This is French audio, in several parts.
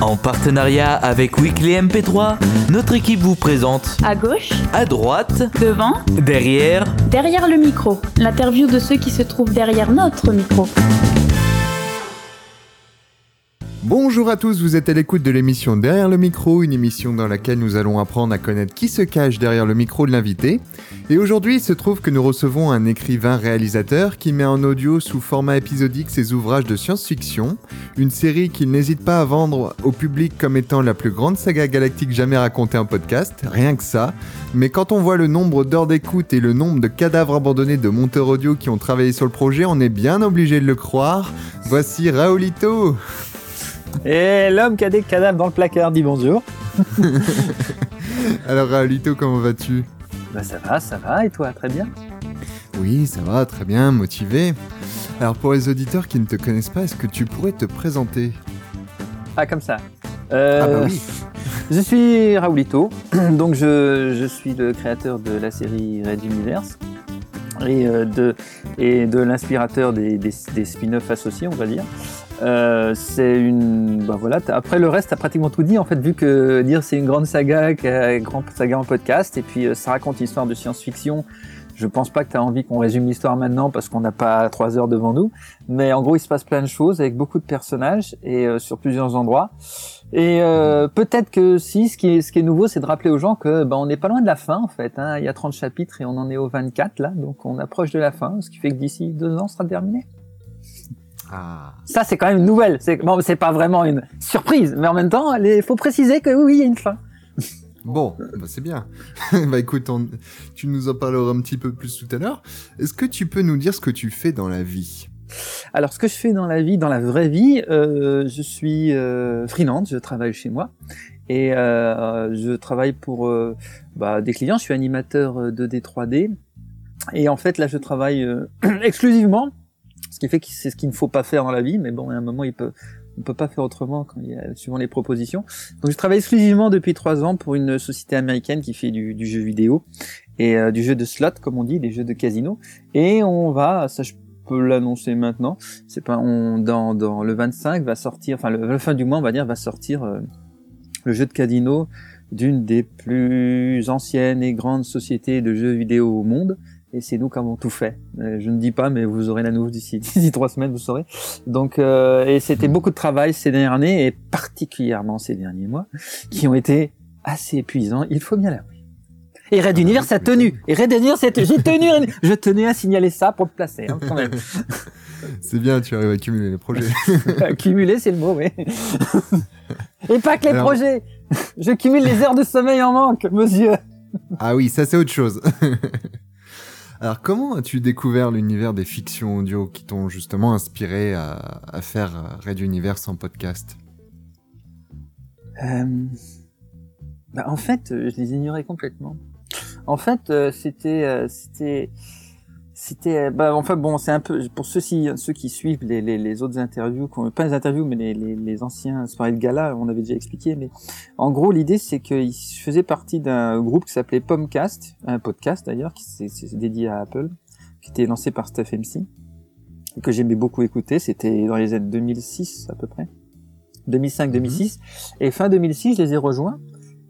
En partenariat avec Weekly MP3, notre équipe vous présente À gauche, à droite, devant, derrière, derrière le micro. L'interview de ceux qui se trouvent derrière notre micro. Bonjour à tous, vous êtes à l'écoute de l'émission Derrière le micro, une émission dans laquelle nous allons apprendre à connaître qui se cache derrière le micro de l'invité. Et aujourd'hui, il se trouve que nous recevons un écrivain-réalisateur qui met en audio sous format épisodique ses ouvrages de science-fiction, une série qu'il n'hésite pas à vendre au public comme étant la plus grande saga galactique jamais racontée en podcast, rien que ça. Mais quand on voit le nombre d'heures d'écoute et le nombre de cadavres abandonnés de monteurs audio qui ont travaillé sur le projet, on est bien obligé de le croire. Voici Raoulito Et l'homme qui a des cadavres dans le placard dit bonjour. Alors Raoulito, comment vas-tu? Bah ça va, ça va, et toi, très bien? Oui, ça va, très bien, motivé. Alors pour les auditeurs qui ne te connaissent pas, est-ce que tu pourrais te présenter? Ah, comme ça. Euh, Ah bah oui. Je suis Raoulito, donc je, je suis le créateur de la série Red Universe et euh, de, et de l'inspirateur des, des, des spin-offs associés, on va dire. Euh, c'est une. Bah voilà, après le reste, t'as pratiquement tout dit en fait, vu que dire c'est une grande saga, qu'une grande saga en podcast, et puis euh, ça raconte une histoire de science-fiction. Je pense pas que tu as envie qu'on résume l'histoire maintenant parce qu'on n'a pas trois heures devant nous. Mais en gros, il se passe plein de choses avec beaucoup de personnages et euh, sur plusieurs endroits. Et euh, peut-être que si, ce qui est, ce qui est nouveau, c'est de rappeler aux gens que ben, on n'est pas loin de la fin en fait. Hein. Il y a 30 chapitres et on en est au 24 là, donc on approche de la fin, ce qui fait que d'ici deux ans, ce sera terminé. Ah. Ça, c'est quand même une nouvelle. C'est bon, c'est pas vraiment une surprise, mais en même temps, il faut préciser que oui, il y a une fin. Bon, bah c'est bien. bah écoute, on- tu nous en parleras un petit peu plus tout à l'heure. Est-ce que tu peux nous dire ce que tu fais dans la vie? Alors, ce que je fais dans la vie, dans la vraie vie, euh, je suis euh, freelance, je travaille chez moi et euh, je travaille pour bah, des clients. Je suis animateur euh, 2D 3D et en fait là, je travaille exclusivement, qui fait que c'est ce qu'il ne faut pas faire dans la vie. Mais bon, à un moment, il peut, on peut pas faire autrement quand il y a, suivant les propositions. Donc, je travaille exclusivement depuis trois ans pour une société américaine qui fait du, jeu vidéo et euh, du jeu de slot, comme on dit, des jeux de casino. Et on va, ça je peux l'annoncer maintenant. C'est pas on dans dans le 25 va sortir, enfin le fin du mois on va dire va sortir euh, le jeu de casino d'une des plus anciennes et grandes sociétés de jeux vidéo au monde. Et c'est nous qui avons tout fait. Euh, je ne dis pas, mais vous aurez la nouvelle d'ici d'ici trois semaines, vous saurez. Donc, euh, et c'était beaucoup de travail ces dernières années et particulièrement ces derniers mois, qui ont été assez épuisants. Il faut bien l'avouer. Et Red Universe a tenu. Et Red Universe, a tenu. j'ai tenu. Je tenais à signaler ça pour le placer, hein, quand même. C'est bien, tu arrives à cumuler les projets. Cumuler, c'est le mot, oui. Et pas que les Alors- projets. Je cumule les heures de sommeil en manque, monsieur. ah oui, ça c'est autre chose. Alors comment as-tu découvert l'univers des fictions audio qui t'ont justement inspiré à, faire Red Universe en podcast? Euh, bah, en fait, euh, je les ignorais complètement. En fait, euh, c'était, c'était, c'était, euh, bah, enfin bon, c'est un peu pour ceux, ci- ceux qui suivent les, les, les autres interviews, pas les interviews, mais les, les, les anciens soirées de gala, on avait déjà expliqué. Mais en gros, l'idée, c'est qu'il faisait partie d'un groupe qui s'appelait Pomcast, un podcast d'ailleurs, qui c'est c'est dédié à Apple, qui était lancé par Steph MC, et que j'aimais beaucoup écouter. C'était dans les années 2006 à peu près. 2005-2006 et fin 2006 je les ai rejoints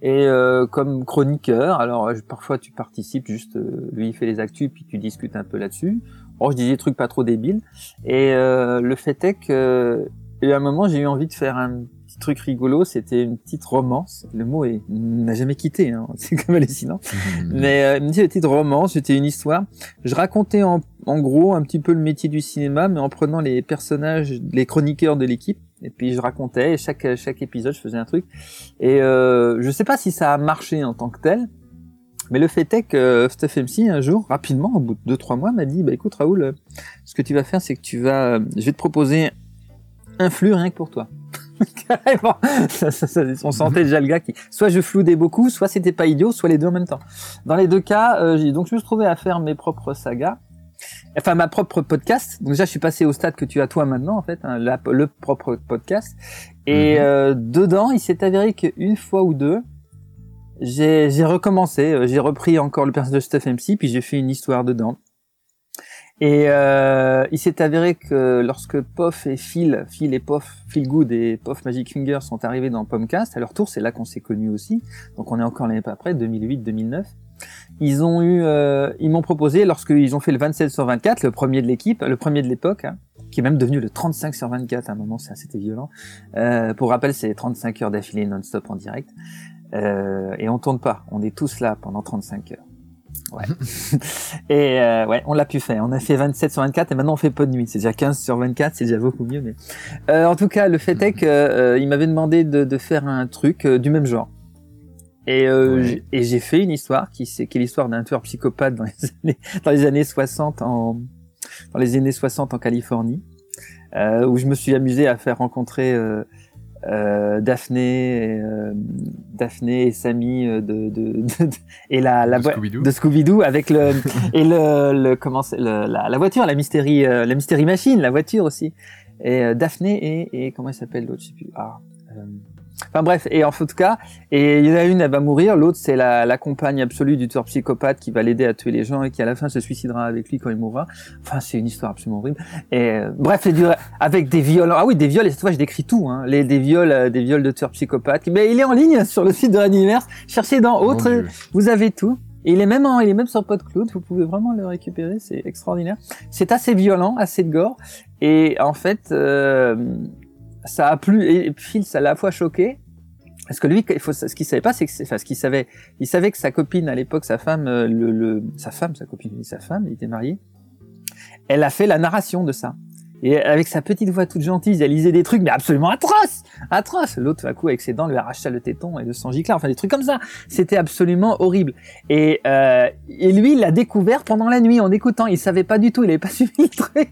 et euh, comme chroniqueur alors euh, parfois tu participes juste euh, lui il fait les actus puis tu discutes un peu là-dessus. Oh je disais des trucs pas trop débiles. Et euh, le fait est que y a un moment j'ai eu envie de faire un petit truc rigolo. C'était une petite romance. Le mot est n'a jamais quitté hein. c'est comme hallucinant. Mais euh, une petite romance, c'était une histoire. Je racontais en, en gros un petit peu le métier du cinéma, mais en prenant les personnages, les chroniqueurs de l'équipe, et puis je racontais. Et chaque chaque épisode, je faisais un truc. Et euh, je sais pas si ça a marché en tant que tel, mais le fait est que Steph MC un jour, rapidement, au bout de deux trois mois, m'a dit bah écoute Raoul, euh, ce que tu vas faire, c'est que tu vas, euh, je vais te proposer un flux rien que pour toi. Carrément. On sentait déjà le gars qui, soit je floudais beaucoup, soit c'était pas idiot, soit les deux en même temps. Dans les deux cas, euh, donc je me suis trouvé à faire mes propres sagas, enfin ma propre podcast. Donc déjà, je suis passé au stade que tu as toi maintenant en fait, hein, la- le propre podcast. Et Mhm. euh, dedans, il s'est avéré qu'une fois ou deux, j'ai j'ai recommencé, euh, j'ai repris encore le personnage de Steph MC, puis j'ai fait une histoire dedans. Et euh, il s'est avéré que lorsque Poff et Phil, Phil et Poff, Phil Good et Poff Magic Finger sont arrivés dans Pomcast, à leur tour, c'est là qu'on s'est connus aussi. Donc on est encore l'année pas après, 2008-2009. Ils ont eu, euh, ils m'ont proposé lorsqu'ils ont fait le 27 sur 24, le premier de l'équipe, le premier de l'époque, hein, qui est même devenu le 35 sur 24 à un moment, ça c'était violent. Euh, pour rappel, c'est 35 heures d'affilée non-stop en direct. Euh, et on tourne pas, on est tous là pendant 35 heures. Ouais. et euh, ouais, on l'a pu faire. On a fait 27 sur 24 et maintenant on fait pas de nuit. C'est déjà 15 sur 24, c'est déjà beaucoup mieux. Mais euh, en tout cas, le fait est que euh, il m'avait demandé de, de, faire un truc euh, du même genre. Et, ouais. et j'ai fait une histoire qui est l'histoire d'un tueur psychopathe dans les années dans les années 60 en dans les années 60 en Californie, où je me suis amusé à faire rencontrer euh, euh, Daphné, et, euh, Daphné et Samy de, de, de, et la, la de Scooby-Doo, de Scooby-Doo avec le et le, le comment le, la, la voiture, la mystérie, euh, la mystérie machine, la voiture aussi. Et euh, Daphné et, et comment elle s'appelle l'autre, je sais plus. Ah, euh, Enfin bref, et en tout cas, et il y en a une, elle va mourir, l'autre c'est la, la compagne absolue du tueur psychopathe qui va l'aider à tuer les gens et qui à la fin se suicidera avec lui quand il mourra. Enfin, c'est une histoire absolument horrible. Et euh, bref, c'est dur, avec des viols. Ah oui, des viols. Et cette fois, je décris tout. Hein, les des viols, euh, des viols de tueurs psychopathes. Mais il est en ligne sur le site de l'univers. Cherchez dans autres, vous avez tout. Et il est même en, il est même sur PodCloud. Vous pouvez vraiment le récupérer. C'est extraordinaire. C'est assez violent, assez de gore. Et en fait. Euh, ça a plu et Phil ça l'a à la fois choqué. Parce que lui il faut ce qu'il savait pas c'est que enfin ce qu'il savait il savait que sa copine à l'époque sa femme le, le, sa femme sa copine sa femme il était marié. Elle a fait la narration de ça et avec sa petite voix toute gentille, elle lisait des trucs, mais absolument atroces, atroces. L'autre, à coup, avec ses dents, lui arracha le téton et le sang gicla. Enfin, des trucs comme ça. C'était absolument horrible. Et, euh, et lui, il l'a découvert pendant la nuit en écoutant. Il savait pas du tout. Il avait pas suivi le truc.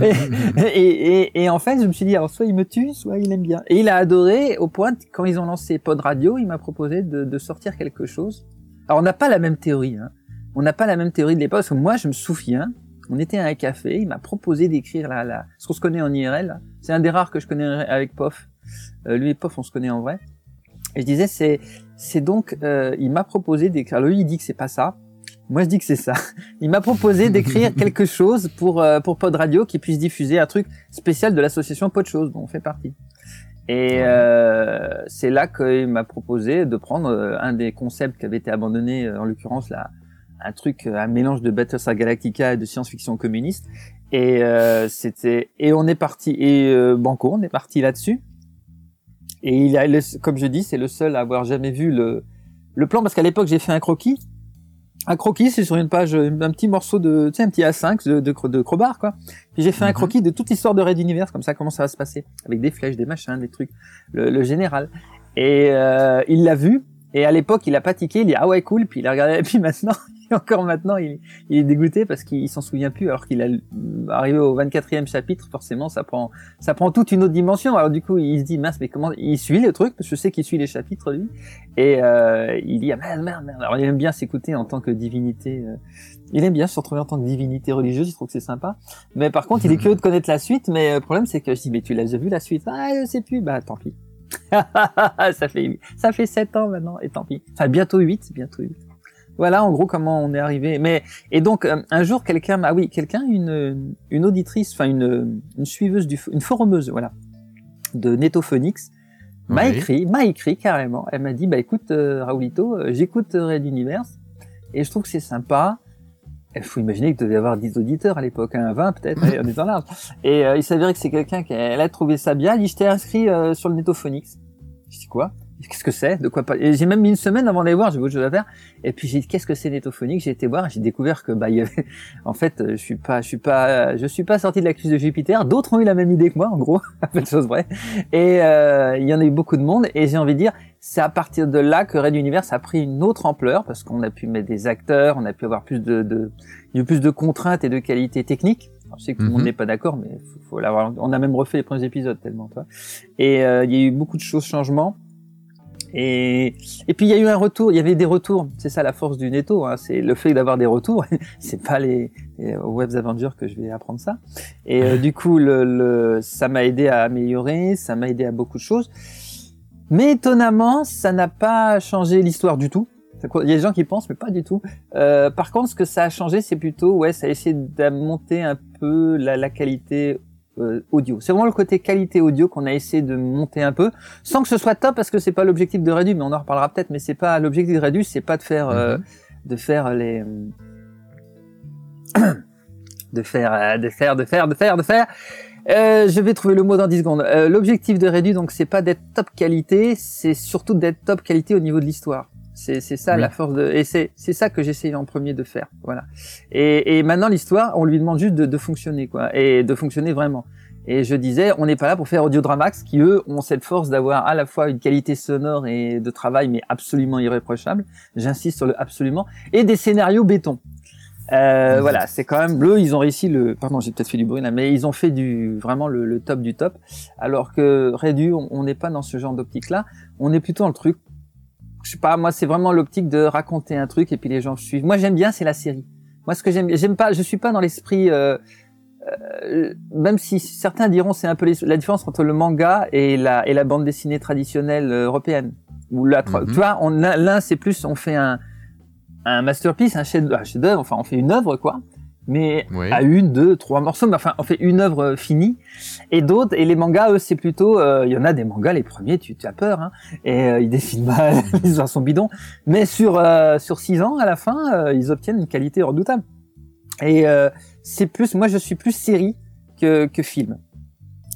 Et, et, et, en fait, je me suis dit, alors soit il me tue, soit il aime bien. Et il a adoré au point, quand ils ont lancé Pod Radio, il m'a proposé de, de, sortir quelque chose. Alors, on n'a pas la même théorie. Hein. On n'a pas la même théorie de l'époque. Parce que moi, je me souviens on était à un café, il m'a proposé d'écrire la, la, ce qu'on se connaît en IRL. C'est un des rares que je connais avec Pof. Euh, lui et Pof, on se connaît en vrai. Et je disais, c'est, c'est donc, euh, il m'a proposé d'écrire. Lui, il dit que c'est pas ça. Moi, je dis que c'est ça. Il m'a proposé d'écrire quelque chose pour euh, pour Pod Radio qui puisse diffuser un truc spécial de l'association Pod Chose dont on fait partie. Et euh, c'est là qu'il m'a proposé de prendre euh, un des concepts qui avait été abandonné, en l'occurrence la un truc, un mélange de Battlestar Galactica et de science-fiction communiste. Et euh, c'était et on est parti et euh, Banco, on est parti là-dessus. Et il a, le, comme je dis, c'est le seul à avoir jamais vu le le plan parce qu'à l'époque j'ai fait un croquis. Un croquis, c'est sur une page, un petit morceau de, tu sais, un petit A5 de, de, de crowbar, quoi. Puis j'ai fait mm -hmm. un croquis de toute l'histoire de Red Universe, comme ça, comment ça va se passer, avec des flèches, des machins, des trucs, le, le général. Et euh, il l'a vu, et à l'époque, il a pas tiqué, il dit ah ouais cool, puis il a regardé, et puis maintenant, encore maintenant, il, il est dégoûté parce qu'il s'en souvient plus, alors qu'il est arrivé au 24e chapitre, forcément, ça prend, ça prend toute une autre dimension. Alors du coup, il se dit mince, mais comment il suit le truc Parce que je sais qu'il suit les chapitres lui, et euh, il dit ah merde, merde, merde. Alors il aime bien s'écouter en tant que divinité. Euh, il aime bien se retrouver en tant que divinité religieuse, il trouve que c'est sympa. Mais par contre, il est curieux de connaître la suite. Mais le problème, c'est que je dis mais tu l'as déjà vu la suite? Ah, je sais plus. Bah tant pis. ça fait ça fait sept ans maintenant et tant pis. Enfin bientôt 8, bientôt 8. Voilà en gros comment on est arrivé. Mais et donc un jour quelqu'un ah oui, quelqu'un une une auditrice, enfin une une suiveuse du une forumeuse voilà de Netophonix m'a oui. écrit, m'a écrit carrément. Elle m'a dit bah écoute euh, Raoulito, euh, j'écoute Red Universe et je trouve que c'est sympa. Il faut imaginer qu'il devait y avoir 10 auditeurs à l'époque, hein, 20 peut-être, on est en large. Et euh, il s'avérait que c'est quelqu'un qui elle a trouvé ça bien. Elle dit, je t'ai inscrit euh, sur le Netophonix. Je dis quoi? Qu'est-ce que c'est? De quoi pas Et j'ai même mis une semaine avant d'aller voir, j'ai autre chose à faire. Et puis j'ai dit, qu'est-ce que c'est Netophonix J'ai été voir et j'ai découvert que, bah, il y avait... en fait, je suis pas, je suis pas, je suis pas sorti de la crise de Jupiter. D'autres ont eu la même idée que moi, en gros, peu de choses vraies. Et euh, il y en a eu beaucoup de monde. Et j'ai envie de dire, c'est à partir de là que Red Universe a pris une autre ampleur parce qu'on a pu mettre des acteurs, on a pu avoir plus de, de, plus de contraintes et de qualité technique. Alors, je sais que tout le monde n'est pas d'accord, mais faut, faut l'avoir. On a même refait les premiers épisodes tellement, toi. Et euh, il y a eu beaucoup de choses, changements. Et, et puis il y a eu un retour, il y avait des retours. C'est ça la force du netto, hein, c'est le fait d'avoir des retours. c'est pas les, les Web Avengers que je vais apprendre ça. Et euh, du coup, le, le ça m'a aidé à améliorer, ça m'a aidé à beaucoup de choses. Mais étonnamment, ça n'a pas changé l'histoire du tout. Il y a des gens qui pensent, mais pas du tout. Euh, par contre, ce que ça a changé, c'est plutôt, ouais, ça a essayé de un peu la, la qualité euh, audio. C'est vraiment le côté qualité audio qu'on a essayé de monter un peu, sans que ce soit top, parce que c'est pas l'objectif de Redux, mais on en reparlera peut-être. Mais c'est pas l'objectif de Redux, c'est pas de faire, euh, Mhm. de faire les, de faire, euh, de faire, de faire, de faire, de faire. Euh, je vais trouver le mot dans 10 secondes. Euh, L'objectif de Redux, donc, c'est pas d'être top qualité, c'est surtout d'être top qualité au niveau de l'histoire. C'est ça Oui. la force de et c'est c'est ça que j'essaye en premier de faire. Voilà. Et, et maintenant l'histoire, on lui demande juste de, de fonctionner quoi et de fonctionner vraiment. Et je disais, on n'est pas là pour faire Audiodramax, qui eux ont cette force d'avoir à la fois une qualité sonore et de travail, mais absolument irréprochable. J'insiste sur le absolument et des scénarios béton. Euh. Voilà, c'est quand même bleu. Ils ont réussi le. Pardon, j'ai peut-être fait du bruit là, mais ils ont fait du vraiment le, le top du top. Alors que Redu, on on n'est pas dans ce genre d'optique-là. On est plutôt dans le truc. Je sais pas, moi, c'est vraiment l'optique de raconter un truc et puis les gens suivent. Moi, j'aime bien, c'est la série. Moi, ce que j'aime, j'aime pas, je suis pas dans l'esprit. Euh, euh, même si certains diront c'est un peu les- la différence entre le manga et la et la bande dessinée traditionnelle euh, européenne. Ou la, Mhm. tu vois, on l'un c'est plus on fait un un masterpiece, un chef un chef-d'œuvre, enfin on fait une œuvre quoi. Mais à une, deux, trois morceaux, mais enfin on fait une œuvre euh, finie. Et d'autres, et les mangas, eux, c'est plutôt, euh, il y en a des mangas, les premiers, tu, tu as peur, hein, et euh, ils dessinent mal, les histoires sont bidons. Mais sur euh, sur six ans, à la fin, euh, ils obtiennent une qualité redoutable. Et euh, c'est plus, moi je suis plus série que que film.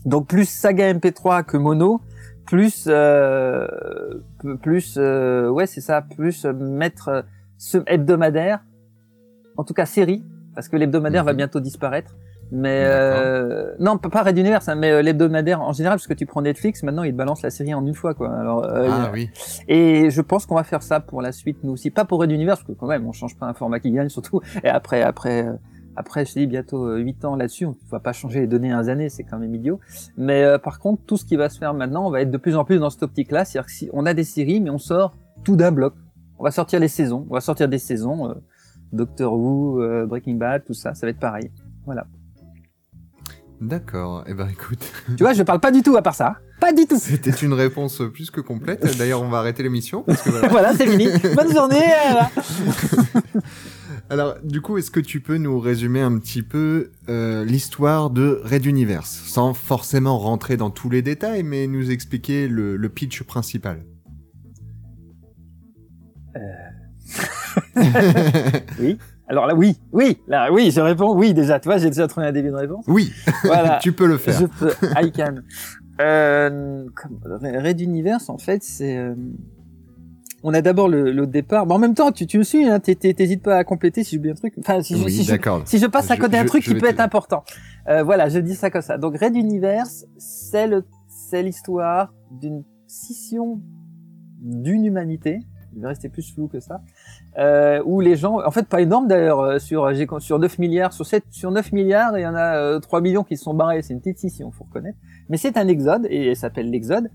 Donc plus saga MP3 que mono, plus euh, plus euh, ouais c'est ça, plus mettre ce hebdomadaire, en tout cas série, parce que l'hebdomadaire va Mhm. bientôt disparaître. Mais euh, non, pas Red Universe, hein, mais euh, l'hebdomadaire en général, parce que tu prends Netflix, maintenant ils te balancent la série en une fois, quoi. Alors, euh, Ah oui. et je pense qu'on va faire ça pour la suite, nous aussi. Pas pour Red Universe, parce que quand même, on change pas un format qui gagne, surtout. Et après, après, euh, après, je dis bientôt euh, 8 ans là-dessus, on va pas changer les données un années, c'est quand même idiot. Mais euh, par contre, tout ce qui va se faire maintenant, on va être de plus en plus dans cette optique-là. C'est-à-dire que si on a des séries, mais on sort tout d'un bloc. On va sortir les saisons, on va sortir des saisons. Euh, Doctor Who, euh, Breaking Bad, tout ça, ça va être pareil. Voilà. D'accord. Eh ben écoute, tu vois, je parle pas du tout à part ça. Pas du tout. c'était une réponse plus que complète. D'ailleurs, on va arrêter l'émission voilà. voilà, c'est fini. Bonne journée. voilà. Alors, du coup, est-ce que tu peux nous résumer un petit peu euh, l'histoire de Red Universe, sans forcément rentrer dans tous les détails, mais nous expliquer le, le pitch principal Oui. Alors là, oui, oui, là, oui, je réponds oui déjà. Tu vois, j'ai déjà trouvé un début de réponse. Oui, Voilà. tu peux le faire. Je peux. I can. Euh, comme- Red Universe, en fait, c'est. euh, on a d'abord le, le départ. Mais en même temps, tu, tu me suis, hein, t'hé- t'hé- t'hésites pas à compléter si bien un truc. Enfin, si, je, oui, si, je, si je passe à Je- côté d'un je- truc je qui peut être important. Euh, voilà, je dis ça comme ça. Donc Red Universe, c'est le, c'est l'histoire d'une scission d'une humanité. Il va rester plus flou que ça. Euh, où les gens, en fait, pas énorme d'ailleurs, euh, sur, j'ai, sur 9 milliards, sur 7, sur 9 milliards, il y en a euh, 3 millions qui se sont barrés. C'est une petite scission, faut reconnaître. Mais c'est un exode, et elle s'appelle l'exode.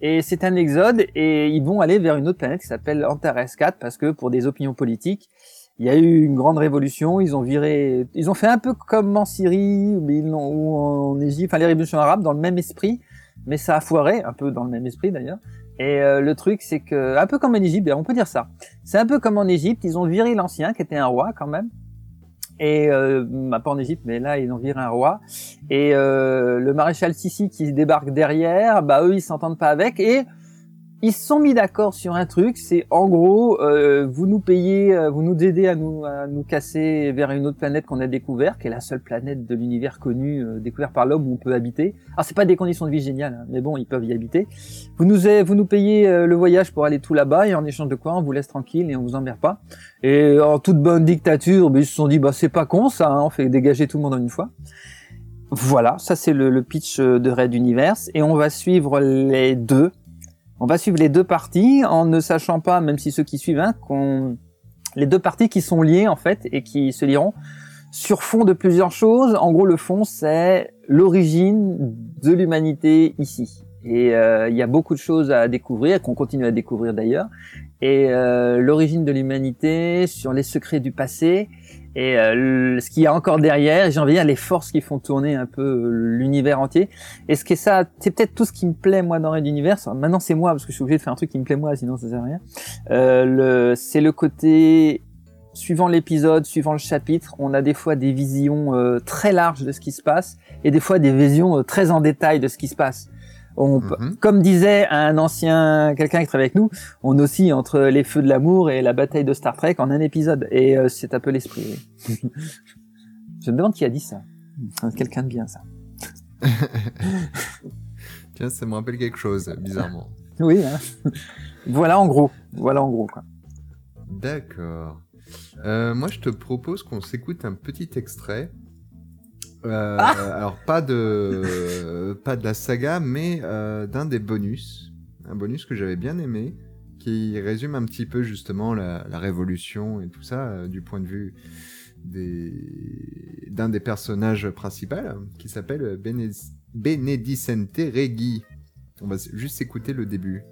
Et c'est un exode, et ils vont aller vers une autre planète qui s'appelle Antares 4, parce que pour des opinions politiques, il y a eu une grande révolution, ils ont viré, ils ont fait un peu comme en Syrie, ou en Égypte, enfin les révolutions arabes, dans le même esprit, mais ça a foiré, un peu dans le même esprit d'ailleurs. Et euh, le truc, c'est que, un peu comme en Égypte, on peut dire ça. C'est un peu comme en Égypte, ils ont viré l'ancien, qui était un roi quand même. Et euh, bah, pas en Égypte, mais là ils ont viré un roi. Et euh, le maréchal Sissi qui débarque derrière, bah eux ils s'entendent pas avec. Et ils se sont mis d'accord sur un truc, c'est en gros, euh, vous nous payez, euh, vous nous aidez à nous, à nous casser vers une autre planète qu'on a découvert, qui est la seule planète de l'univers connu, euh, découvert par l'homme où on peut habiter. Alors c'est pas des conditions de vie géniales, hein, mais bon, ils peuvent y habiter. Vous nous, vous nous payez euh, le voyage pour aller tout là-bas, et en échange de quoi, on vous laisse tranquille et on vous emmerde pas. Et en toute bonne dictature, ben, ils se sont dit, bah c'est pas con ça, hein, on fait dégager tout le monde en une fois. Voilà, ça c'est le, le pitch euh, de Red Universe, et on va suivre les deux. On va suivre les deux parties en ne sachant pas, même si ceux qui suivent, hein, qu'on les deux parties qui sont liées en fait et qui se lieront sur fond de plusieurs choses. En gros, le fond c'est l'origine de l'humanité ici. Et euh, il y a beaucoup de choses à découvrir, qu'on continue à découvrir d'ailleurs. Et euh, l'origine de l'humanité, sur les secrets du passé, et euh, ce qu'il y a encore derrière, j'ai envie de dire les forces qui font tourner un peu euh, l'univers entier. Et ce qui est ça, c'est peut-être tout ce qui me plaît moi dans Red Universe. Maintenant c'est moi parce que je suis obligé de faire un truc qui me plaît moi, sinon ça sert à rien. Euh, c'est le côté suivant l'épisode, suivant le chapitre, on a des fois des visions euh, très larges de ce qui se passe et des fois des visions euh, très en détail de ce qui se passe. On, Mhm. Comme disait un ancien, quelqu'un qui travaille avec nous, on oscille entre les feux de l'amour et la bataille de Star Trek en un épisode. Et euh, c'est un peu l'esprit. oui. Je me demande qui a dit ça. Quelqu'un de bien, ça. Tiens, ça me rappelle quelque chose, bizarrement. Oui. hein. voilà en gros. Voilà en gros. Quoi. D'accord. Euh, moi, je te propose qu'on s'écoute un petit extrait. Euh, Ah alors, pas de, pas de la saga, mais euh, d'un des bonus. Un bonus que j'avais bien aimé, qui résume un petit peu justement la, la révolution et tout ça, euh, du point de vue des- d'un des personnages principaux, qui s'appelle Benedicente Reggi. On va juste écouter le début.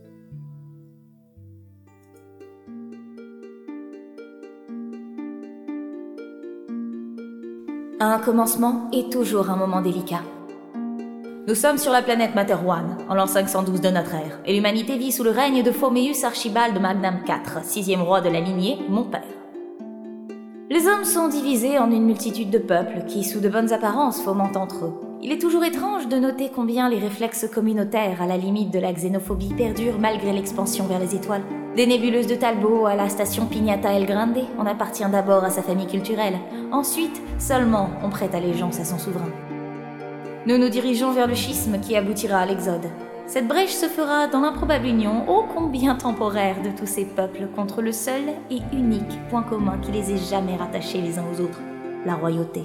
Un commencement est toujours un moment délicat. Nous sommes sur la planète Materwan, en l'an 512 de notre ère, et l'humanité vit sous le règne de Phorméus Archibald Magnam IV, sixième roi de la lignée, mon père. Les hommes sont divisés en une multitude de peuples qui, sous de bonnes apparences, fomentent entre eux. Il est toujours étrange de noter combien les réflexes communautaires, à la limite de la xénophobie, perdurent malgré l'expansion vers les étoiles. Des nébuleuses de Talbot à la station Pignata El Grande, on appartient d'abord à sa famille culturelle. Ensuite, seulement, on prête allégeance à son souverain. Nous nous dirigeons vers le schisme qui aboutira à l'exode. Cette brèche se fera dans l'improbable union ô combien temporaire de tous ces peuples contre le seul et unique point commun qui les ait jamais rattachés les uns aux autres, la royauté.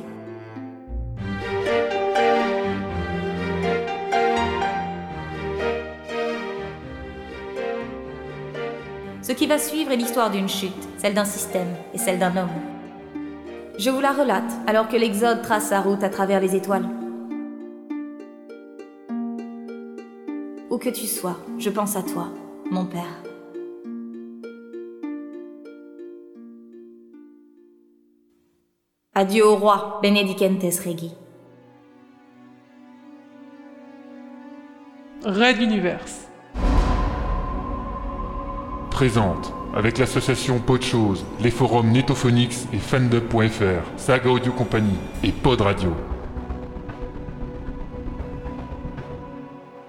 Ce qui va suivre est l'histoire d'une chute, celle d'un système et celle d'un homme. Je vous la relate alors que l'Exode trace sa route à travers les étoiles. Où que tu sois, je pense à toi, mon père. Adieu au roi, Benedicentes Regi. Red Universe. Présente, avec l'association Podchose, les forums Netophonix et Fandub.fr, Saga Audio Company et Pod Radio.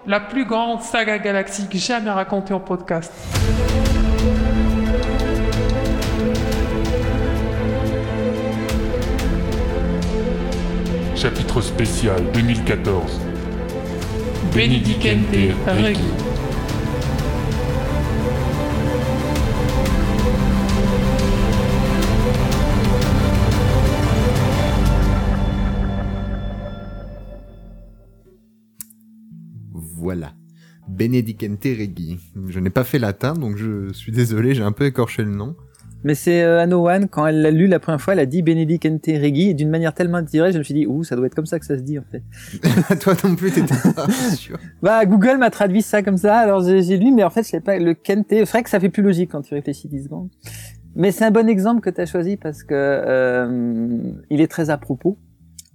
La plus grande saga galactique jamais racontée en podcast. Chapitre spécial 2014. Benedicente Regi. Voilà. Benedicente Reggi. Je n'ai pas fait latin, donc je suis désolé, j'ai un peu écorché le nom. Mais c'est euh, Anowan, quand elle l'a lu la première fois, elle a dit Benedicente Regi, et d'une manière tellement directe, je me suis dit, ouh, ça doit être comme ça que ça se dit en fait. Toi non plus, t'étais pas sûr. Bah, Google m'a traduit ça comme ça, alors j'ai j'ai lu, mais en fait, je sais pas, le Kente, c'est vrai que ça fait plus logique quand tu réfléchis 10 secondes. Mais c'est un bon exemple que tu as choisi parce que euh, il est très à propos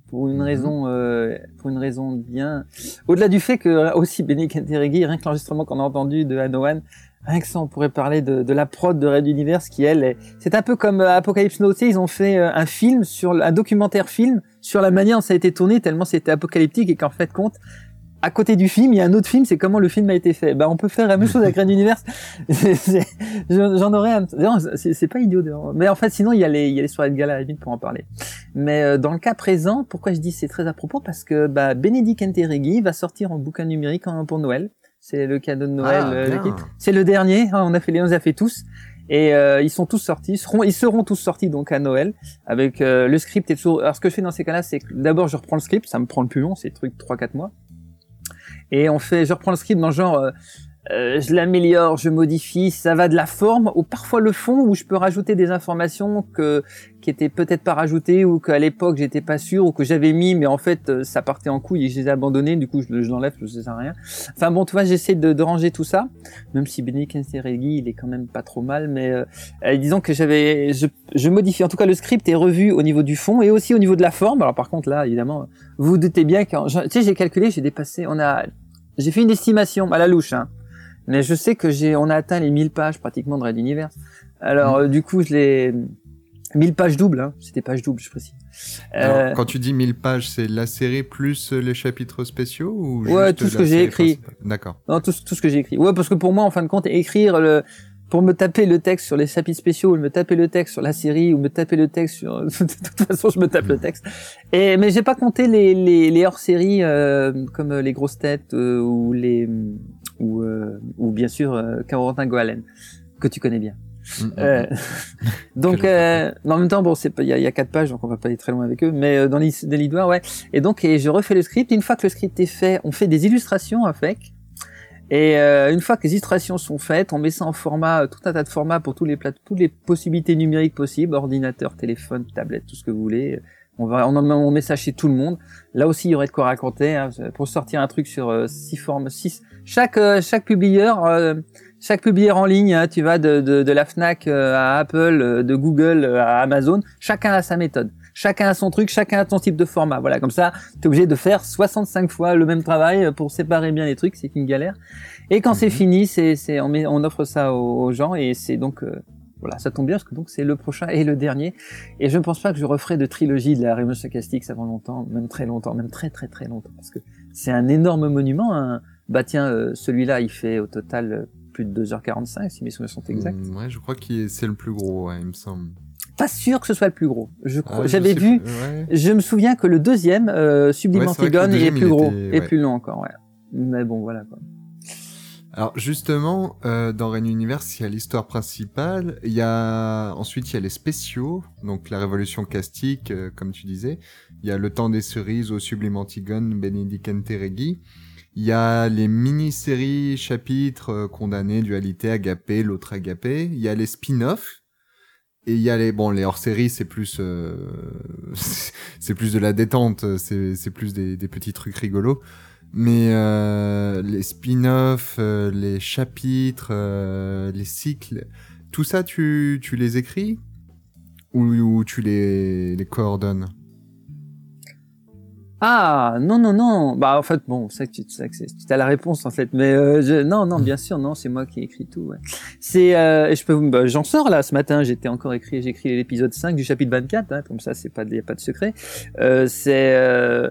pour une Mhm. raison, euh, pour une raison bien. Au-delà du fait que euh, aussi Benedicente Regi, rien que l'enregistrement qu'on a entendu de Anowan, rien que ça, on pourrait parler de, de la prod de Red Universe qui elle, est- c'est un peu comme euh, Apocalypse Now, ils ont fait euh, un film sur un documentaire film sur la manière dont ça a été tourné tellement c'était apocalyptique et qu'en fait compte à côté du film, il y a un autre film, c'est comment le film a été fait. Bah, on peut faire la même chose avec Red Universe. J'en aurais un. non, C'est pas idiot. Mais en fait, sinon, il y a les, il y a les soirées de gala à la limite pour en parler. Mais euh, dans le cas présent, pourquoi je dis c'est très à propos? Parce que bah, Benedict Enterregui va sortir en bouquin numérique en- pour Noël. C'est le cadeau de Noël. Ah, euh, c'est le dernier. hein, on a fait les, on les a fait tous. Et euh, ils sont tous sortis, ils seront, ils seront tous sortis donc à Noël avec euh, le script et toujours. Alors ce que je fais dans ces cas-là, c'est que d'abord je reprends le script, ça me prend le plus long, c'est truc 3-4 mois. Et on fait, je reprends le script dans genre, euh, je l'améliore, je modifie, ça va de la forme ou parfois le fond où je peux rajouter des informations que qui étaient peut-être pas rajoutées ou qu'à l'époque j'étais pas sûr ou que j'avais mis mais en fait euh, ça partait en couille et je les ai abandonnés. Du coup je, l'enlève je sais rien. Enfin bon tu vois j'essaie de, de, ranger tout ça. Même si Benedict Seregi il est quand même pas trop mal mais euh, disons que j'avais je, je modifie. En tout cas le script est revu au niveau du fond et aussi au niveau de la forme. Alors par contre là évidemment vous, vous doutez bien que tu sais j'ai calculé j'ai dépassé on a j'ai fait une estimation à la louche hein mais je sais que j'ai, on a atteint les 1000 pages pratiquement de Red Universe. Alors, mmh. euh, du coup, je l'ai, 1000 pages doubles, hein. c'était pages doubles, je précise. Euh... quand tu dis 1000 pages, c'est la série plus les chapitres spéciaux ou Ouais, tout ce que j'ai écrit. D'accord. Non, tout, tout ce que j'ai écrit. Ouais, parce que pour moi, en fin de compte, écrire le, pour me taper le texte sur les chapitres spéciaux, ou me taper le texte sur la série, ou me taper le texte sur, de toute façon, je me tape le texte. Et, mais j'ai pas compté les, les, les hors-séries, euh, comme les grosses têtes, euh, ou les, ou, euh, ou bien sûr euh, Corentin Goalen, que tu connais bien. Mmh, euh, donc, euh, en même temps, bon, c'est il y a, y a quatre pages, donc on va pas aller très loin avec eux, mais euh, dans l'histoire, ouais. Et donc, et je refais le script. Une fois que le script est fait, on fait des illustrations avec. Et euh, une fois que les illustrations sont faites, on met ça en format, tout un tas de formats pour tous les plate toutes les possibilités numériques possibles, ordinateur, téléphone, tablette, tout ce que vous voulez. On va, on, on met ça chez tout le monde. Là aussi, il y aurait de quoi raconter hein, pour sortir un truc sur six formes, six, chaque euh, chaque publieur euh, chaque publieur en ligne, hein, tu vas de, de, de, la Fnac euh, à Apple, de Google à Amazon, chacun a sa méthode. Chacun a son truc, chacun a son type de format. Voilà, comme ça, tu es obligé de faire 65 fois le même travail pour séparer bien les trucs, c'est une galère. Et quand c'est mhm. fini, c'est, c'est, on, met, on offre ça aux, gens et c'est donc voilà, ça tombe bien parce que donc c'est le prochain et le dernier. Et je ne pense pas que je referai de trilogie de la Révolution Sarcastique avant longtemps, même très longtemps, même très très très longtemps, parce que c'est un énorme monument. Hein bah tiens, euh, celui-là, il fait au total euh, plus de 2h45, si mes souvenirs sont exacts. Mm, ouais, je crois que c'est le plus gros, ouais, il me semble. Pas sûr que ce soit le plus gros. Je crois, ah, j'avais vu, ouais. je me souviens que le deuxième, euh, Sublime Antigone, est, plus gros était, et plus long encore, ouais. Mais bon, voilà quoi. Alors justement, euh, dans Reign Universe, il y a l'histoire principale, il y a ensuite il y a les spéciaux, donc la Révolution castique, euh, comme tu disais, il y a le temps des cerises au Sublime Antigone, Benedict Enteregi, il y a les mini-séries, chapitres, euh, condamnés, dualité, agapé, l'autre agapé. Il y a les spin-offs. Et il y a les, bon, les hors-séries, c'est plus, euh, c'est plus de la détente, c'est, plus des, petits trucs rigolos. Mais euh, les spin-offs, euh, les chapitres, les cycles, tout ça, tu, tu les écris ou, ou tu les, les coordonnes? Ah non non non. Bah en fait bon c'est que tu, sais que tu as la réponse en fait. Mais euh, je, non non bien sûr non c'est moi qui ai écrit tout ouais. c'est euh, je peux bah, j'en sors là ce matin. J'étais encore écrit j'ai écrit l'épisode 5 du chapitre 24 hein, comme ça c'est pas y a pas de secret. Euh, c'est euh,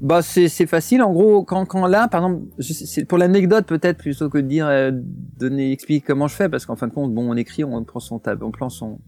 bah c'est c'est facile. En gros quand quand là par exemple c'est pour l'anecdote peut-être plutôt que de dire euh, donner expliquer comment je fais parce qu'en fin de compte bon on écrit on prend son tab on prend son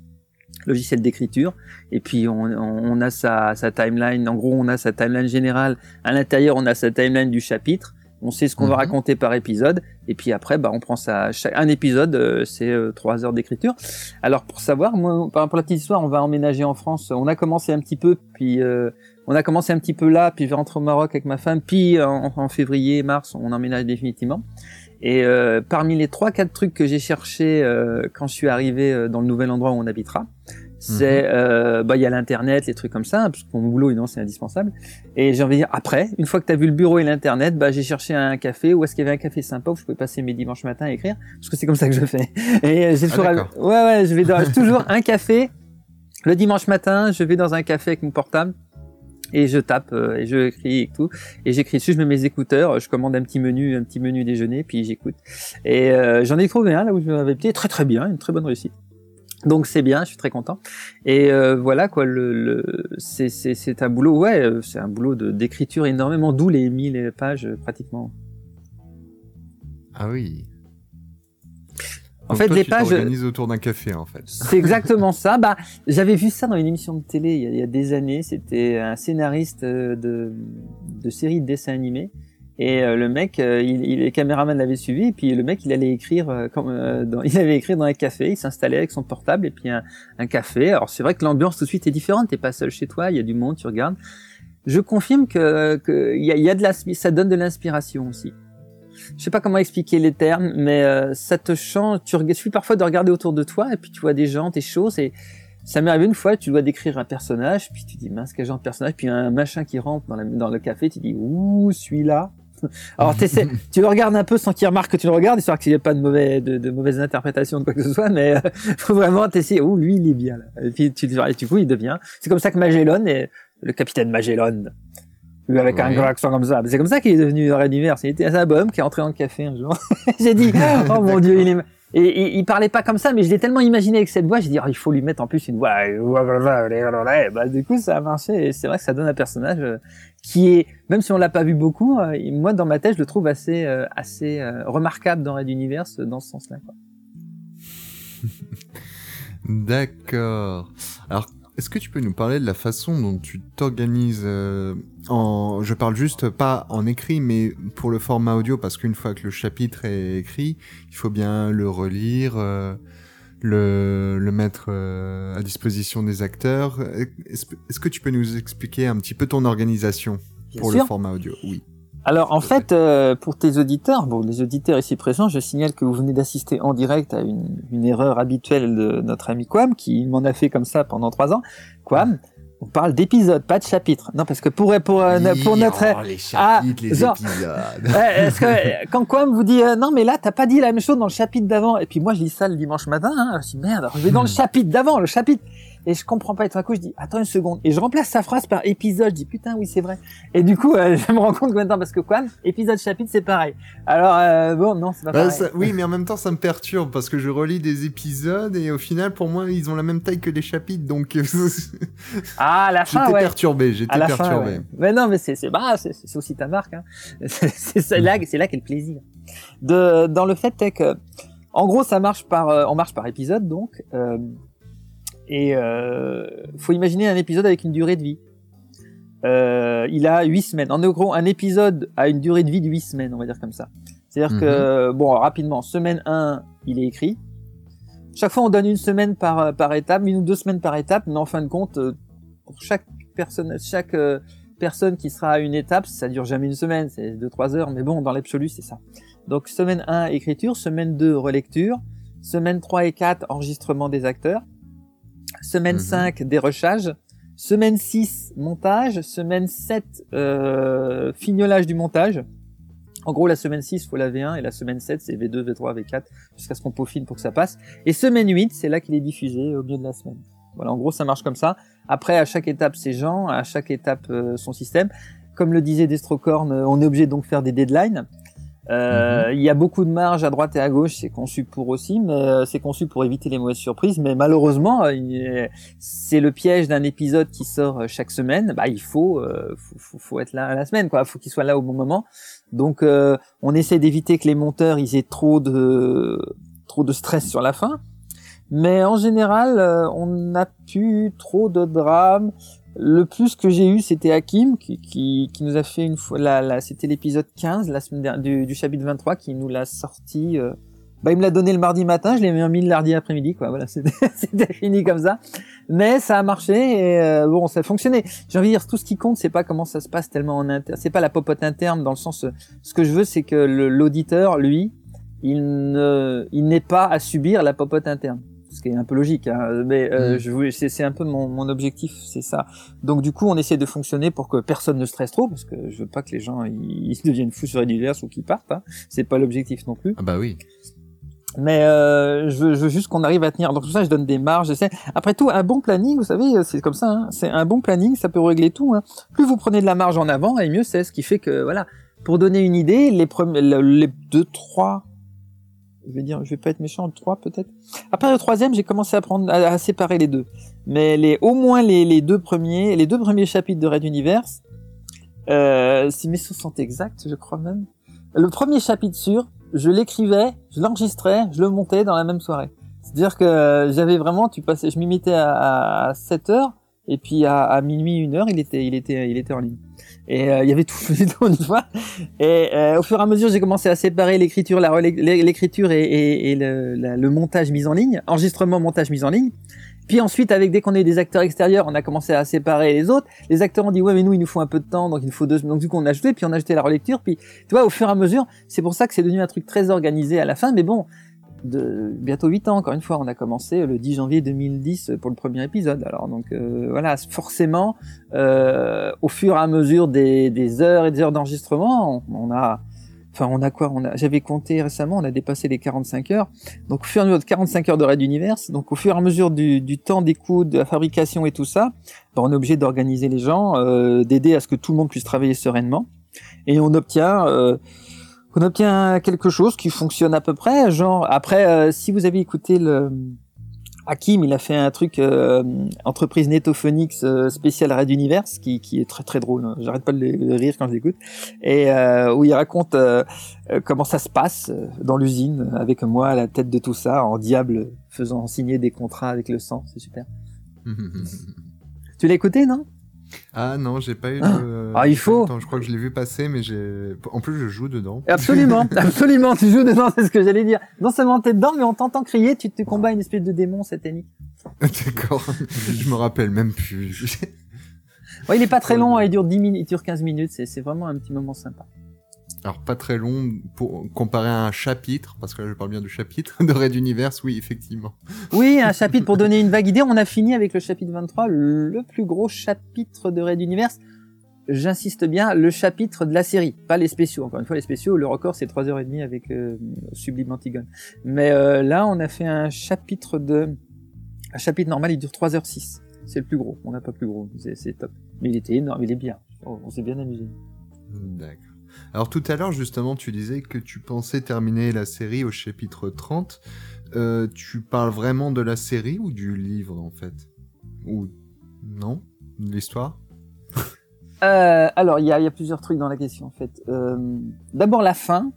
logiciel d'écriture. Et puis on, on a sa, sa, timeline. En gros on a sa timeline générale. À l'intérieur on a sa timeline du chapitre. On sait ce qu'on va mhm. raconter par épisode. Et puis après bah on prend ça un épisode euh, c'est euh, trois heures d'écriture. Alors pour savoir moi par rapport à la petite histoire on va emménager en France. On a commencé un petit peu puis euh, on a commencé un petit peu là puis je vais rentrer au Maroc avec ma femme puis en, en février mars on emménage définitivement et euh, parmi les trois quatre trucs que j'ai cherché euh, quand je suis arrivé euh, dans le nouvel endroit où on habitera, c'est mhm. euh, bah il y a l'internet, les trucs comme ça, parce que mon boulot évidemment c'est indispensable. Et j'ai envie de dire après, une fois que tu as vu le bureau et l'internet, bah j'ai cherché un café où est-ce qu'il y avait un café sympa où je pouvais passer mes dimanches matins à écrire, parce que c'est comme ça que je fais. Et j'ai toujours, ah, ouais ouais, je vais dans, toujours un café le dimanche matin, je vais dans un café avec mon portable et je tape euh, et je écris et tout. Et j'écris dessus je mets mes écouteurs je commande un petit menu un petit menu déjeuner puis j'écoute. Et euh, j'en ai trouvé un là où je m'avais pied très très bien une très bonne réussite. Donc c'est bien je suis très content. Et euh, voilà quoi le, le c'est un boulot ouais euh, c'est un boulot d'écriture énormément d'où les 1000 pages euh, pratiquement. Ah oui en fait, toi, les tu pages. organises autour d'un café, en fait. C'est exactement ça. Bah, j'avais vu ça dans une émission de télé il y a, il y a des années. C'était un scénariste euh, de, de série de dessins animés. Et euh, le mec, euh, il, il, les caméramans l'avaient suivi, et puis le mec, il allait écrire, euh, comme, euh, dans, il avait écrit dans un café, il s'installait avec son portable, et puis un, un café. Alors c'est vrai que l'ambiance tout de suite est différente, t'es pas seul chez toi, il y a du monde, tu regardes. Je confirme que, que y, a, y a de la, ça donne de l'inspiration aussi. Je sais pas comment expliquer les termes, mais euh, ça te change. Tu suffit parfois de regarder autour de toi et puis tu vois des gens, des choses et ça m'est arrivé une fois, tu dois décrire un personnage, puis tu dis mince quel genre de personnage, puis un machin qui rentre dans, la- dans le café, tu dis ouh celui-là. Alors tu le regardes un peu sans qu'il remarque que tu le regardes, histoire qu'il n'y ait pas de mauvais, de, de mauvaises interprétations de quoi que ce soit, mais euh, faut vraiment t'essayer. Ouh lui il est bien là. Et puis tu et du coup il devient. C'est comme ça que Magellan est le capitaine Magellan. Avec un gros accent comme ça. C'est comme ça qu'il est devenu Red Universe. Il était un bonhomme qui est entré dans le café un jour. J'ai dit oh mon dieu il est. Et, et il parlait pas comme ça, mais je l'ai tellement imaginé avec cette voix, j'ai dit, oh, il faut lui mettre en plus une voix. Bah, du coup, ça a marché, et c'est vrai que ça donne un personnage euh, qui est, même si on l'a pas vu beaucoup, euh, moi, dans ma tête, je le trouve assez, euh, assez remarquable dans Red Universe, dans ce sens-là. D'accord. Alors, est-ce que tu peux nous parler de la façon dont tu t'organises euh, en... Je parle juste pas en écrit, mais pour le format audio, parce qu'une fois que le chapitre est écrit, il faut bien le relire, euh, le, le mettre euh, à disposition des acteurs. Est-ce est-ce que tu peux nous expliquer un petit peu ton organisation Bien pour sûr. le format audio? Oui. Alors en fait, euh, pour tes auditeurs, bon, les auditeurs ici présents, je signale que vous venez d'assister en direct à une, une erreur habituelle de notre ami Quam, qui m'en a fait comme ça pendant trois ans. Quam, on parle d'épisodes, pas de chapitres. Non, parce que pour pour euh, pour notre oh, les Ah, les genre- épisodes. Que quand Quam vous dit euh, non mais là t'as pas dit la même chose dans le chapitre d'avant et puis moi je lis ça le dimanche matin hein, je dis merde je vais dans le chapitre d'avant le chapitre et je comprends pas et tout d'un coup je dis attends une seconde. Et je remplace sa phrase par épisode. Je dis putain oui c'est vrai. Et du coup euh, je me rends compte que maintenant parce que Quam épisode chapitre c'est pareil. Alors euh, bon non c'est pas Bah, pareil. ça- oui, mais en même temps, ça me perturbe parce que je relis des épisodes et au final, pour moi, ils ont la même taille que les chapitres, donc ah à la fin j'étais ouais. perturbé, j'étais à fin perturbé. ouais. mais non mais c'est c'est bah c'est aussi ta marque hein. c'est là c'est là qu'est le plaisir. De dans le fait que en gros ça marche par euh, on marche par épisode donc euh, et euh, faut imaginer un épisode avec une durée de vie. Euh, il a huit semaines. En gros un épisode a une durée de vie de huit semaines on va dire comme ça. C'est à dire que bon rapidement semaine 1 il est écrit. Chaque fois on donne une semaine par par étape une ou deux semaines par étape mais en fin de compte euh, pour chaque personne, chaque euh, personne qui sera à une étape, ça dure jamais une semaine, c'est 2-3 heures, mais bon, dans l'absolu, c'est ça. Donc, semaine 1, écriture, semaine 2, relecture, semaine 3 et 4, enregistrement des acteurs, semaine Mhm. 5, dérochage, semaine 6, montage, semaine 7, euh, fignolage du montage. En gros, la semaine 6, faut la V1, et la semaine 7, c'est V2, V3, V4, jusqu'à ce qu'on peaufine pour que ça passe. Et semaine 8, c'est là qu'il est diffusé au milieu de la semaine. Voilà, en gros, ça marche comme ça. Après, à chaque étape, c'est Jean, à chaque étape, euh, son système. Comme le disait Destrocorn, euh, on est obligé donc de faire des deadlines. Euh, Il y a beaucoup de marge à droite et à gauche, c'est conçu pour aussi, mais euh, c'est conçu pour éviter les mauvaises surprises. Mais malheureusement, euh, c'est le piège d'un épisode qui sort chaque semaine. Bah, il faut, euh, faut, faut, faut être là à la semaine, quoi. Faut qu'il soit là au bon moment. Donc, euh, on essaie d'éviter que les monteurs ils aient trop de trop de stress sur la fin. Mais en général, on n'a plus trop de drames. Le plus que j'ai eu, c'était Hakim qui, qui, qui nous a fait une fois, la, c'était l'épisode 15 la semaine dernière, du, du chapitre 23 qui nous l'a sorti. euh, bah, il me l'a donné le mardi matin, je l'ai mis le mardi après-midi, quoi. Voilà, c'était fini comme ça. Mais ça a marché et euh, bon, ça a fonctionné. J'ai envie de dire, tout ce qui compte, c'est pas comment ça se passe tellement en interne. C'est pas la popote interne dans le sens. euh, Ce que je veux, c'est que l'auditeur, lui, il ne, il n'est pas à subir la popote interne ce qui est un peu logique, hein, mais euh, Mm. je c'est, un peu mon, mon objectif, c'est ça. Donc du coup, on essaie de fonctionner pour que personne ne stresse trop, parce que je veux pas que les gens ils, deviennent fous sur l'univers ou qu'ils partent. Hein. C'est pas l'objectif non plus. Ah bah oui. Mais euh, je, veux, je veux juste qu'on arrive à tenir. Donc tout ça, je donne des marges. j'essaie. Après tout, un bon planning, vous savez, c'est comme ça. Hein. C'est un bon planning, ça peut régler tout. Hein. Plus vous prenez de la marge en avant, et mieux c'est. Ce qui fait que voilà, pour donner une idée, les premiers, le- les deux, trois, je vais dire, je vais pas être méchant, trois peut-être. Après le troisième, j'ai commencé à prendre, à, séparer les deux. Mais les, au moins les, les deux premiers, les deux premiers chapitres de Red Universe, euh, si mes sources sont exactes, je crois même. Le premier chapitre sûr, je l'écrivais, je l'enregistrais, je le montais dans la même soirée. C'est-à-dire que euh, j'avais vraiment, tu je m'y mettais à, à 7 heures, et puis à, minuit, une heure, il était, il était, il était en ligne. Et euh, il y avait tout, tout une fois. Et euh, au fur et à mesure, j'ai commencé à séparer l'écriture, la l'écriture et, et, et le, le montage mis en ligne, enregistrement, montage mis en ligne. Puis ensuite, avec dès qu'on a eu des acteurs extérieurs, on a commencé à séparer les autres. Les acteurs ont dit ouais, mais nous, il nous faut un peu de temps, donc il nous faut deux. Donc du coup, on a ajouté, puis on a ajouté la relecture. Puis tu vois, au fur et à mesure, c'est pour ça que c'est devenu un truc très organisé à la fin. Mais bon, de bientôt 8 ans, encore une fois, on a commencé le 10 janvier 2010 pour le premier épisode. Alors donc euh, voilà, forcément, euh, au fur et à mesure des, des heures et des heures d'enregistrement, on, a Enfin, on a quoi on a, J'avais compté récemment, on a dépassé les 45 heures. Donc, au fur et à mesure de 45 heures de Raid d'univers, donc au fur et à mesure du, du temps d'écoute, de la fabrication et tout ça, ben, on est obligé d'organiser les gens, euh, d'aider à ce que tout le monde puisse travailler sereinement. Et on obtient, euh, on obtient quelque chose qui fonctionne à peu près. Genre, après, euh, si vous avez écouté le Hakim, il a fait un truc euh, entreprise Netophonics euh, spécial Red Universe qui, qui est très très drôle. hein. J'arrête pas de, rire quand je l'écoute. Et euh, où il raconte comment ça se passe dans l'usine avec moi à la tête de tout ça, en diable faisant signer des contrats avec le sang. C'est super. Tu l'as écouté, non? Ah non, j'ai pas eu. Ah. le- Ah, il faut. Je crois que je l'ai vu passer, mais j'ai. En plus, je joue dedans. Absolument, absolument. Tu joues dedans, c'est ce que j'allais dire. Non seulement t'es dedans, mais on t'entend crier, tu te combats une espèce de démon satanique. D'accord. je me rappelle même plus. Ouais, il est pas très long, hein, il dure 10 minutes, il dure 15 minutes, c'est vraiment un petit moment sympa. Alors pas très long pour comparer à un chapitre, parce que là je parle bien du chapitre de Red Universe, oui effectivement. Oui, un chapitre pour donner une vague idée. On a fini avec le chapitre 23, le plus gros chapitre de Raid Universe. J'insiste bien, le chapitre de la série, pas les spéciaux. Encore une fois, les spéciaux, le record c'est 3h30 avec euh, Sublime Antigone. Mais euh, là, on a fait un chapitre de... Un chapitre normal, il dure 3h06. C'est le plus gros. On n'a pas plus gros. C'est c'est top. Mais il était énorme, il est bien. Oh, on s'est bien amusé. D'accord. Alors tout à l'heure justement tu disais que tu pensais terminer la série au chapitre 30. Euh, tu parles vraiment de la série ou du livre en fait? Ou non? De L'histoire? Euh, alors, il y a, il y a plusieurs trucs dans la question, en fait. Euh, D'abord, la fin.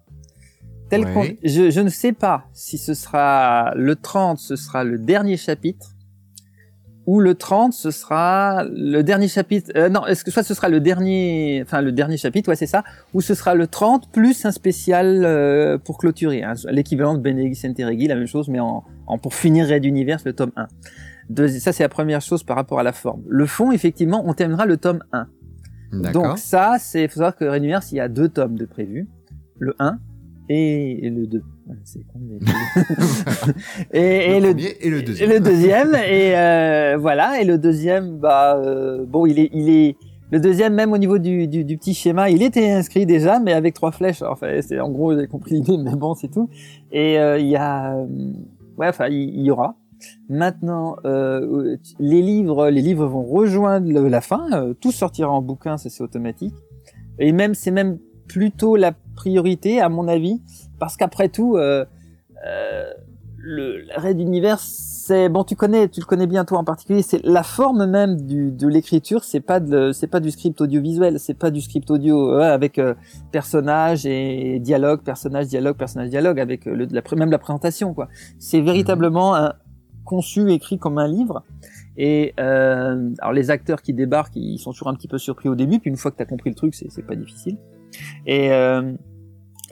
Ouais. je ne sais pas si ce sera le 30, ce sera le dernier chapitre, ou le 30, ce sera le dernier chapitre. euh, non, est-ce que soit ce sera le dernier, enfin le dernier chapitre, ouais, c'est ça, ou ce sera le 30 plus un spécial euh, pour clôturer, hein, l'équivalent de Benedicte Enteregi, la même chose, mais en, en pour finir Red Universe, le tome 1. Deuxi- ça, c'est la première chose par rapport à la forme. Le fond, effectivement, on terminera le tome 1. D'accord. Donc ça, c'est faut savoir que Red Universe, il y a deux tomes de prévus, le 1 et le 2. Ouais, C'est con, mais... et, et le le, premier et le et deuxième. le deuxième, et euh, voilà, et le deuxième, bah euh, bon, il est, il est, le deuxième même au niveau du, du, du petit schéma, il était inscrit déjà, mais avec trois flèches. Enfin, c'est en gros, j'ai compris l'idée, mais bon, c'est tout. Et euh, il y a, euh, ouais, enfin, il, y aura. Maintenant, les livres, les livres vont rejoindre le- la fin. tout sortira en bouquin, ça c'est automatique. Et même, c'est même plutôt la priorité, à mon avis, parce qu'après tout, euh, euh, le Raid Univers, c'est bon, tu connais, tu le connais bien toi en particulier. C'est la forme même du, de l'écriture. C'est pas de, c'est pas du script audiovisuel. C'est pas du script audio ouais, avec euh, personnage et dialogue, personnage, dialogue, personnage, dialogue avec euh, le, la, pré- même la présentation quoi. C'est véritablement un, conçu, écrit comme un livre. Et euh, alors les acteurs qui débarquent, ils sont toujours un petit peu surpris au début, puis une fois que tu as compris le truc, c'est c'est pas difficile. Et euh,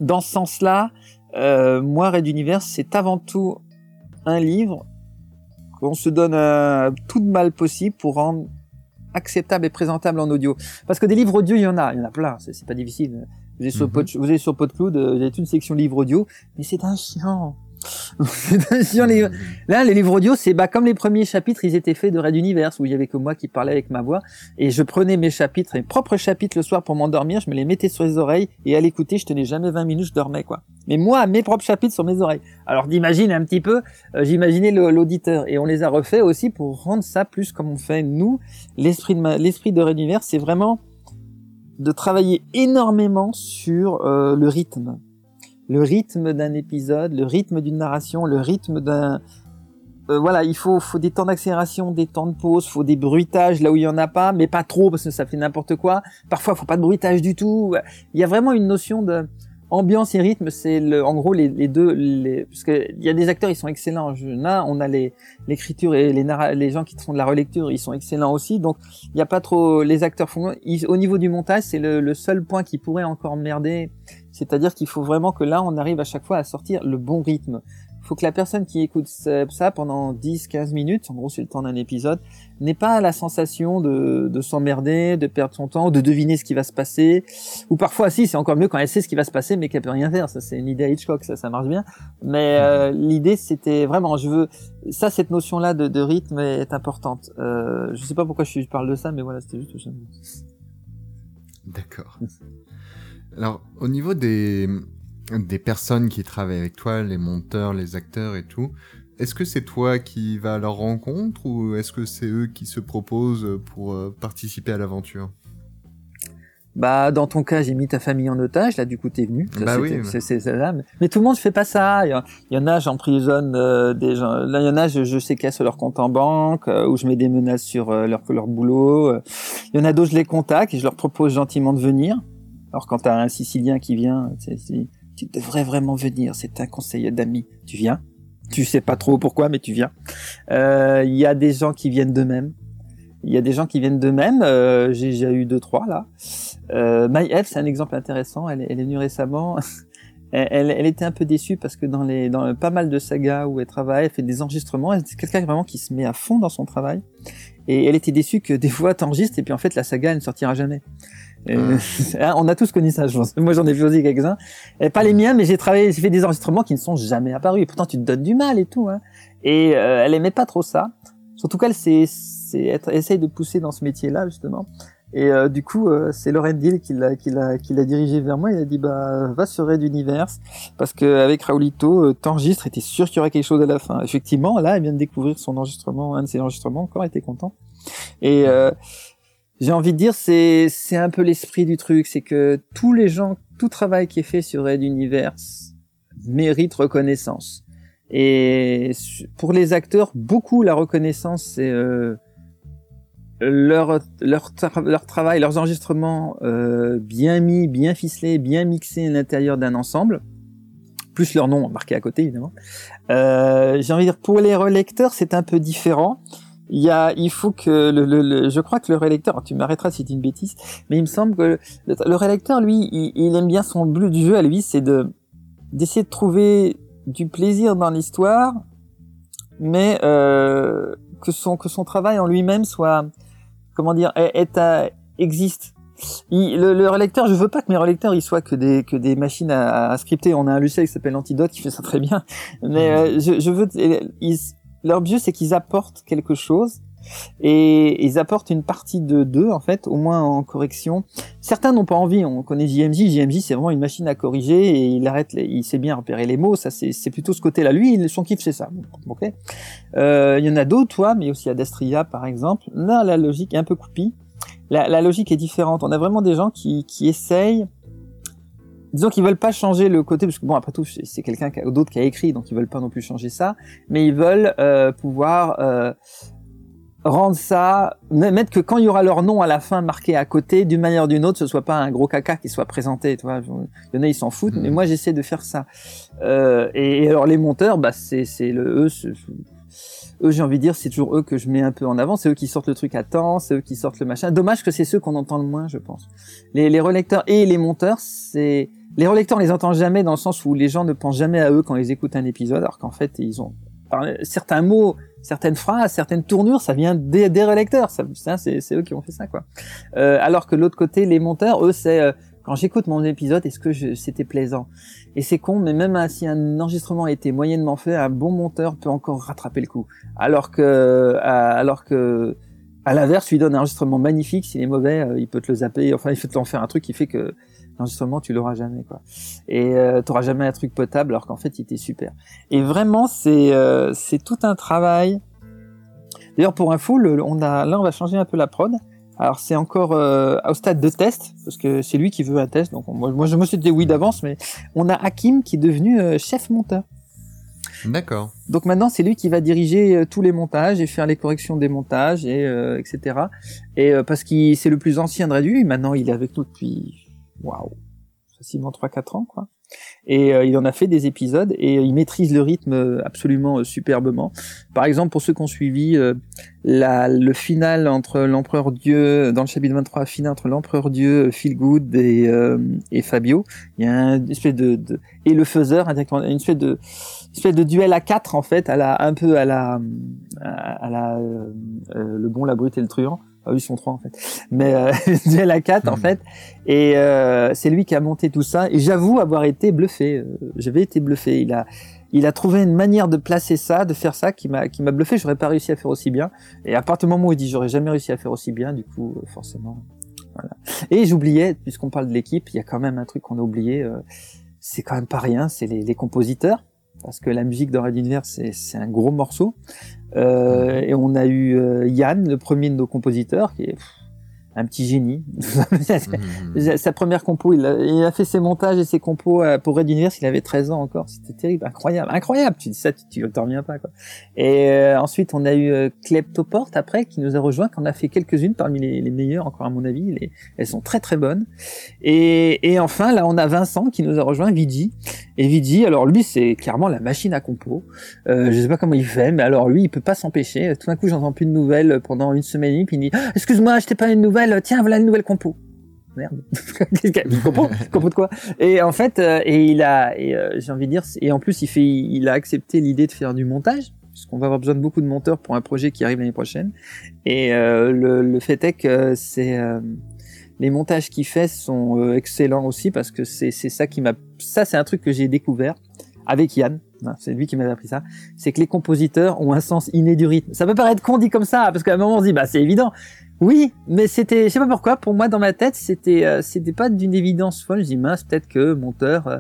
dans ce sens-là, euh, moi, Red Universe, c'est avant tout un livre qu'on se donne un, tout de mal possible pour rendre acceptable et présentable en audio. Parce que des livres audio, il y en a, il y en a plein, c'est pas difficile. Vous avez sur, Mhm. Pod- vous avez sur PodCloud, euh, vous avez toute une section livres audio, mais c'est un chiant. les, Là, les livres audio, c'est bah, comme les premiers chapitres, ils étaient faits de Red Universe, où il y avait que moi qui parlais avec ma voix, et je prenais mes chapitres, mes propres chapitres le soir pour m'endormir, je me les mettais sur les oreilles, et à l'écouter, je tenais jamais 20 minutes, je dormais, quoi. Mais moi, mes propres chapitres sur mes oreilles. Alors, d'imaginer un petit peu, euh, j'imaginais l'auditeur, et on les a refaits aussi pour rendre ça plus comme on fait nous. L'esprit de, l'esprit de Red Universe, c'est vraiment de travailler énormément sur euh, le rythme le rythme d'un épisode, le rythme d'une narration, le rythme d'un euh, voilà, il faut, faut des temps d'accélération, des temps de pause, faut des bruitages là où il y en a pas, mais pas trop parce que ça fait n'importe quoi. Parfois, faut pas de bruitage du tout. Il y a vraiment une notion de ambiance et rythme. C'est le, en gros les, deux, les, parce que il y a des acteurs, ils sont excellents. Je, là, on a les l'écriture et les les gens qui font de la relecture, ils sont excellents aussi. Donc, il y a pas trop les acteurs font. au niveau du montage, c'est le, le seul point qui pourrait encore merder. C'est-à-dire qu'il faut vraiment que là, on arrive à chaque fois à sortir le bon rythme faut que la personne qui écoute ça pendant 10-15 minutes, en gros c'est le temps d'un épisode, n'ait pas la sensation de, de s'emmerder, de perdre son temps, de deviner ce qui va se passer. Ou parfois, si, c'est encore mieux quand elle sait ce qui va se passer, mais qu'elle peut rien faire. Ça, c'est une idée à Hitchcock, ça, ça marche bien. Mais euh, l'idée, c'était vraiment, je veux, ça, cette notion-là de, de rythme est importante. Euh, je sais pas pourquoi je, parle de ça, mais voilà, c'était juste. D'accord. Alors, au niveau des, des personnes qui travaillent avec toi, les monteurs, les acteurs et tout, est-ce que c'est toi qui vas à leur rencontre ou est-ce que c'est eux qui se proposent pour euh, participer à l'aventure? Bah, dans ton cas, j'ai mis ta famille en otage. Là, du coup, t'es venu. Ça, Bah oui, c'est- là. Mais, mais tout le monde fait pas ça. Il y, en a, j'emprisonne euh, des gens. Là, il y en a, je, je séquestre leur compte en banque euh, ou je mets des menaces sur euh, leur leur boulot. Il y en a d'autres, je les contacte et je leur propose gentiment de venir. Alors, quand t'as un Sicilien qui vient, tu devrais vraiment venir. C'est un conseiller d'amis. Tu viens. Tu sais pas trop pourquoi, mais tu viens. Euh, Il y a des gens qui viennent d'eux-mêmes. Il y a des gens qui viennent d'eux-mêmes. Euh, J'ai déjà eu deux, trois là. Euh, c'est un exemple intéressant. Elle, est- venue récemment. Elle, était un peu déçue parce que dans les dans pas mal de sagas où elle travaille, elle fait des enregistrements. C'est quelqu'un vraiment qui se met à fond dans son travail. Et elle était déçue que des fois t'enregistres et puis en fait la saga elle ne sortira jamais. Euh, hein, on a tous connu ça, je pense. Moi j'en ai vu aussi quelques-uns. Pas les miens, mais j'ai travaillé, j'ai fait des enregistrements qui ne sont jamais apparus. Et pourtant tu te donnes du mal et tout. Hein. Et euh, elle aimait pas trop ça. Surtout qu'elle c'est essaye de pousser dans ce métier-là justement. Et euh, du coup, euh, c'est Lauren Dill qui l'a qui l'a qui l'a dirigé vers moi. Il a dit bah va sur Red Universe parce que avec Raoulito, euh, t'enregistres et t'es sûr qu'il y aura quelque chose à la fin. Effectivement, là, elle vient de découvrir son enregistrement, un de ses enregistrements. Encore, elle était content. Et euh, j'ai envie de dire, c'est c'est un peu l'esprit du truc, c'est que tous les gens, tout travail qui est fait sur Red Universe mérite reconnaissance. Et pour les acteurs, beaucoup la reconnaissance, c'est euh, leur leur leur travail, leurs enregistrements euh, bien mis, bien ficelés, bien mixés à l'intérieur d'un ensemble, plus leur nom marqué à côté évidemment. Euh, J'ai envie de dire pour les relecteurs, c'est un peu différent. Il y a, il faut que le, le, le- je crois que le relecteur, tu m'arrêteras si c'est une bêtise, mais il me semble que le, le relecteur, lui, il, il aime bien son but du jeu à lui, c'est de d'essayer de trouver du plaisir dans l'histoire, mais euh, que son que son travail en lui-même soit comment dire est, est à- existe. Il- le, le relecteur, je veux pas que mes relecteurs ils soient que des que des machines à, à scripter. On a un logiciel qui s'appelle Antidote qui fait ça très bien, mais euh, je, je veux ils, leur but c'est qu'ils apportent quelque chose et ils apportent une partie de d'eux en fait, au moins en correction. Certains n'ont pas envie. On connaît JMJ. JMJ c'est vraiment une machine à corriger et il arrête, les- il sait bien repérer les mots. Ça c'est plutôt ce côté-là. Lui, son kiff c'est ça. Ok. Euh, Il y en a d'autres, toi, mais aussi Adastria par exemple. Là, la logique est un peu coupée. La, la logique est différente. On a vraiment des gens qui qui essayent disons qu'ils veulent pas changer le côté parce que bon après tout c'est quelqu'un d'autre qui a écrit donc ils veulent pas non plus changer ça mais ils veulent euh, pouvoir euh, rendre ça mettre que quand il y aura leur nom à la fin marqué à côté d'une manière ou d'une autre ce soit pas un gros caca qui soit présenté tu vois il y en a ils s'en foutent mais moi j'essaie de faire ça. Euh, et, et alors les monteurs bah c'est c'est le eux eux j'ai envie de dire c'est toujours eux que je mets un peu en avant c'est eux qui sortent le truc à temps c'est eux qui sortent le machin. Dommage que c'est ceux qu'on entend le moins je pense. Les, les relecteurs et les monteurs c'est les relecteurs on les entend jamais dans le sens où les gens ne pensent jamais à eux quand ils écoutent un épisode alors qu'en fait ils ont certains mots certaines phrases certaines tournures ça vient des, relecteurs. C'est eux qui ont fait ça quoi. Euh, alors que l'autre côté les monteurs eux c'est euh, quand j'écoute mon épisode est-ce que c'était plaisant? Et c'est con mais même si un enregistrement a été moyennement fait un bon monteur peut encore rattraper le coup. Alors que alors que à l'inverse, lui donnes un enregistrement magnifique, s'il est mauvais, euh, il peut te le zapper, enfin, il peut t'en faire un truc qui fait que l'enregistrement, tu l'auras jamais, quoi. Et euh, t'auras jamais un truc potable, alors qu'en fait, il était super. Et vraiment, c'est euh, c'est tout un travail. D'ailleurs, pour info, le, on a, là, on va changer un peu la prod. Alors, c'est encore euh, au stade de test, parce que c'est lui qui veut un test. Donc, on- moi, moi, je me suis dit oui d'avance, mais on a Hakim qui est devenu euh, chef monteur. D'accord. Donc maintenant, c'est lui qui va diriger euh, tous les montages et faire les corrections des montages et euh, etc. Et euh, parce qu'il c'est le plus ancien de Radu, maintenant il est avec nous depuis waouh, facilement 3 4 ans quoi. Et euh, il en a fait des épisodes et euh, il maîtrise le rythme euh, absolument euh, superbement. Par exemple, pour ceux qui ont suivi la, le final entre l'empereur Dieu dans le chapitre 23, final entre l'empereur Dieu, Phil Good et, et Fabio, il y a une espèce de, de et le faiseur une espèce de espèce de duel à quatre en fait, à la, un peu à la, à la, euh, euh, le bon, la brute et le truand. Ah oui, ils sont trois en fait. Mais euh, duel à quatre en Mhm. fait. Et euh, c'est lui qui a monté tout ça. Et j'avoue avoir été bluffé. Euh, J'avais été bluffé. Il a, il a trouvé une manière de placer ça, de faire ça, qui m'a, qui m'a bluffé. J'aurais pas réussi à faire aussi bien. Et à partir du moment où il dit j'aurais jamais réussi à faire aussi bien, du coup, euh, forcément, voilà. Et j'oubliais, puisqu'on parle de l'équipe, il y a quand même un truc qu'on a oublié. euh, c'est quand même pas rien, c'est les, les compositeurs, parce que la musique de Red Universe, c'est, un gros morceau. Euh, et on a eu euh, Yann, le premier de nos compositeurs, qui est pff, un petit génie. Mhm. Sa première compo, il a, il a fait ses montages et ses compos euh, pour Red Universe, il avait 13 ans encore. C'était terrible, incroyable, incroyable. Tu dis ça, tu, t'en reviens pas, quoi. Et euh, ensuite, on a eu euh, Kleptoport après, qui nous a rejoint, qu'on a fait quelques-unes parmi les, les meilleures, encore à mon avis. Les- elles sont très très bonnes. Et, et enfin, là, on a Vincent qui nous a rejoint, Vigi. Et alors lui, c'est clairement la machine à compo. Euh, je sais pas comment il fait, mais alors lui, il peut pas s'empêcher. Tout d'un coup, j'entends plus de nouvelles pendant une semaine et demie, puis il dit Ah, "Excuse-moi, je t'ai pas une nouvelle. Tiens, voilà une nouvelle compo." Merde. Qu'est-ce de quoi? Et en fait, euh, et il a, et euh, j'ai envie de dire, et en plus, il fait, il a accepté l'idée de faire du montage, parce qu'on va avoir besoin de beaucoup de monteurs pour un projet qui arrive l'année prochaine. Et euh, le, fait est que c'est les montages qu'il fait sont euh, excellents aussi parce que c'est c'est ça qui m'a, ça c'est un truc que j'ai découvert avec Yann. C'est lui qui m'avait appris ça. C'est que les compositeurs ont un sens inné du rythme. Ça peut paraître con dit comme ça, parce qu'à un moment on se dit bah c'est évident. Oui, mais c'était, je sais pas pourquoi, pour moi dans ma tête c'était, euh, c'était pas d'une évidence folle. Je dis mince, peut-être que monteur. euh,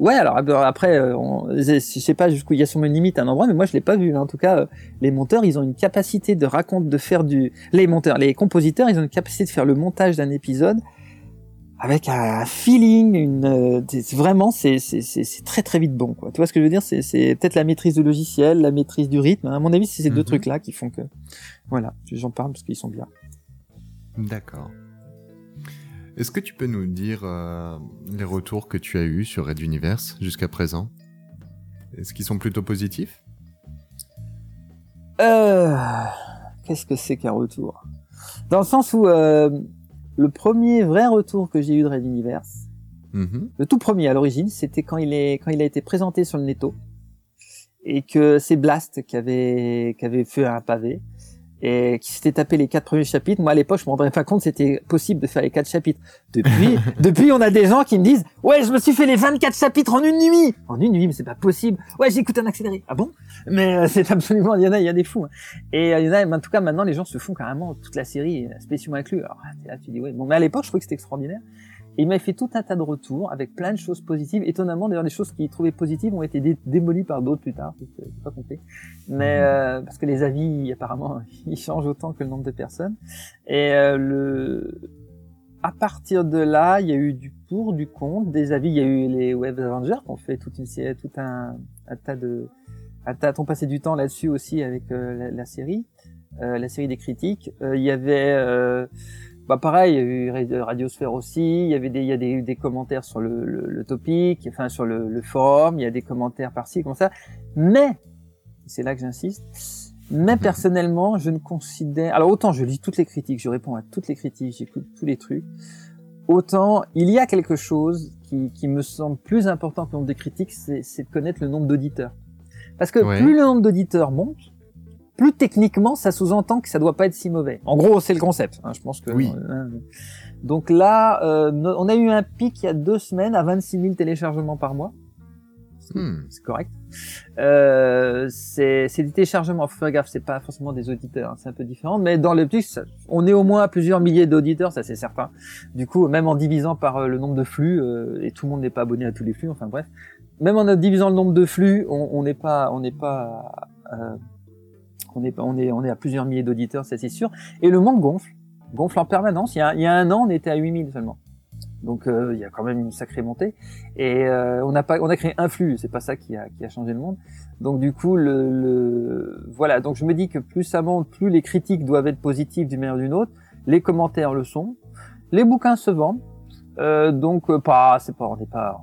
Ouais, alors alors, après, euh, on, je sais pas jusqu'où il y a son limite à un endroit, mais moi je l'ai pas vu. hein. En tout cas, euh, les monteurs, ils ont une capacité de raconte, de faire du, les monteurs, les compositeurs, ils ont une capacité de faire le montage d'un épisode avec un feeling, une, euh, vraiment, c'est très très vite bon. Quoi. Tu vois ce que je veux dire? C'est peut-être la maîtrise du logiciel, la maîtrise du rythme. À mon avis, c'est ces deux Mhm. trucs là qui font que, voilà, j'en parle parce qu'ils sont bien. D'accord. Est-ce que tu peux nous dire euh, les retours que tu as eus sur Red Universe jusqu'à présent? Est-ce qu'ils sont plutôt positifs? Euh, Qu'est-ce que c'est qu'un retour? Dans le sens où euh, le premier vrai retour que j'ai eu de Red Universe, Mhm. le tout premier à l'origine, c'était quand il est quand il a été présenté sur le netto et que c'est Blast qui avait qui avait fait un pavé et qui s'était tapé les quatre premiers chapitres. Moi à l'époque, je me rendais pas compte c'était possible de faire les quatre chapitres. Depuis depuis on a des gens qui me disent "Ouais, je me suis fait les 24 chapitres en une nuit." En une nuit, mais c'est pas possible. Ouais, j'écoute un accéléré. Ah bon? Mais euh, c'est absolument il y en a, il y a des fous. hein. Et euh, il y en a, en tout cas maintenant les gens se font carrément toute la série euh, spécialement inclus. Alors là tu dis ouais, bon mais à l'époque, je trouvais que c'était extraordinaire. Et il m'a fait tout un tas de retours avec plein de choses positives. Étonnamment, d'ailleurs, des choses qu'il trouvait positives ont été dé- démolies par d'autres plus tard. Je pas compris. Mais euh, parce que les avis, apparemment, ils changent autant que le nombre de personnes. Et euh, le... à partir de là, il y a eu du pour, du contre, des avis. Il y a eu les Web Avengers qui ont fait toute une série, tout un, un tas de, un tas, ont passé du temps là-dessus aussi avec euh, la, la série, euh, la série des critiques. Euh, il y avait euh, bah pareil, il y a eu Ra- Radiosphère aussi, il y avait des, il y a des, des commentaires sur le, le, le topic, enfin sur le, le forum, il y a des commentaires par-ci, comme ça. Mais, c'est là que j'insiste, mais personnellement, je ne considère, alors autant je lis toutes les critiques, je réponds à toutes les critiques, j'écoute tous les trucs, autant il y a quelque chose qui, qui me semble plus important que le nombre de critiques, c'est c'est de connaître le nombre d'auditeurs. Parce que Ouais. plus le nombre d'auditeurs monte, plus techniquement, ça sous-entend que ça doit pas être si mauvais. En gros, c'est le concept. hein, je pense que. Oui. euh, donc là, euh, on a eu un pic il y a deux semaines à 26 000 téléchargements par mois. Hmm. C'est correct. Euh, c'est des téléchargements. Faut faire gaffe, c'est pas forcément des auditeurs. hein, c'est un peu différent. Mais dans ça- on est au moins à plusieurs milliers d'auditeurs, ça c'est certain. Du coup, même en divisant par euh, le nombre de flux, euh, et tout le monde n'est pas abonné à tous les flux. Enfin bref, même en divisant le nombre de flux, on on n'est pas, on n'est pas, on est, on est, à plusieurs milliers d'auditeurs, ça c'est sûr. Et le monde gonfle, gonfle en permanence. Il y a, un an, on était à 8000 seulement. Donc euh, il y a quand même une sacrée montée. Et euh, on a pas, on a créé un flux. C'est pas ça qui a, changé le monde. Donc du coup, voilà. Donc je me dis que plus ça monte, plus les critiques doivent être positives d'une manière ou d'une autre. Les commentaires le sont. Les bouquins se vendent. Euh, donc euh, pas, c'est pas, on pas,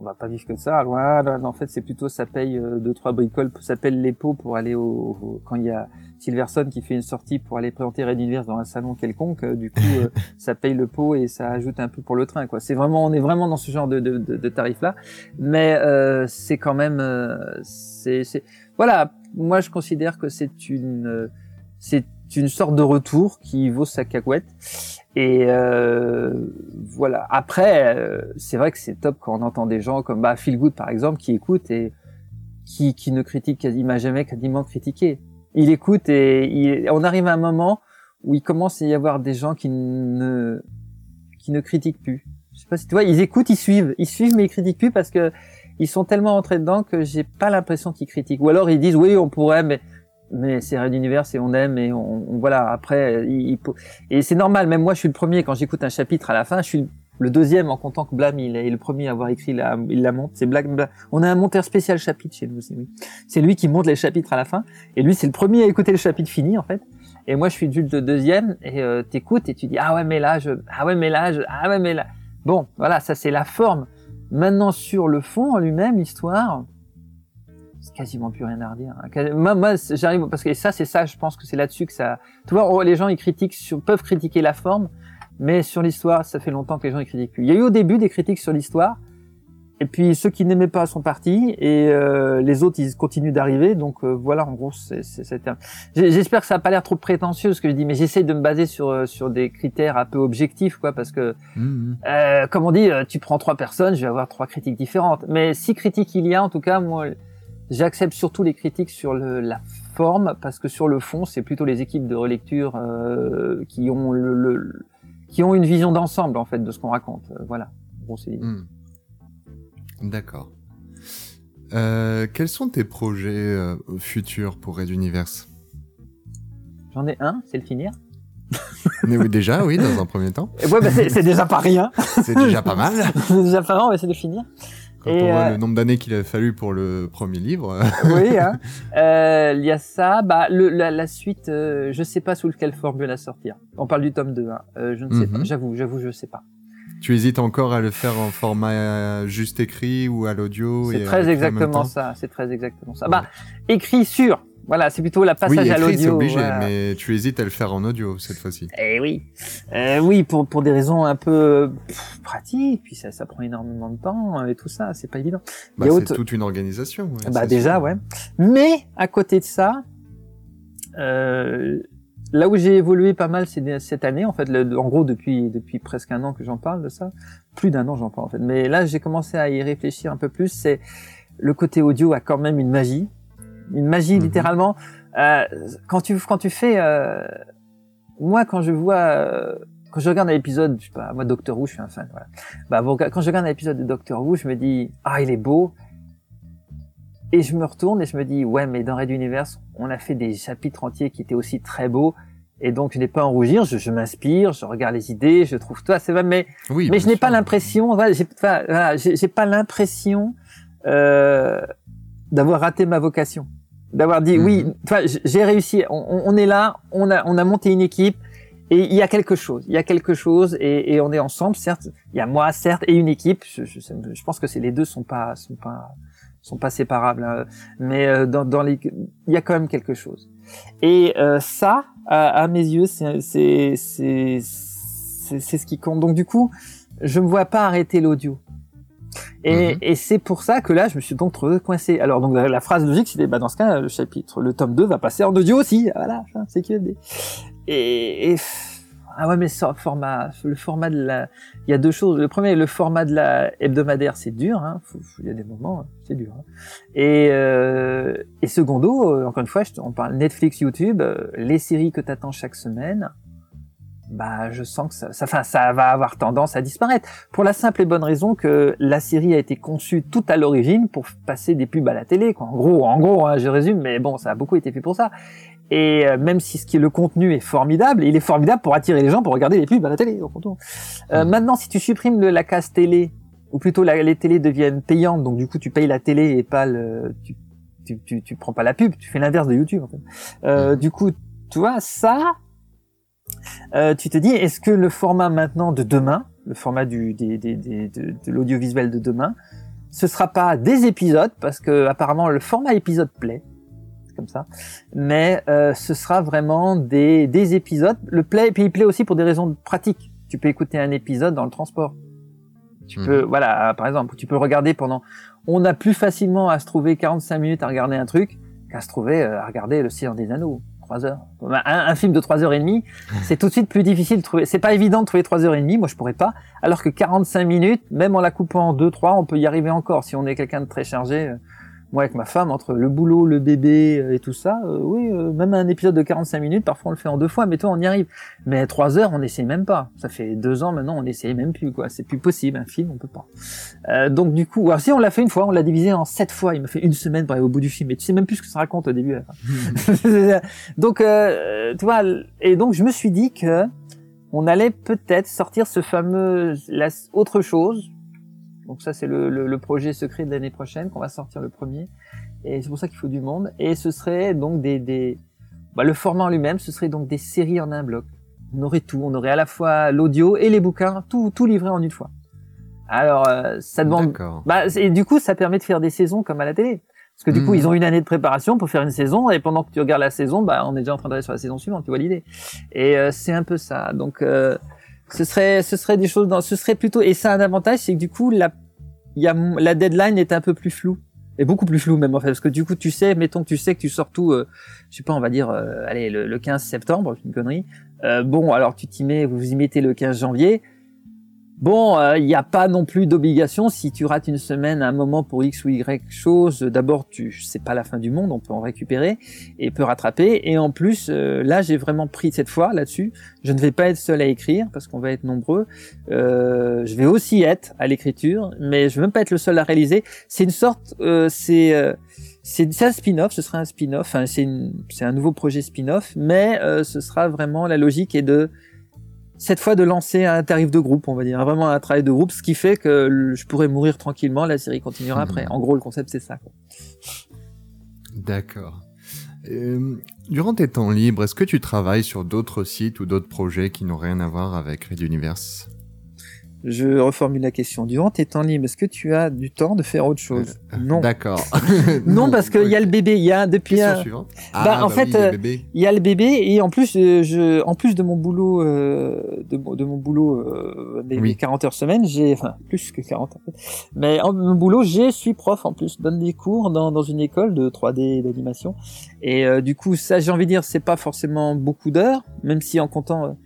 on va pas vivre que ça. Loin, loin. En fait, c'est plutôt ça paye euh, deux trois bricoles, ça s'appelle les pots pour aller au, au- quand il y a Silverson qui fait une sortie pour aller présenter Red Universe dans un salon quelconque. euh, du coup, euh, ça paye le pot et ça ajoute un peu pour le train. Quoi. C'est vraiment, on est vraiment dans ce genre de, de, de, de tarif là, mais euh, c'est quand même, euh, c'est, voilà. Moi, je considère que c'est une, euh, c'est une sorte de retour qui vaut sa cacahuète. Et euh, voilà. Après, euh, c'est vrai que c'est top quand on entend des gens comme bah, Phil Good par exemple qui écoutent et qui, qui ne critique quasi- il m'a jamais quasiment critiqué. Il écoute et il- on arrive à un moment où il commence à y avoir des gens qui ne qui ne critiquent plus. Je sais pas si tu vois, ils écoutent, ils suivent, ils suivent mais ils critiquent plus parce que ils sont tellement entrés dedans que j'ai pas l'impression qu'ils critiquent. Ou alors ils disent oui, on pourrait, mais mais c'est Red Universe et on aime et on, voilà. Après, il, il et c'est normal. Même moi, je suis le premier quand j'écoute un chapitre à la fin. Je suis le deuxième en comptant que Blam il est le premier à avoir écrit la, il la monte. C'est Black. Blam. On a un monteur spécial chapitre chez nous aussi. Oui. C'est lui qui monte les chapitres à la fin et lui c'est le premier à écouter le chapitre fini en fait. Et moi je suis juste le deuxième et euh, t'écoutes et tu dis ah ouais mais là je ah ouais mais là je ah ouais mais là bon voilà ça c'est la forme. Maintenant sur le fond en lui-même l'histoire c'est quasiment plus rien à redire. Moi, moi j'arrive parce que ça c'est ça je pense que c'est là-dessus que ça. Tu vois oh, les gens ils critiquent sur, peuvent critiquer la forme mais sur l'histoire ça fait longtemps que les gens ils critiquent plus. Il y a eu au début des critiques sur l'histoire. Et puis ceux qui n'aimaient pas sont partis et euh, les autres ils continuent d'arriver. Donc euh, voilà, en gros, c'est J'espère que ça a pas l'air trop prétentieux ce que je dis, mais j'essaie de me baser sur euh, sur des critères un peu objectifs, quoi, parce que Mhm. euh, comme on dit, euh, tu prends trois personnes, je vais avoir trois critiques différentes. Mais si critiques il y a, en tout cas, moi, j'accepte surtout les critiques sur le, la forme, parce que sur le fond, c'est plutôt les équipes de relecture euh, qui ont le, le- qui ont une vision d'ensemble en fait de ce qu'on raconte. Euh, voilà. En gros, c'est l'idée. Hmm. D'accord. Euh, quels sont tes projets futurs pour Red Universe? J'en ai un, c'est le finir. Mais oui, déjà, oui, dans un premier temps. Et ouais, bah, c'est déjà pas rien. C'est déjà pas mal. c'est déjà pas mal, mais c'est de finir. Quand Et, on voit euh, le nombre d'années qu'il a fallu pour le premier livre. oui, hein. Euh, il y a ça. Bah, le, la, la suite, euh, je sais pas sous quelle forme la sortir. On parle du tome 2. Hein. Euh, je ne sais Mhm. pas. J'avoue, j'avoue, je sais pas. tu hésites encore à le faire en format euh, juste écrit ou à l'audio C'est très exactement ça. C'est très exactement ça. Bah, écrit sur. Voilà, c'est plutôt la Oui, passage à écrit, c'est l'audio. obligé, voilà. mais tu hésites à le faire en audio cette fois-ci. Eh oui, euh, oui, pour pour des raisons un peu pff, pratiques, puis ça ça prend énormément de temps euh, et tout ça, c'est pas évident. Bah, c'est autre- toute une organisation. ouais, Bah c'est déjà, sûr. ouais. Mais à côté de ça, euh, là où j'ai évolué pas mal c'est cette année, en fait, le- en gros depuis depuis presque un an que j'en parle de ça, plus d'un an j'en parle en fait. Mais là j'ai commencé à y réfléchir un peu plus. C'est le côté audio a quand même une magie, une magie Mhm. littéralement. Euh, quand tu quand tu fais, euh, moi quand je vois euh, quand je regarde un épisode, je sais pas, moi Doctor Who, je suis un fan. Voilà. Bah bon, quand je regarde un épisode de Doctor Who, je me dis ah il est beau, et je me retourne et je me dis, ouais, mais dans Red Universe, on a fait des chapitres entiers qui étaient aussi très beaux. Et donc, je n'ai pas à en rougir, je, je m'inspire, je regarde les idées, je trouve toi, c'est vrai, mais, Oui, mais je n'ai pas l'impression, voilà, j'ai enfin, voilà, j'ai pas l'impression euh, d'avoir raté ma vocation. D'avoir dit, Mhm. oui, enfin, j- j'ai réussi, on, on- est là, on a, on a monté une équipe, et il y a quelque chose, il y a quelque chose, et, et on est ensemble, certes, il y a moi, certes, et une équipe, je, je, je pense que c'est les deux sont pas, sont pas, sont pas séparables, hein. mais euh, dans, dans les, il y a quand même quelque chose. Et euh, ça, à, à mes yeux, c'est c'est c'est ce qui compte. Donc du coup, je me vois pas arrêter l'audio. Et, Mhm. et c'est pour ça que là, je me suis donc trouvé coincé. Alors donc la phrase logique, c'était bah dans ce cas, le chapitre, le tome 2 va passer en audio aussi. Voilà, hein, c'est QFD. Et, et ah ouais, mais ça, format, le format de la, il y a deux choses. Le premier, le format de la hebdomadaire, c'est dur. Hein. Faut- Il y a des moments, hein, c'est dur. hein. Et, euh, et secondo, euh, encore une fois, je on parle Netflix, YouTube, euh, les séries que t'attends chaque semaine. Bah, je sens que ça, ça, enfin, ça va avoir tendance à disparaître. Pour la simple et bonne raison que la série a été conçue tout à l'origine pour passer des pubs à la télé. Quoi. En gros, en gros, hein, je résume, mais bon, ça a beaucoup été fait pour ça. Et euh, même si ce qui est le contenu est formidable, il est formidable pour attirer les gens pour regarder les pubs à la télé. au fond. Euh, Mm. Maintenant, si tu supprimes le- la case télé, ou plutôt la- les télés deviennent payantes, donc du coup tu payes la télé et pas le, tu, tu, tu, tu prends pas la pub, tu fais l'inverse de YouTube. En fait. euh, Mhm. Du coup, tu vois ça, euh, tu te dis, est-ce que le format maintenant de demain, le format du, des, des, des- de, de l'audiovisuel de demain, ce sera pas des épisodes parce que apparemment le format épisode plaît, C'est comme ça. Mais euh, ce sera vraiment des, des épisodes. Le play, puis il plaît aussi pour des raisons pratiques. Tu peux écouter un épisode dans le transport. Tu Mhm. peux, voilà, par exemple, tu peux le regarder pendant. On a plus facilement à se trouver 45 minutes à regarder un truc qu'à se trouver euh, à regarder le Seigneur des Anneaux. 3 heures. Un, un film de 3 heures et demie, c'est tout de suite plus difficile de trouver. C'est pas évident de trouver 3 heures et demie, moi je pourrais pas. Alors que 45 minutes, même en la coupant en 2, 3, on peut y arriver encore. Si on est quelqu'un de très chargé, euh, moi avec ma femme, entre le boulot, le bébé euh, et tout ça, euh, oui, euh, même un épisode de 45 minutes, parfois on le fait en deux fois, mais toi on y arrive. Mais 3 heures, on n'essaye même pas. Ça fait deux ans maintenant, on n'essaye même plus, quoi. C'est plus possible, un film, on peut pas. Euh, donc du coup, alors si on l'a fait une fois, on l'a divisé en sept fois. Il m'a fait une semaine pour aller au bout du film. Et tu sais même plus ce que ça raconte au début. fin. donc, euh, tu vois, et donc je me suis dit que on allait peut-être sortir ce fameux la, autre chose. Donc ça, c'est le, le, le projet secret de l'année prochaine qu'on va sortir le premier. Et c'est pour ça qu'il faut du monde. Et ce serait donc des, des bah, le format en lui-même, ce serait donc des séries en un bloc. On aurait tout. On aurait à la fois l'audio et les bouquins, tout, tout livré en une fois. Alors, euh, ça demande. Bah, et du coup, ça permet de faire des saisons comme à la télé. Parce que du coup, Mhm. ils ont une année de préparation pour faire une saison, et pendant que tu regardes la saison, bah, on est déjà en train d'aller sur la saison suivante. Tu vois l'idée Et euh, c'est un peu ça. Donc, euh, ce serait, ce serait des choses dans, ce serait plutôt. Et ça a un avantage, c'est que du coup, la, y a la deadline est un peu plus floue. Et beaucoup plus floue même en fait, parce que du coup tu sais, mettons que tu sais que tu sors tout, euh, je sais pas, on va dire, euh, allez, le, le 15 septembre, une connerie. Euh, bon, alors tu t'y mets, vous y mettez le 15 janvier. Bon, il n'y a pas non plus d'obligation si tu rates une semaine un moment pour X ou Y chose. D'abord, tu c'est pas la fin du monde, on peut en récupérer et peut rattraper. Et en plus, euh, là, j'ai vraiment pris cette fois là-dessus. Je ne vais pas être seul à écrire parce qu'on va être nombreux. Euh, je vais aussi être à l'écriture, mais je veux même pas être le seul à réaliser. C'est une sorte, euh, c'est euh, c'est c'est un spin-off. Ce sera un spin-off. Une- c'est un nouveau projet spin-off, mais euh, ce sera vraiment la logique est de cette fois de lancer un tarif de groupe, on va dire, vraiment un travail de groupe, ce qui fait que je pourrais mourir tranquillement, la série continuera après. En gros, le concept c'est ça. D'accord. Euh, durant tes temps libres, est-ce que tu travailles sur d'autres sites ou d'autres projets qui n'ont rien à voir avec Red Universe? Je reformule la question. Durant tes temps libres, est-ce que tu as du temps de faire autre chose? Non. D'accord. Non, parce qu'il y a le bébé. Il y a depuis un. suivante. Bah, Ah, en bah fait, oui, le euh, bébé. il y a le bébé et en plus, euh, je, en plus de mon boulot, euh, de, mon- de mon boulot, euh, des Oui. 40 heures semaine, j'ai, enfin, plus que 40 en fait. Mais en mon boulot, j'ai suis prof en plus, donne des cours dans, dans une école de 3D d'animation. Et euh, du coup, ça, j'ai envie de dire, c'est pas forcément beaucoup d'heures, même si en comptant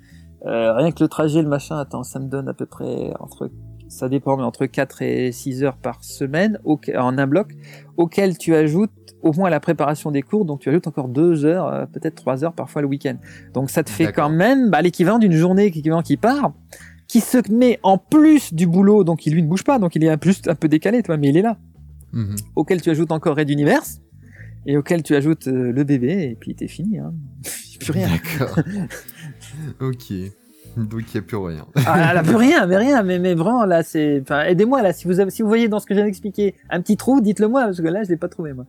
euh, rien que le trajet, le machin, attends, ça me donne à peu près entre, ça dépend, mais entre 4 et 6 heures par semaine au- en un bloc, auquel tu ajoutes au moins la préparation des cours, donc tu ajoutes encore 2 heures, euh, peut-être 3 heures parfois le week-end. Donc ça te fait quand même bah, l'équivalent d'une journée équivalent qui part, qui se met en plus du boulot, donc il lui ne bouge pas, donc il est un, plus, un peu décalé, toi, mais il est là. Mhm. Auquel tu ajoutes encore Red Universe, et auquel tu ajoutes euh, le bébé, et puis t'es fini. Hein. plus rien. D'accord. ok. Donc il n'y a plus rien. Ah, elle a plus rien, mais rien, mais, mais vraiment là, c'est. Enfin, aidez-moi là, si vous avez, si vous voyez dans ce que je viens d'expliquer un petit trou, dites-le moi parce que là, je l'ai pas trouvé moi.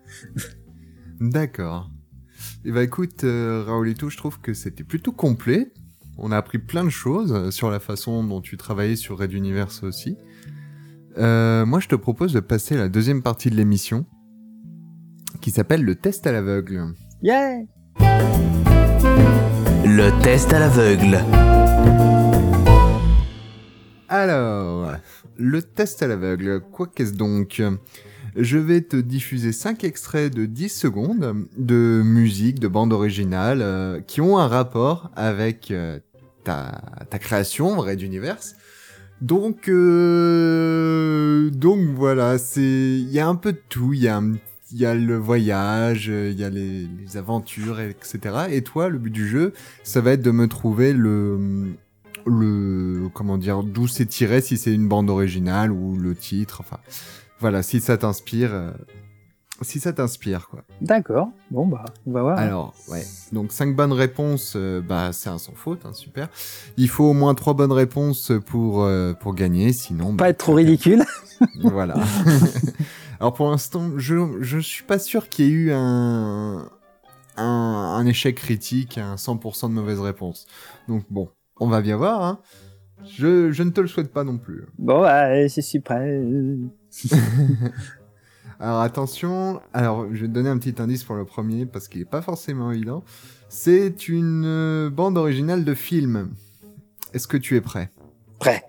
D'accord. Et bah écoute, euh, Raoulito, je trouve que c'était plutôt complet. On a appris plein de choses sur la façon dont tu travaillais sur Red Universe aussi. Euh, moi, je te propose de passer à la deuxième partie de l'émission, qui s'appelle le test à l'aveugle. Yeah. Le test à l'aveugle. Alors, le test à l'aveugle, quoi qu'est-ce donc? Je vais te diffuser 5 extraits de 10 secondes de musique, de bande originale, euh, qui ont un rapport avec euh, ta, création, Red Universe. Donc, euh, donc voilà, c'est, il y a un peu de tout. Il y a, un- il y a le voyage, euh, il y a les, les aventures, etc. Et toi, le but du jeu, ça va être de me trouver le, le, comment dire, d'où c'est tiré, si c'est une bande originale ou le titre. Enfin, voilà, si ça t'inspire, euh, si ça t'inspire, quoi. D'accord. Bon bah, on va voir. Alors, ouais. Donc, 5 bonnes réponses, euh, bah, c'est un sans faute, hein, super. Il faut au moins 3 bonnes réponses pour, euh, pour gagner, sinon. pas bah, être trop ridicule. voilà. Alors, pour l'instant, je, je suis pas sûr qu'il y ait eu un, un, un échec critique, un 100% de mauvaise réponse. Donc, bon, on va bien voir, hein. Je, je ne te le souhaite pas non plus. Bon, bah, je suis prêt. Alors attention, alors je vais te donner un petit indice pour le premier parce qu'il est pas forcément évident. C'est une euh, bande originale de film. Est-ce que tu es prêt? Prêt.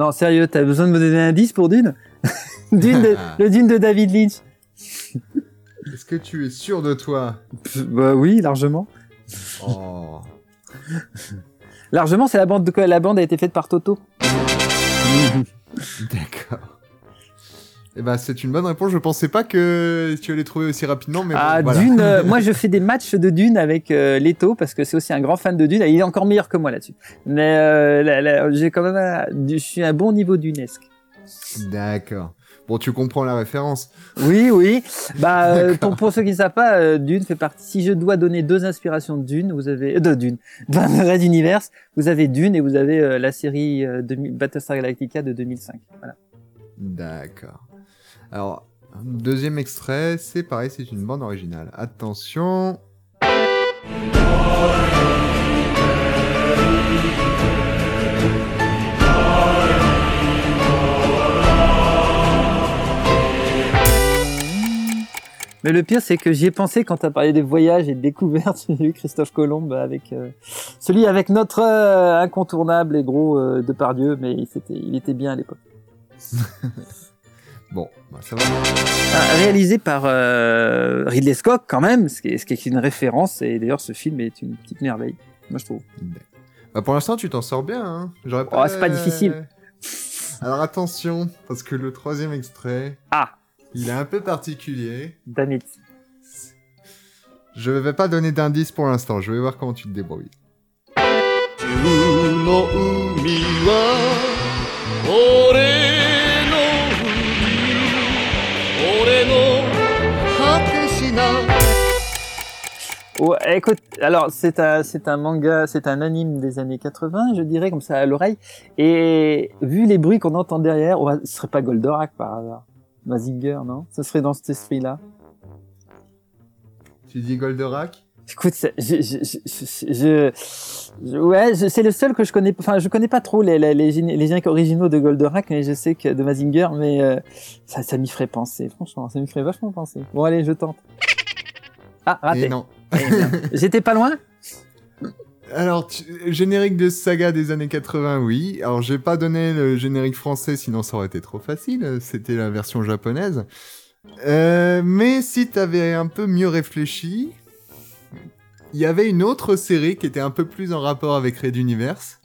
Non, sérieux, t'as besoin de me donner un indice pour Dune Dune de- Le Dune de David Lynch Est-ce que tu es sûr de toi? Pff, Bah oui, largement. Oh. Largement, c'est la bande de quoi? La bande a été faite par Toto. D'accord. Eh ben, c'est une bonne réponse. Je pensais pas que tu allais trouver aussi rapidement, mais bon, ah, voilà. Dune, euh, moi je fais des matchs de Dune avec euh, Leto parce que c'est aussi un grand fan de Dune. et Il est encore meilleur que moi là-dessus. Mais euh, j'ai quand même, un- je suis un bon niveau dunesque. D'accord. Bon, tu comprends la référence. Oui, oui. Bah, pour, pour ceux qui ne savent pas, Dune fait partie. Si je dois donner deux inspirations de Dune, vous avez de Dune, de Red Universe, vous avez Dune et vous avez la série Battlestar Galactica de 2005. Voilà. D'accord. Alors, deuxième extrait, c'est pareil, c'est une bande originale. Attention. Mais le pire, c'est que j'y ai pensé quand tu as parlé des voyages et de découvertes. J'ai vu Christophe Colomb avec euh, celui avec notre euh, incontournable et gros euh, Depardieu, mais c'était, il était bien à l'époque. Bon, bah, ça va. Ah, réalisé par euh, Ridley Scott quand même, ce qui, est, ce qui est une référence. Et d'ailleurs, ce film est une petite merveille, moi je trouve. Bah, pour l'instant, tu t'en sors bien. Hein. J'aurais Oh, c'est pas difficile. Alors attention, parce que le troisième extrait, Ah, il est un peu particulier. damn it. Je vais pas donner d'indice pour l'instant. Je vais voir comment tu te débrouilles. Oh, écoute, alors c'est un, c'est un manga, c'est un anime des années 80, je dirais comme ça à l'oreille. Et vu les bruits qu'on entend derrière, oh, ce serait pas Goldorak par hasard, Mazinger, non? Ce serait dans cet esprit-là. Tu dis Goldorak? Écoute, je, je, je, ouais, c'est le seul que je connais. Enfin, je connais pas trop les, les, les, les génériques originaux de Goldorak, mais je sais que de Mazinger, mais euh, ça, ça m'y ferait penser. Franchement, ça m'y ferait vachement penser. Bon, allez, je tente. Ah, raté. Et non. J'étais pas loin? Alors, tu- générique de saga des années 80, oui. Alors, j'ai pas donné le générique français, sinon ça aurait été trop facile. C'était la version japonaise. Euh, mais si t'avais un peu mieux réfléchi, il y avait une autre série qui était un peu plus en rapport avec Red Universe,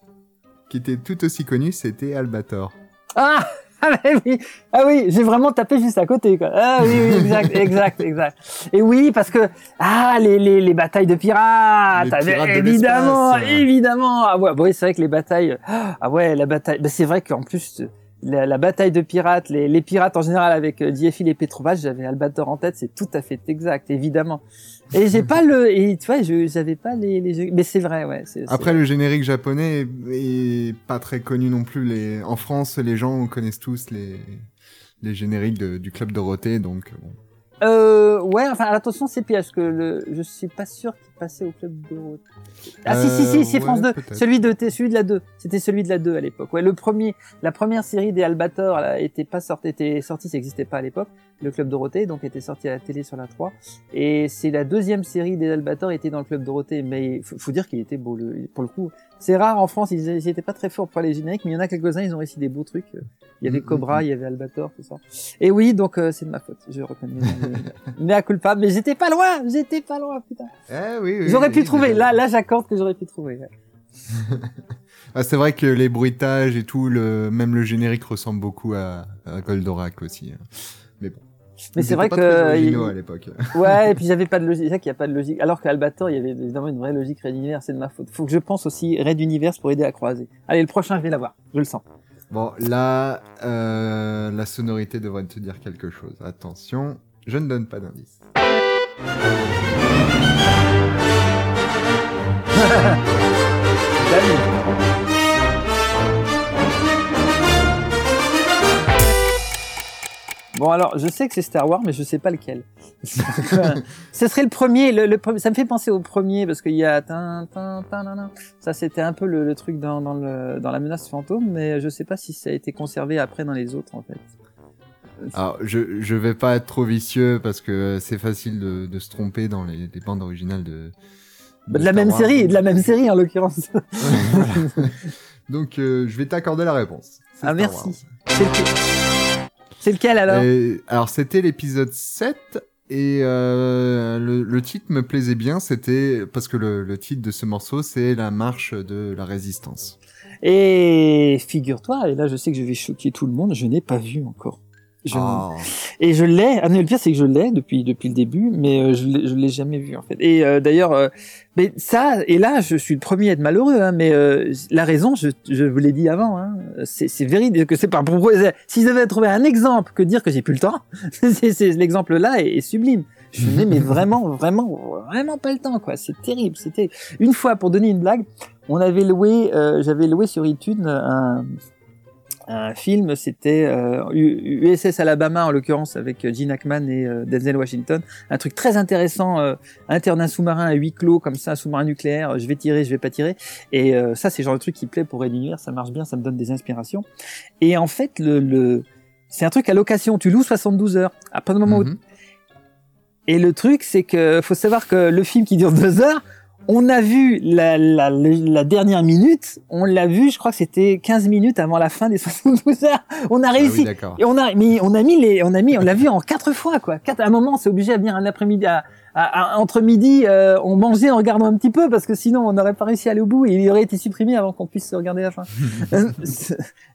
qui était tout aussi connue, c'était Albator. Ah, ah mais oui, ah oui, j'ai vraiment tapé juste à côté. Quoi. Ah oui, oui, exact, exact, exact. Et oui, parce que ah les les, les batailles de pirates, Les ah, de évidemment, évidemment. Ah ouais, bah oui, c'est vrai que les batailles, ah ouais, la bataille. Bah c'est vrai qu'en plus la, la bataille de pirates, les, les pirates en général avec euh, et Petrovac, j'avais Albator en tête, c'est tout à fait exact, évidemment. Et j'ai pas le, et tu vois, j'avais pas les, les, mais c'est vrai, ouais. Après, le générique japonais est, est pas très connu non plus. Les... En France, les gens connaissent tous les, les génériques de- du Club Dorothée, donc bon. Euh, ouais, enfin, attention, c'est piège, que le, je suis pas sûr qu'il passait au club de Ah, si, si, Euh, si, c'est ouais, France 2. peut-être. Celui de, celui de la 2. C'était celui de la 2 à l'époque. Ouais, le premier, la première série des Albator, là, était pas sortie, était sortie, ça existait pas à l'époque. Le club Dorothée, donc, était sorti à la télé sur la 3. Et c'est la deuxième série des Albator était dans le club Dorothée. Mais faut, faut dire qu'il était beau, le, pour le coup. C'est rare en France, ils, ils étaient pas très forts pour les génériques, mais il y en a quelques-uns, ils ont réussi des beaux trucs. Il y avait Mm, Cobra, mm, il y avait Albator, tout ça. Et oui, donc, euh, c'est de ma faute. Je reconnais. mais à culpa. Mais j'étais pas loin, j'étais pas loin, putain. Eh oui, oui, J'aurais oui, pu trouver. Là, là, j'accorde que j'aurais pu trouver. ouais. Ah, c'est vrai que les bruitages et tout, le... même le générique ressemble beaucoup à, à Goldorak aussi. hein. Mais bon. Mais c'est vrai pas que très il- à l'époque. Ouais, et puis j'avais pas de logique. C'est ça qu'il n'y a pas de logique. Alors qu'Albator, il y avait évidemment une vraie logique Red Universe, c'est de ma faute. Faut que je pense aussi Red Universe pour aider à croiser. Allez, le prochain, je vais l'avoir. Je le sens. Bon, là, euh, la sonorité devrait te dire quelque chose. Attention, je ne donne pas d'indice. Bon, alors, je sais que c'est Star Wars, mais je sais pas lequel. Ce serait le premier. Ça me fait penser au premier parce qu'il y a ça, c'était un peu le, truc dans, la menace fantôme, mais je sais pas si ça a été conservé après dans les autres en fait. Alors, je, vais pas être trop vicieux parce que c'est facile de, se tromper dans les bandes originales de. De la même série, de la même série en l'occurrence. Voilà. Donc, euh, je vais t'accorder la réponse. Ah merci. C'est lequel, c'est lequel alors Et- alors, c'était l'épisode 7 et euh, le, le titre me plaisait bien. C'était parce que le, le titre de ce morceau, c'est la marche de la résistance. Et figure-toi, et là je sais que je vais choquer tout le monde, je n'ai pas vu encore. Je Ah. Et je l'ai. Ah le pire c'est que je l'ai depuis depuis le début, mais euh, je l'ai je l'ai jamais vu en fait. Et euh, d'ailleurs, euh, mais ça et là, je suis le premier à être malheureux, hein, mais euh, la raison, je, je vous l'ai dit avant, hein, c'est c'est véridique que c'est pas pour si je devais trouver un exemple que dire que j'ai plus le temps, c'est l'exemple là est, est sublime. Je n'ai mais vraiment vraiment vraiment pas le temps quoi. C'est terrible. C'était une fois pour donner une blague, on avait loué, j'avais loué sur iTunes un un film, c'était euh, USS Alabama en l'occurrence avec Gene Hackman et euh, Denzel Washington, un truc très intéressant, euh, interne un sous-marin à huis clos comme ça, un sous-marin nucléaire, euh, je vais tirer, je vais pas tirer, et euh, ça c'est le genre de truc qui plaît pour réunir, ça marche bien, ça me donne des inspirations, et en fait le, le... c'est un truc à location, tu loues 72 heures, à partir du moment où Mhm. et le truc, c'est que faut savoir que le film qui dure deux heures, on a vu la, la, la dernière minute, on l'a vu, je crois que c'était 15 minutes avant la fin des 72 heures. On a Ah oui, réussi. et on a mis, on a mis les, on a mis, on l'a vu en quatre fois quoi. Quatre, à un moment, c'est obligé à venir un après-midi, à, à- à- entre midi, euh, on mangeait en regardant un petit peu parce que sinon on n'aurait pas réussi à aller au bout et il aurait été supprimé avant qu'on puisse regarder la fin. Euh,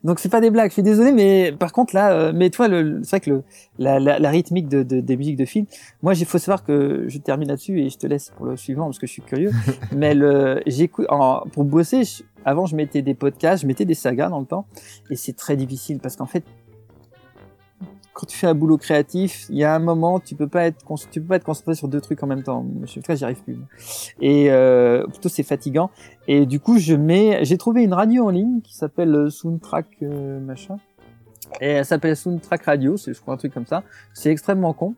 Donc c'est pas des blagues, je suis désolé, mais par contre là, euh, mais toi, le, c'est vrai que le, la, la, la rythmique de, de- des musiques de film, moi il faut savoir que je termine là-dessus et je te laisse pour le suivant parce que je suis curieux. mais le, j'écoute, pour bosser, je- avant je mettais des podcasts, je mettais des sagas dans le temps et c'est très difficile parce qu'en fait quand tu fais un boulot créatif, il y a un moment, tu peux pas être, tu peux pas être concentré sur deux trucs en même temps. Je j'y arrive plus. Et euh, plutôt, c'est fatigant. Et du coup, je mets, j'ai trouvé une radio en ligne qui s'appelle euh, Soundtrack euh, machin. Et elle s'appelle Soundtrack Radio, c'est je crois un truc comme ça. C'est extrêmement con.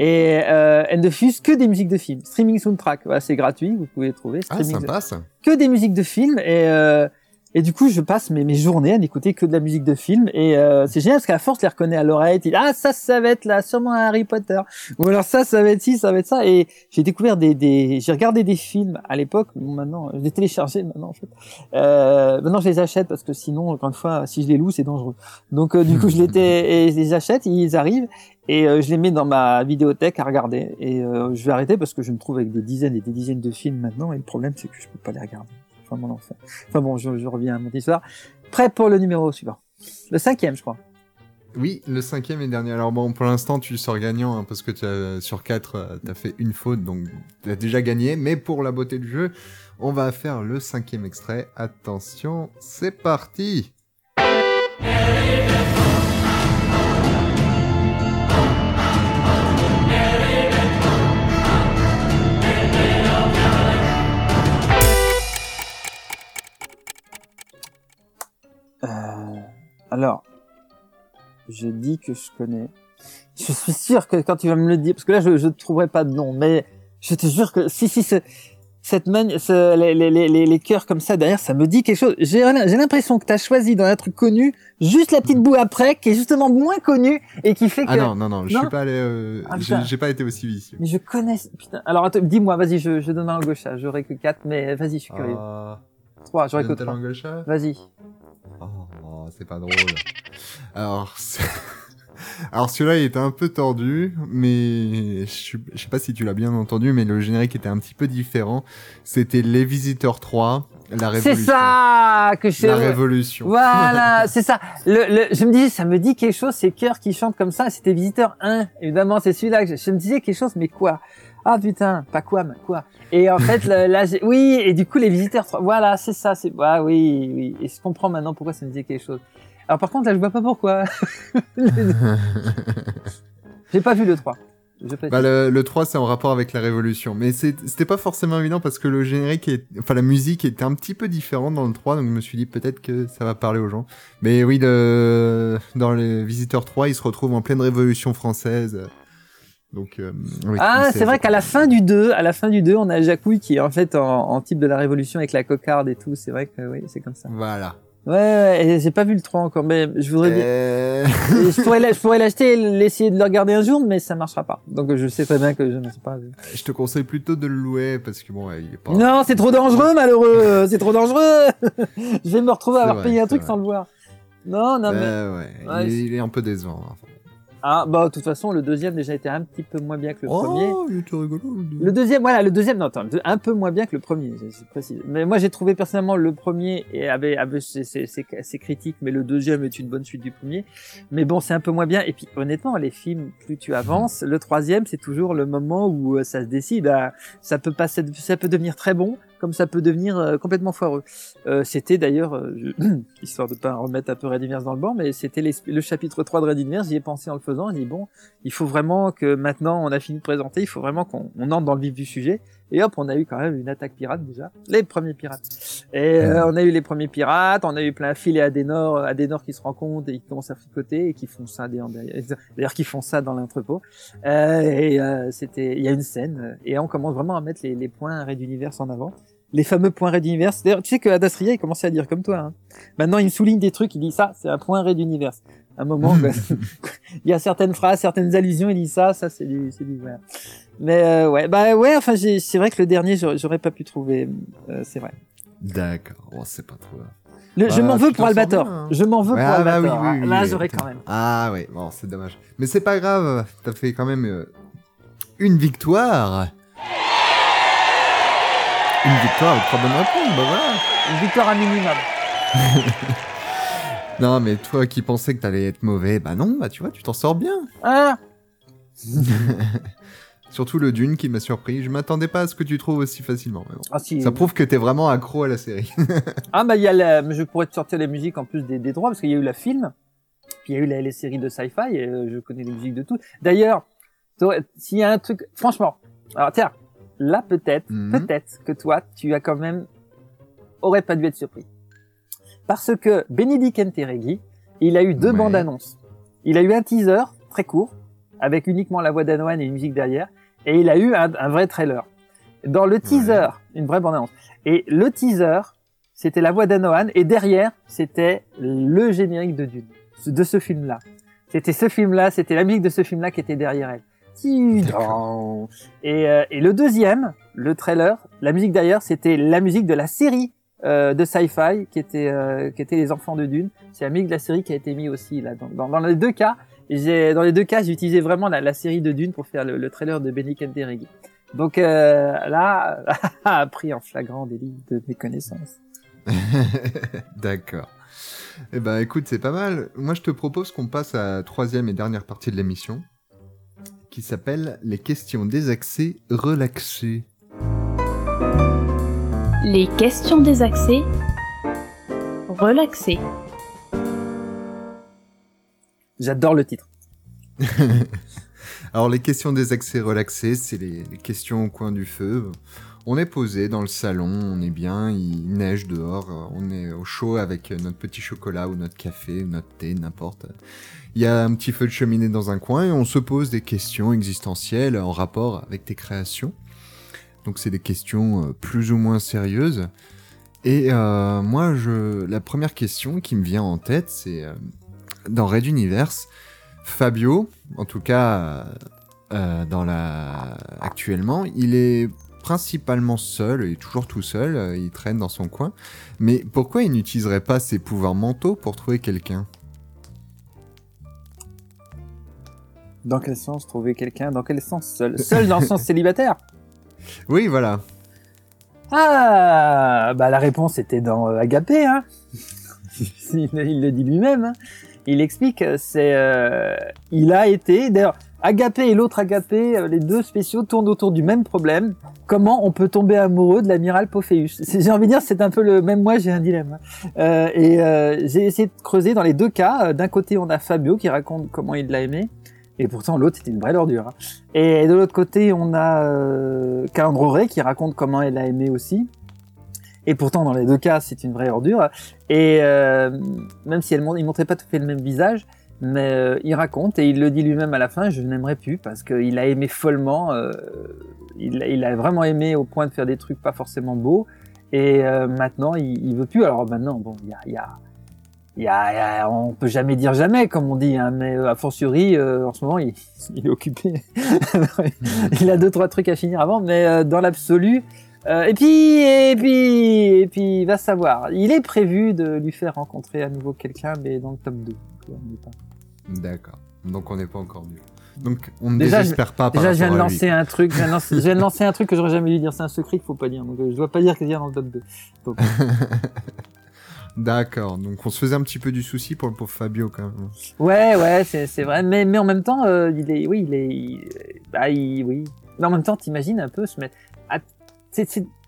Et euh, elle ne diffuse que des musiques de films. Streaming Soundtrack, voilà, c'est gratuit, vous pouvez trouver. Ah, Streaming sympa ça. que des musiques de films et euh, et du coup je passe mes, mes journées à n'écouter que de la musique de film et euh, c'est génial parce qu'à force je les reconnais à l'oreille dis, ah ça ça va être là sûrement un Harry Potter. Ou alors ça ça va être ci ça va être ça. Et j'ai découvert des des j'ai regardé des films à l'époque. Bon maintenant je les téléchargés maintenant en fait. Euh, maintenant je les achète parce que sinon encore une fois si je les loue c'est dangereux. Donc euh, du coup je et je les achète ils arrivent et euh, je les mets dans ma vidéothèque à regarder. Et euh, je vais arrêter parce que je me trouve avec des dizaines et des dizaines de films maintenant et le problème c'est que je peux pas les regarder c'est vraiment l'enfer enfin bon je, reviens à mon histoire prêt pour le numéro suivant le cinquième je crois Oui, le cinquième et dernier. Alors bon, pour l'instant, tu sors gagnant hein, parce que tu as, sur quatre, euh, t'as fait une faute, donc t'as déjà gagné. Mais pour la beauté du jeu, on va faire le cinquième extrait. Attention, c'est parti. Alors, je dis que je connais. Je suis sûr que quand tu vas me le dire, parce que là je ne trouverai pas de nom, mais je te jure que si si ce- cette mani- ce- les, les, les, les, les cœurs comme ça derrière, ça me dit quelque chose. J'ai l'impression que tu as choisi dans un truc connu juste la petite boue après, qui est justement moins connue et qui fait que. Ah non, non, non, je Non suis pas allé. euh, Ah, j'ai pas été aussi vicieux. Mais je connais. Putain. Alors dis-moi, vas-y, je, je donne langue gauche. là. J'aurai que quatre, mais vas-y, je suis curieux. Ah, Trois, j'aurai que donne ta trois. langue au chat Vas-y. Oh, c'est pas drôle. Alors, c'est- alors celui-là, il était un peu tordu, mais je je sais pas si tu l'as bien entendu, mais le générique était un petit peu différent. C'était Les Visiteurs 3, la C'est Révolution. ça que je La Révolution. Voilà, c'est ça. Le, le, je me disais, ça me dit quelque chose, ces chœurs qui chantent comme ça. C'était Visiteur 1, évidemment, c'est celui-là que je, je me disais quelque chose, mais quoi? Ah putain, pas quoi, mais quoi Et en fait, là, oui, et du coup, les Visiteurs 3, voilà, c'est ça, c'est, ah oui, oui, et je comprends maintenant pourquoi ça me disait quelque chose. Alors par contre, là, je vois pas pourquoi. J'ai pas vu le 3. Je précise. Bah, le, le 3, c'est en rapport avec la Révolution. Mais c'était pas forcément évident parce que le générique, enfin la musique était un petit peu différente dans le 3, donc je me suis dit peut-être que ça va parler aux gens. Mais oui, dans les Visiteurs 3, il se retrouve en pleine Révolution française. Donc, euh, oui, Ah, c'est vrai qu'à la fin du 2, à la fin du 2, on a Jacouille qui est en fait en, en type de la Révolution avec la cocarde et tout. C'est vrai que oui, c'est comme ça. Voilà. Ouais, ouais, j'ai pas vu le 3 encore, mais je voudrais bien. Euh, je pourrais, je pourrais l'acheter et l'essayer de le regarder un jour, mais ça marchera pas. Donc je sais très bien que je ne sais pas. Je te conseille plutôt de le louer parce que bon, il est pas. Non, c'est trop dangereux, malheureux. C'est trop dangereux. je vais me retrouver à avoir vrai, payé un truc vrai. sans le voir. Non, non, mais. Euh, ouais, Ouais, il, est, il est un peu décevant. hein. Ah, bah, de toute façon, le deuxième déjà était un petit peu moins bien que le premier. Oh, il était rigolo. le- deuxième, voilà, le deuxième, non, attends, un peu moins bien que le premier, je, je précise. Mais moi, j'ai trouvé personnellement le premier et avait, avait ses, ses, ses- ses critiques, mais le deuxième est une bonne suite du premier. Mais bon, c'est un peu moins bien. Et puis, honnêtement, les films, plus tu avances, le troisième, c'est toujours le moment où euh, ça se décide. à- ça peut passer, ça peut devenir très bon, comme ça peut devenir euh, complètement foireux. Euh, c'était d'ailleurs, euh, histoire de pas remettre un peu Red Universe dans le banc, mais c'était le chapitre 3 de Red Universe, j'y ai pensé en le faisant, j'ai dit bon, il faut vraiment que maintenant on a fini de présenter, il faut vraiment qu'on on entre dans le vif du sujet. Et hop, on a eu quand même une attaque pirate déjà, les premiers pirates. Et euh, on a eu les premiers pirates, on a eu plein Phil et Adenor, Adenor qui se rencontrent et qui commencent à fricoter et qui font ça derrière, d'ailleurs qui font ça dans l'entrepôt. Euh, et euh, c'était, il y a une scène euh, et on commence vraiment à mettre les, les points Red Universe en avant. Les fameux points Red Universe. D'ailleurs, tu sais que Adastria, il commençait à dire comme toi. Hein. Maintenant, il me souligne des trucs, il dit ça, c'est un point Red Universe. Un moment, il y a certaines phrases, certaines allusions, il dit ça, ça c'est du, c'est du, voilà. Mais euh, ouais, bah ouais, enfin, j'ai- c'est vrai que le dernier, j'aurais pas pu trouver, euh, c'est vrai. D'accord. Oh, c'est pas trop. grave. Le, je Bah, m'en veux pour Albator. bien, hein. Je m'en veux Ouais, pour ah bah Albator. oui, oui, oui, Là, j'aurais quand même. Ah oui, bon, c'est dommage. Mais c'est pas grave, t'as fait quand même euh, une victoire. Une victoire avec trois bonnes réponses, bah voilà. Une victoire à minimum. Non, mais toi qui pensais que t'allais être mauvais, bah non, bah tu vois, tu t'en sors bien. Ah, Surtout le Dune qui m'a surpris. Je m'attendais pas à ce que tu trouves aussi facilement. mais bon. ah si. Ça prouve que t'es vraiment accro à la série. Ah bah il y a la... je pourrais te sortir les musiques en plus des, des droits parce qu'il y a eu la film, puis il y a eu la- les séries de sci-fi et euh, je connais les musiques de tout. D'ailleurs, s'il y a un truc, franchement, alors tiens, là peut-être, Mhm. peut-être que toi tu as quand même aurais pas dû être surpris parce que Benedict Enteregui, il a eu deux Ouais. bandes annonces. Il a eu un teaser très court avec uniquement la voix d'Anoan et une musique derrière, et il a eu un, un vrai trailer. Dans le teaser, une vraie bande annonce. Et le teaser, c'était la voix d'Anoan et derrière c'était le générique de Dune de ce film là c'était ce film là c'était la musique de ce film là qui était derrière elle et, euh, et le deuxième le trailer la musique derrière c'était la musique de la série euh, de sci-fi qui était euh, qui était les enfants de Dune c'est la musique de la série qui a été mise aussi là dans, les deux cas j'ai dans les deux cas j'ai utilisé vraiment la, série de Dune pour faire le, le trailer de Benny Kenteregi donc euh, là a pris en flagrant délit de méconnaissance D'accord. Eh ben écoute, c'est pas mal. Moi je te propose qu'on passe à la troisième et dernière partie de l'émission, qui s'appelle les questions désaxées relaxées. Les questions désaxées. Relaxées. j'adore le titre Alors les questions désaxées relaxées, c'est les, les questions au coin du feu. On est posé dans le salon, on est bien, il neige dehors, on est au chaud avec notre petit chocolat ou notre café, notre thé, n'importe. Il y a un petit feu de cheminée dans un coin et on se pose des questions existentielles en rapport avec tes créations. Donc c'est des questions euh, plus ou moins sérieuses. Et euh, moi, je, la première question qui me vient en tête, c'est euh, dans Red Universe, Fabio, en tout cas dans la actuellement, il est principalement seul, il est toujours tout seul, il traîne dans son coin. Mais pourquoi il n'utiliserait pas ses pouvoirs mentaux pour trouver quelqu'un? Dans quel sens trouver quelqu'un? Dans quel sens? Seul Seul dans le sens célibataire? Oui, voilà. Ah Bah la réponse était dans euh, Agapé, hein il, il le dit lui-même. hein. Il explique, euh, c'est, euh, il a été. D'ailleurs, Agapé et l'autre Agapé, euh, les deux spéciaux tournent autour du même problème. Comment on peut tomber amoureux de l'amiral Pophéus? J'ai envie de dire, c'est un peu le même. Moi, j'ai un dilemme. hein. Et euh, j'ai essayé de creuser dans les deux cas. D'un côté, on a Fabio qui raconte comment il l'a aimé. Et pourtant, l'autre, c'était une vraie ordure. hein. Et de l'autre côté, on a euh, Calandre qui raconte comment elle a aimé aussi. Et pourtant, dans les deux cas, c'est une vraie ordure. Et euh, même si elle il montrait pas tout fait le même visage, mais euh, il raconte et il le dit lui-même à la fin, je n'aimerais plus parce qu'il a aimé follement. euh, il, a vraiment aimé au point de faire des trucs pas forcément beaux. Et maintenant, il, il veut plus. Alors maintenant, bon, il y y a y a, il y a- on peut jamais dire jamais, comme on dit, hein, mais euh, a fortiori, euh, en ce moment, il, il est occupé. il a deux trois trucs à finir avant, mais euh, dans l'absolu. euh, et puis, et puis, et puis, va savoir. Il est prévu de lui faire rencontrer à nouveau quelqu'un, mais dans le top 2. Donc, on n'est pas- D'accord. Donc on n'est pas encore mieux. Donc on ne Déjà, désespère pas par Déjà, je viens de lancer un truc. Je viens de lancer, je viens de lancer un truc que j'aurais jamais dû dire. C'est un secret qu'il faut pas dire. Donc, euh, je dois pas dire qu'il y a dans le top 2. Donc, D'accord. Donc on se faisait un petit peu du souci pour le pauvre Fabio quand même. Ouais, ouais, c'est vrai. Mais, mais en même temps, euh, il est, oui, il est, il- bah, il- oui. Mais en même temps, t'imagines un peu se mettre.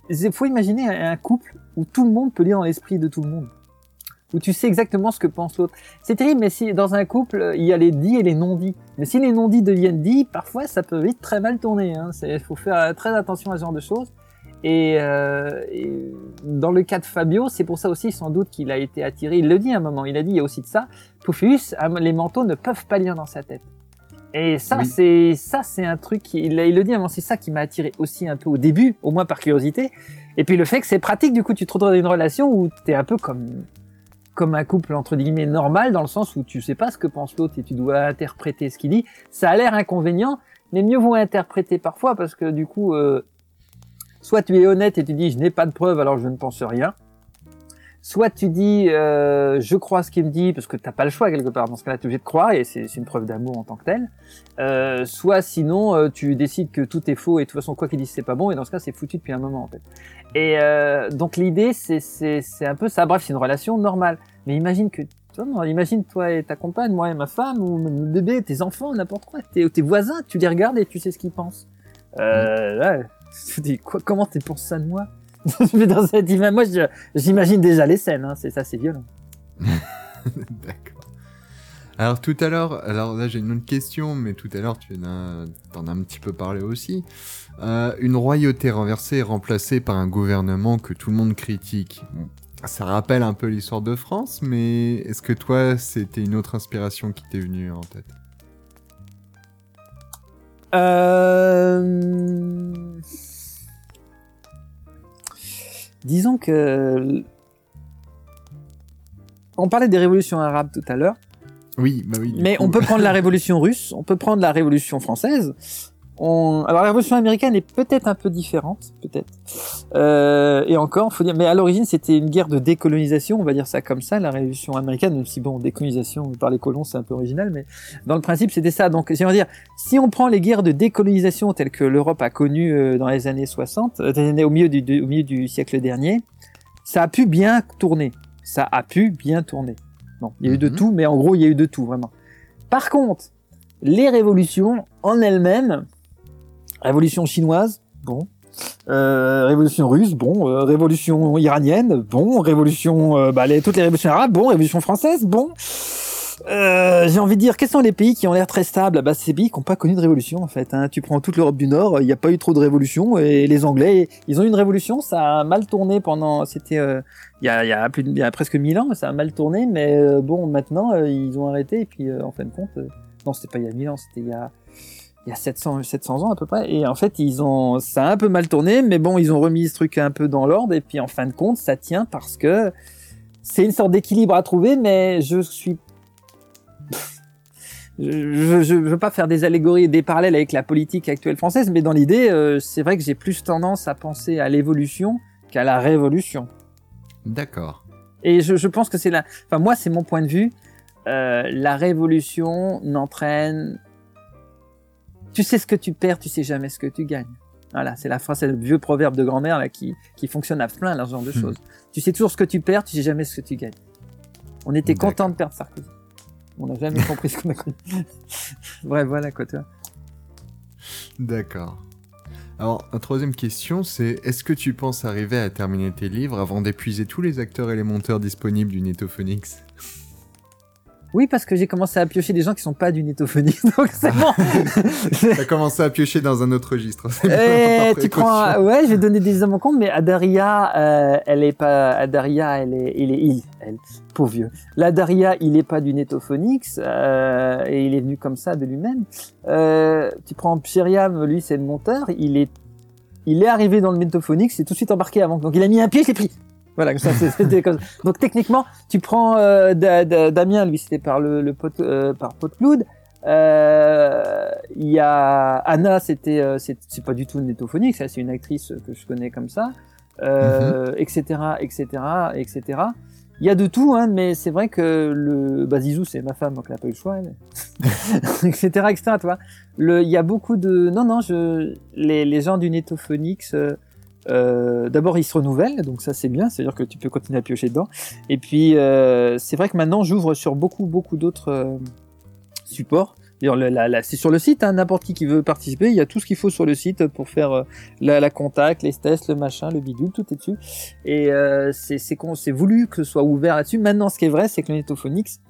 il faut imaginer un couple où tout le monde peut lire dans l'esprit de tout le monde, où tu sais exactement ce que pense l'autre. C'est terrible, mais si dans un couple, il y a les dits et les non-dits. Mais si les non-dits deviennent dits, parfois ça peut vite très mal tourner. Hein. C'est, faut faire très attention à ce genre de choses. Et, euh, et dans le cas de Fabio, c'est pour ça aussi sans doute qu'il a été attiré. Il le dit à un moment. Il a dit il y a aussi de ça. Poufius, ah, les manteaux ne peuvent pas lire dans sa tête. Et ça, Oui. c'est ça, c'est un truc. qui- Il, il le dit à un moment. C'est ça qui m'a attiré aussi un peu au début, au moins par curiosité. Et puis le fait que c'est pratique, du coup, tu te retrouves dans une relation où t'es un peu comme comme un couple entre guillemets normal dans le sens où tu sais pas ce que pense l'autre et tu dois interpréter ce qu'il dit. Ça a l'air inconvénient, mais mieux vaut interpréter parfois parce que du coup, euh, soit tu es honnête et tu dis je n'ai pas de preuves alors je ne pense rien. Soit tu dis euh, je crois ce qu'il me dit parce que t'as pas le choix quelque part. Dans ce cas-là, tu es obligé de croire et c'est une preuve d'amour en tant que tel. Euh, soit sinon euh, tu décides que tout est faux et de toute façon quoi qu'il dise c'est pas bon et dans ce cas c'est foutu depuis un moment en fait. Et euh, donc l'idée c'est c'est un peu ça. Bref, c'est une relation normale. Mais imagine que non, imagine toi et ta compagne, moi et ma femme ou mon bébé, tes enfants, n'importe quoi, tes, tes voisins, tu les regardes et tu sais ce qu'ils pensent. Euh, ouais, comment tu penses ça de moi? Dans cette image, moi j'imagine déjà les scènes. Hein, c'est ça, c'est violent. D'accord. Alors tout à l'heure, alors là j'ai une autre question, mais tout à l'heure tu en as, un petit peu parlé aussi. Euh, une royauté renversée est remplacée par un gouvernement que tout le monde critique. Ça rappelle un peu l'histoire de France, mais est-ce que toi c'était une autre inspiration qui t'est venue en tête? Euh... Disons que on parlait des révolutions arabes tout à l'heure. Oui, bah oui. Mais coup. on peut prendre la révolution russe, on peut prendre la révolution française. On... Alors la révolution américaine est peut-être un peu différente, peut-être. Euh, et encore, faut dire, mais à l'origine c'était une guerre de décolonisation, on va dire ça comme ça, la révolution américaine. Même si bon, décolonisation par les colons c'est un peu original, mais dans le principe c'était ça. Donc, va dire, si on prend les guerres de décolonisation telles que l'Europe a connues euh, dans les années 60, euh, des années au milieu du, du- au milieu du siècle dernier, ça a pu bien tourner. Ça a pu bien tourner. Bon, il y a eu de Mhm. tout, mais en gros, il y a eu de tout, vraiment. Par contre, les révolutions en elles-mêmes, révolution chinoise, bon, euh, révolution russe, bon, euh, révolution iranienne, bon, révolution, euh, bah, les, toutes les révolutions arabes, bon, révolution française, bon. Euh, J'ai envie de dire, quels sont les pays qui ont l'air très stables? Bah, ces pays qui n'ont pas connu de révolution, en fait. Hein. Tu prends toute l'Europe du Nord, il n'y a pas eu trop de révolution, et les Anglais, ils ont eu une révolution, ça a mal tourné pendant... C'était euh, il y, a, y, a y a presque 1000 ans, ça a mal tourné, mais euh, bon, maintenant, euh, ils ont arrêté, et puis euh, en fin de compte... non, c'était pas il y a 1000 ans, c'était il y a il y a 700, 700 ans à peu près. Et en fait, ils ont, ça a un peu mal tourné, mais bon, ils ont remis ce truc un peu dans l'ordre. Et puis, en fin de compte, ça tient parce que c'est une sorte d'équilibre à trouver, mais je suis, je, je veux pas faire des allégories et des parallèles avec la politique actuelle française, mais dans l'idée, euh, c'est vrai que j'ai plus tendance à penser à l'évolution qu'à la révolution. D'accord. Et je, je pense que c'est la, enfin moi c'est mon point de vue. Euh, la révolution n'entraîne. Tu sais ce que tu perds, tu sais jamais ce que tu gagnes. Voilà, c'est la phrase, c'est le vieux proverbe de grand-mère là qui qui fonctionne à plein là, ce genre de Hmm. choses. Tu sais toujours ce que tu perds, tu sais jamais ce que tu gagnes. On était content de perdre Sarkozy. On n'a jamais compris ce qu'on a connu. Bref, voilà quoi, toi. D'accord. Alors, la troisième question, c'est est-ce que tu penses arriver à terminer tes livres avant d'épuiser tous les acteurs et les monteurs disponibles du Netophonix Oui, parce que j'ai commencé à piocher des gens qui sont pas du Netophonie, donc c'est bon. T'as commencé à piocher dans un autre registre. c'est Eh, tu prends, ouais, je vais donner des hommes en compte, mais Adaria, euh, elle est pas, Adaria, elle est, il est, il, elle, pauvre vieux. L'Adaria, il est pas du Netophonix, euh, et il est venu comme ça de lui-même. Euh, tu prends Pyriam, lui, c'est le monteur, il est, il est arrivé dans le Netophonix, c'est tout de suite embarqué avant. Donc il a mis un pied, l'ai pris. Voilà, ça, c'était comme ça. Donc techniquement, tu prends euh, Da- Da- Damien, lui, c'était par le, le pot, euh, par Potcloud. Euh, Il y a Anna, c'était, euh, c'est pas du tout nétophonique, ça, c'est une actrice que je connais comme ça, etc., etc., etc. Il y a de tout, hein, mais c'est vrai que le bah, Zizou, c'est ma femme, donc elle a pas eu le choix, elle. etc., etc. Tu vois. Il y a beaucoup de, non, non, je, les, les gens du Netophonix, euh, d'abord ils se renouvellent, donc ça c'est bien, c'est-à-dire que tu peux continuer à piocher dedans. Et puis euh, c'est vrai que maintenant j'ouvre sur beaucoup, beaucoup d'autres euh, supports. C'est sur le site, hein, n'importe qui qui veut participer, il y a tout ce qu'il faut sur le site pour faire euh, la, la contact, les tests, le machin, le bidule, tout est dessus. Et euh, c'est voulu que ce soit ouvert là-dessus. Maintenant, ce qui est vrai, c'est que le Netophonix,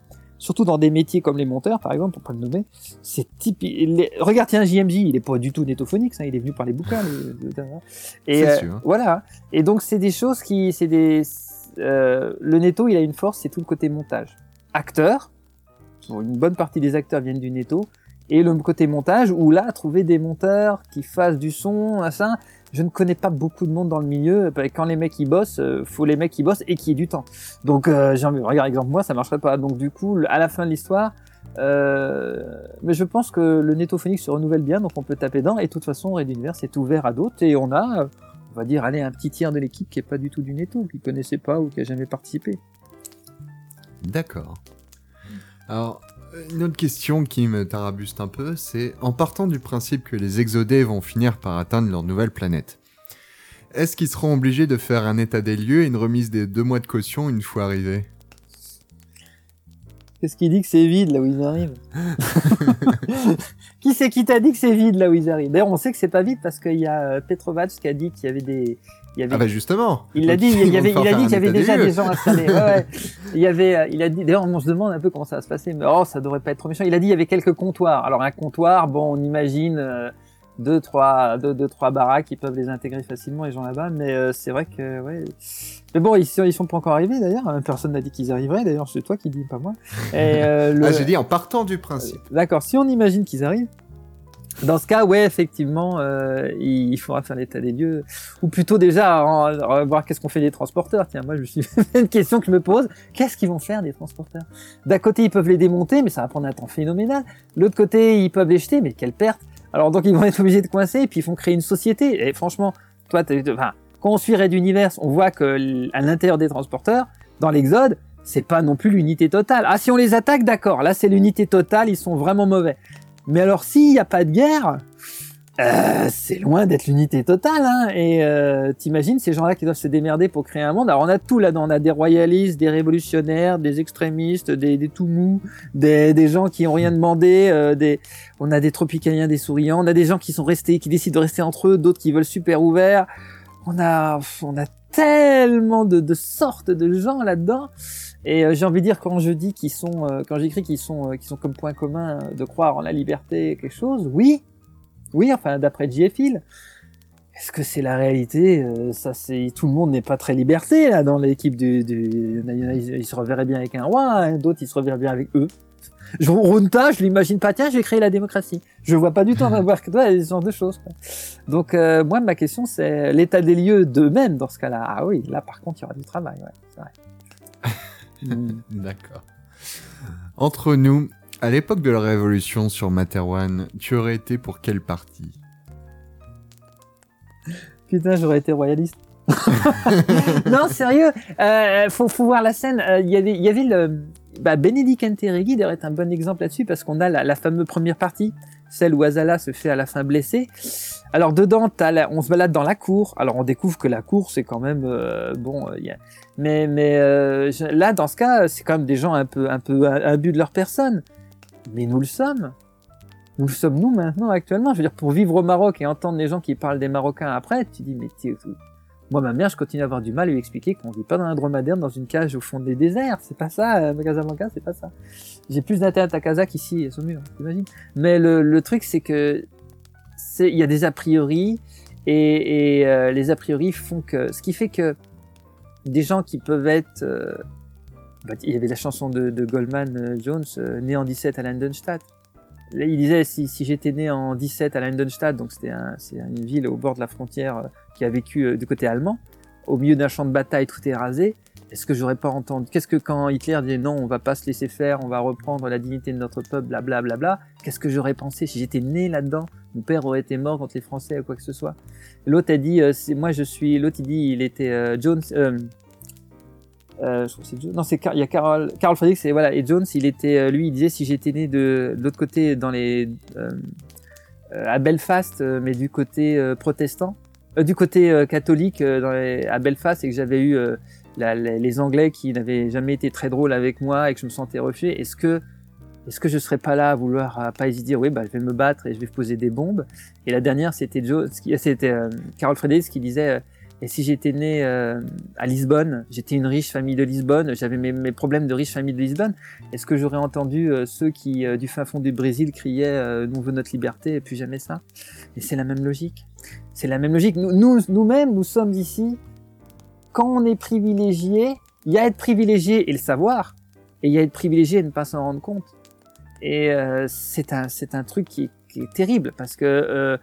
surtout dans des métiers comme les monteurs, par exemple, pour pas le nommer, c'est typique. les- Regarde, tiens, JMJ, il est pas du tout Netophonix, hein, il est venu par les bouquins. Et euh, sûr. voilà. Et donc, c'est des choses qui, c'est des. euh, le Netto, il a une force, c'est tout le côté montage. Acteur, bon, une bonne partie des acteurs viennent du Netto, et le côté montage, où là, trouver des monteurs qui fassent du son, ça, je ne connais pas beaucoup de monde dans le milieu. Quand les mecs ils bossent, euh, faut les mecs qui bossent et qui aient du temps. Donc, euh, j'ai envie, regarde, exemple, moi, ça marcherait pas. Donc, du coup, à la fin de l'histoire, euh, mais je pense que le Netophonics se renouvelle bien, donc on peut taper dedans. Et de toute façon, Red Universe est ouvert à d'autres, et on a, on va dire, allez, un petit tiers de l'équipe qui est pas du tout du Netto, qui connaissait pas ou qui a jamais participé. D'accord. Alors, une autre question qui me tarabuste un peu, c'est en partant du principe que les exodés vont finir par atteindre leur nouvelle planète, est-ce qu'ils seront obligés de faire un état des lieux et une remise des deux mois de caution une fois arrivés? Qu'est-ce qui dit que c'est vide là où ils arrivent? Qui c'est qui t'a dit que c'est vide là où ils arrivent? D'ailleurs, on sait que c'est pas vide parce qu'il y a euh, Petrovac qui a dit qu'il y avait des. Il y avait... Ah bah justement Il l'a Donc, dit, il y vont avait, devoir il a dit qu'il y avait déjà des gens installés. Ouais, ouais. Il y avait, euh, il a dit. D'ailleurs, on se demande un peu comment ça va se passer. Mais oh, ça devrait pas être trop méchant. Il a dit il y avait quelques comptoirs. Alors un comptoir, bon, on imagine euh, deux, trois, deux, deux, trois baraques qui peuvent les intégrer facilement les gens là-bas. Mais euh, c'est vrai que ouais. Mais bon, ils, sont- ils sont pas encore arrivés d'ailleurs. Personne n'a dit qu'ils arriveraient. D'ailleurs, c'est toi qui dis, pas moi. Et, euh, le- Ah, j'ai dit en partant du principe. D'accord, si on imagine qu'ils arrivent, dans ce cas, ouais, effectivement, euh, il faudra faire l'état des lieux, ou plutôt déjà voir qu'est-ce qu'on fait des transporteurs. Tiens, moi, je suis une question que je me pose qu'est-ce qu'ils vont faire des transporteurs? D'un côté, ils peuvent les démonter, mais ça va prendre un temps phénoménal. L'autre côté, ils peuvent les jeter, mais quelle perte Alors donc, ils vont être obligés de coincer, et puis ils font créer une société. Et franchement, toi, enfin, quand on suit Red Universe, on voit que à l'intérieur des transporteurs, dans l'Exode, c'est pas non plus l'unité totale. Ah, si on les attaque, d'accord, là c'est l'unité totale, ils sont vraiment mauvais. Mais alors, s'il n'y a pas de guerre, euh, c'est loin d'être l'unité totale. Hein. Et euh, t'imagines ces gens-là qui doivent se démerder pour créer un monde? Alors, on a tout là-dedans. On a des royalistes, des révolutionnaires, des extrémistes, des, tout mous, des, gens qui ont rien demandé. euh, des... On a des tropicaliens, des souriants. On a des gens qui sont restés, qui décident de rester entre eux, d'autres qui veulent super ouvert. On a, on a tellement de, de sortes de gens là-dedans. Et euh, j'ai envie de dire quand je dis qu'ils sont, euh, quand j'écris qu'ils sont, euh, qu'ils sont comme point commun de croire en la liberté, quelque chose, oui, oui, enfin d'après JFIL. Est-ce que c'est la réalité Ça, c'est tout le monde n'est pas très liberté là dans l'équipe du. du... Ils, se reverraient bien avec un roi, hein, d'autres ils se reverraient bien avec eux. Je, Runta, je l'imagine pas. Tiens, je vais créer la démocratie. Je vois pas du tout en train de voir que toi, ce genre de choses. quoi. Donc euh, moi, ma question c'est l'état des lieux d'eux-mêmes dans ce cas-là. Ah oui, là par contre, il y aura du travail. Ouais, vrai. Hmm. D'accord. Entre nous, à l'époque de la révolution sur Materwan, tu aurais été pour quel parti Putain, j'aurais été royaliste. non, sérieux, euh, faut, voir la scène. Euh, Il y avait, y avait le, bah, Bénédicte Enterregui d'ailleurs est un bon exemple là-dessus parce qu'on a la fameuse première partie, celle où Azala se fait à la fin blessé. Alors dedans, on se balade dans la cour. Alors on découvre que la cour c'est quand même euh, bon. euh, mais mais euh, là dans ce cas, c'est quand même des gens un peu un peu imbus de leur personne. Mais nous le sommes. Nous le sommes nous maintenant actuellement. Je veux dire pour vivre au Maroc et entendre les gens qui parlent des Marocains après, tu dis mais Moi, ma mère, je continue à avoir du mal à lui expliquer qu'on vit pas dans un dromadaire dans une cage au fond des déserts. C'est pas ça, euh, Casablanca, c'est pas ça. J'ai plus d'intérêt à Casa qu'ici, à Saumur, t'imagines Mais le, le truc, c'est que c'est il y a des a priori et, et euh, les a priori font que ce qui fait que des gens qui peuvent être euh, bah, il y avait la chanson de, de Goldman euh, Jones euh, né en 17 à Landenstadt il disait si, si j'étais né en 17 à Landenstadt donc c'était un, c'est une ville au bord de la frontière euh, qui a vécu euh, du côté allemand au milieu d'un champ de bataille tout est rasé est-ce que j'aurais pas entendu Qu'est-ce que quand Hitler disait non, on va pas se laisser faire, on va reprendre la dignité de notre peuple, blablabla, bla, bla, bla, qu'est-ce que j'aurais pensé si j'étais né là-dedans? Mon père aurait été mort contre les Français ou quoi que ce soit. L'autre a dit, euh, moi je suis. L'autre il dit, il était euh, Jones. Je crois que c'est Jones. Non, c'est il y a Carl, Carl Friedrich, c'est voilà. Et Jones, il était, lui, il disait si j'étais né de, de l'autre côté dans les à Belfast, mais du côté protestant, du côté euh, catholique euh, à Belfast, et que j'avais eu euh, les, Anglais qui n'avaient jamais été très drôles avec moi et que je me sentais rejeté, est-ce que est-ce que je serais pas là à vouloir pas hésiter? Oui bah je vais me battre et je vais poser des bombes. Et la dernière c'était Joe c'était euh, Carol Friedrichs qui disait euh, et si j'étais né euh, à Lisbonne j'étais une riche famille de Lisbonne j'avais mes, mes problèmes de riche famille de Lisbonne. Est-ce que j'aurais entendu euh, ceux qui euh, du fin fond du Brésil criaient euh, nous veut notre liberté et plus jamais ça? Et c'est la même logique. C'est la même logique. Nous nous nous-mêmes nous sommes ici quand on est privilégié, il y a être privilégié et le savoir, et il y a être privilégié et ne pas s'en rendre compte. Et euh, c'est un c'est un truc qui est, qui est terrible parce que euh,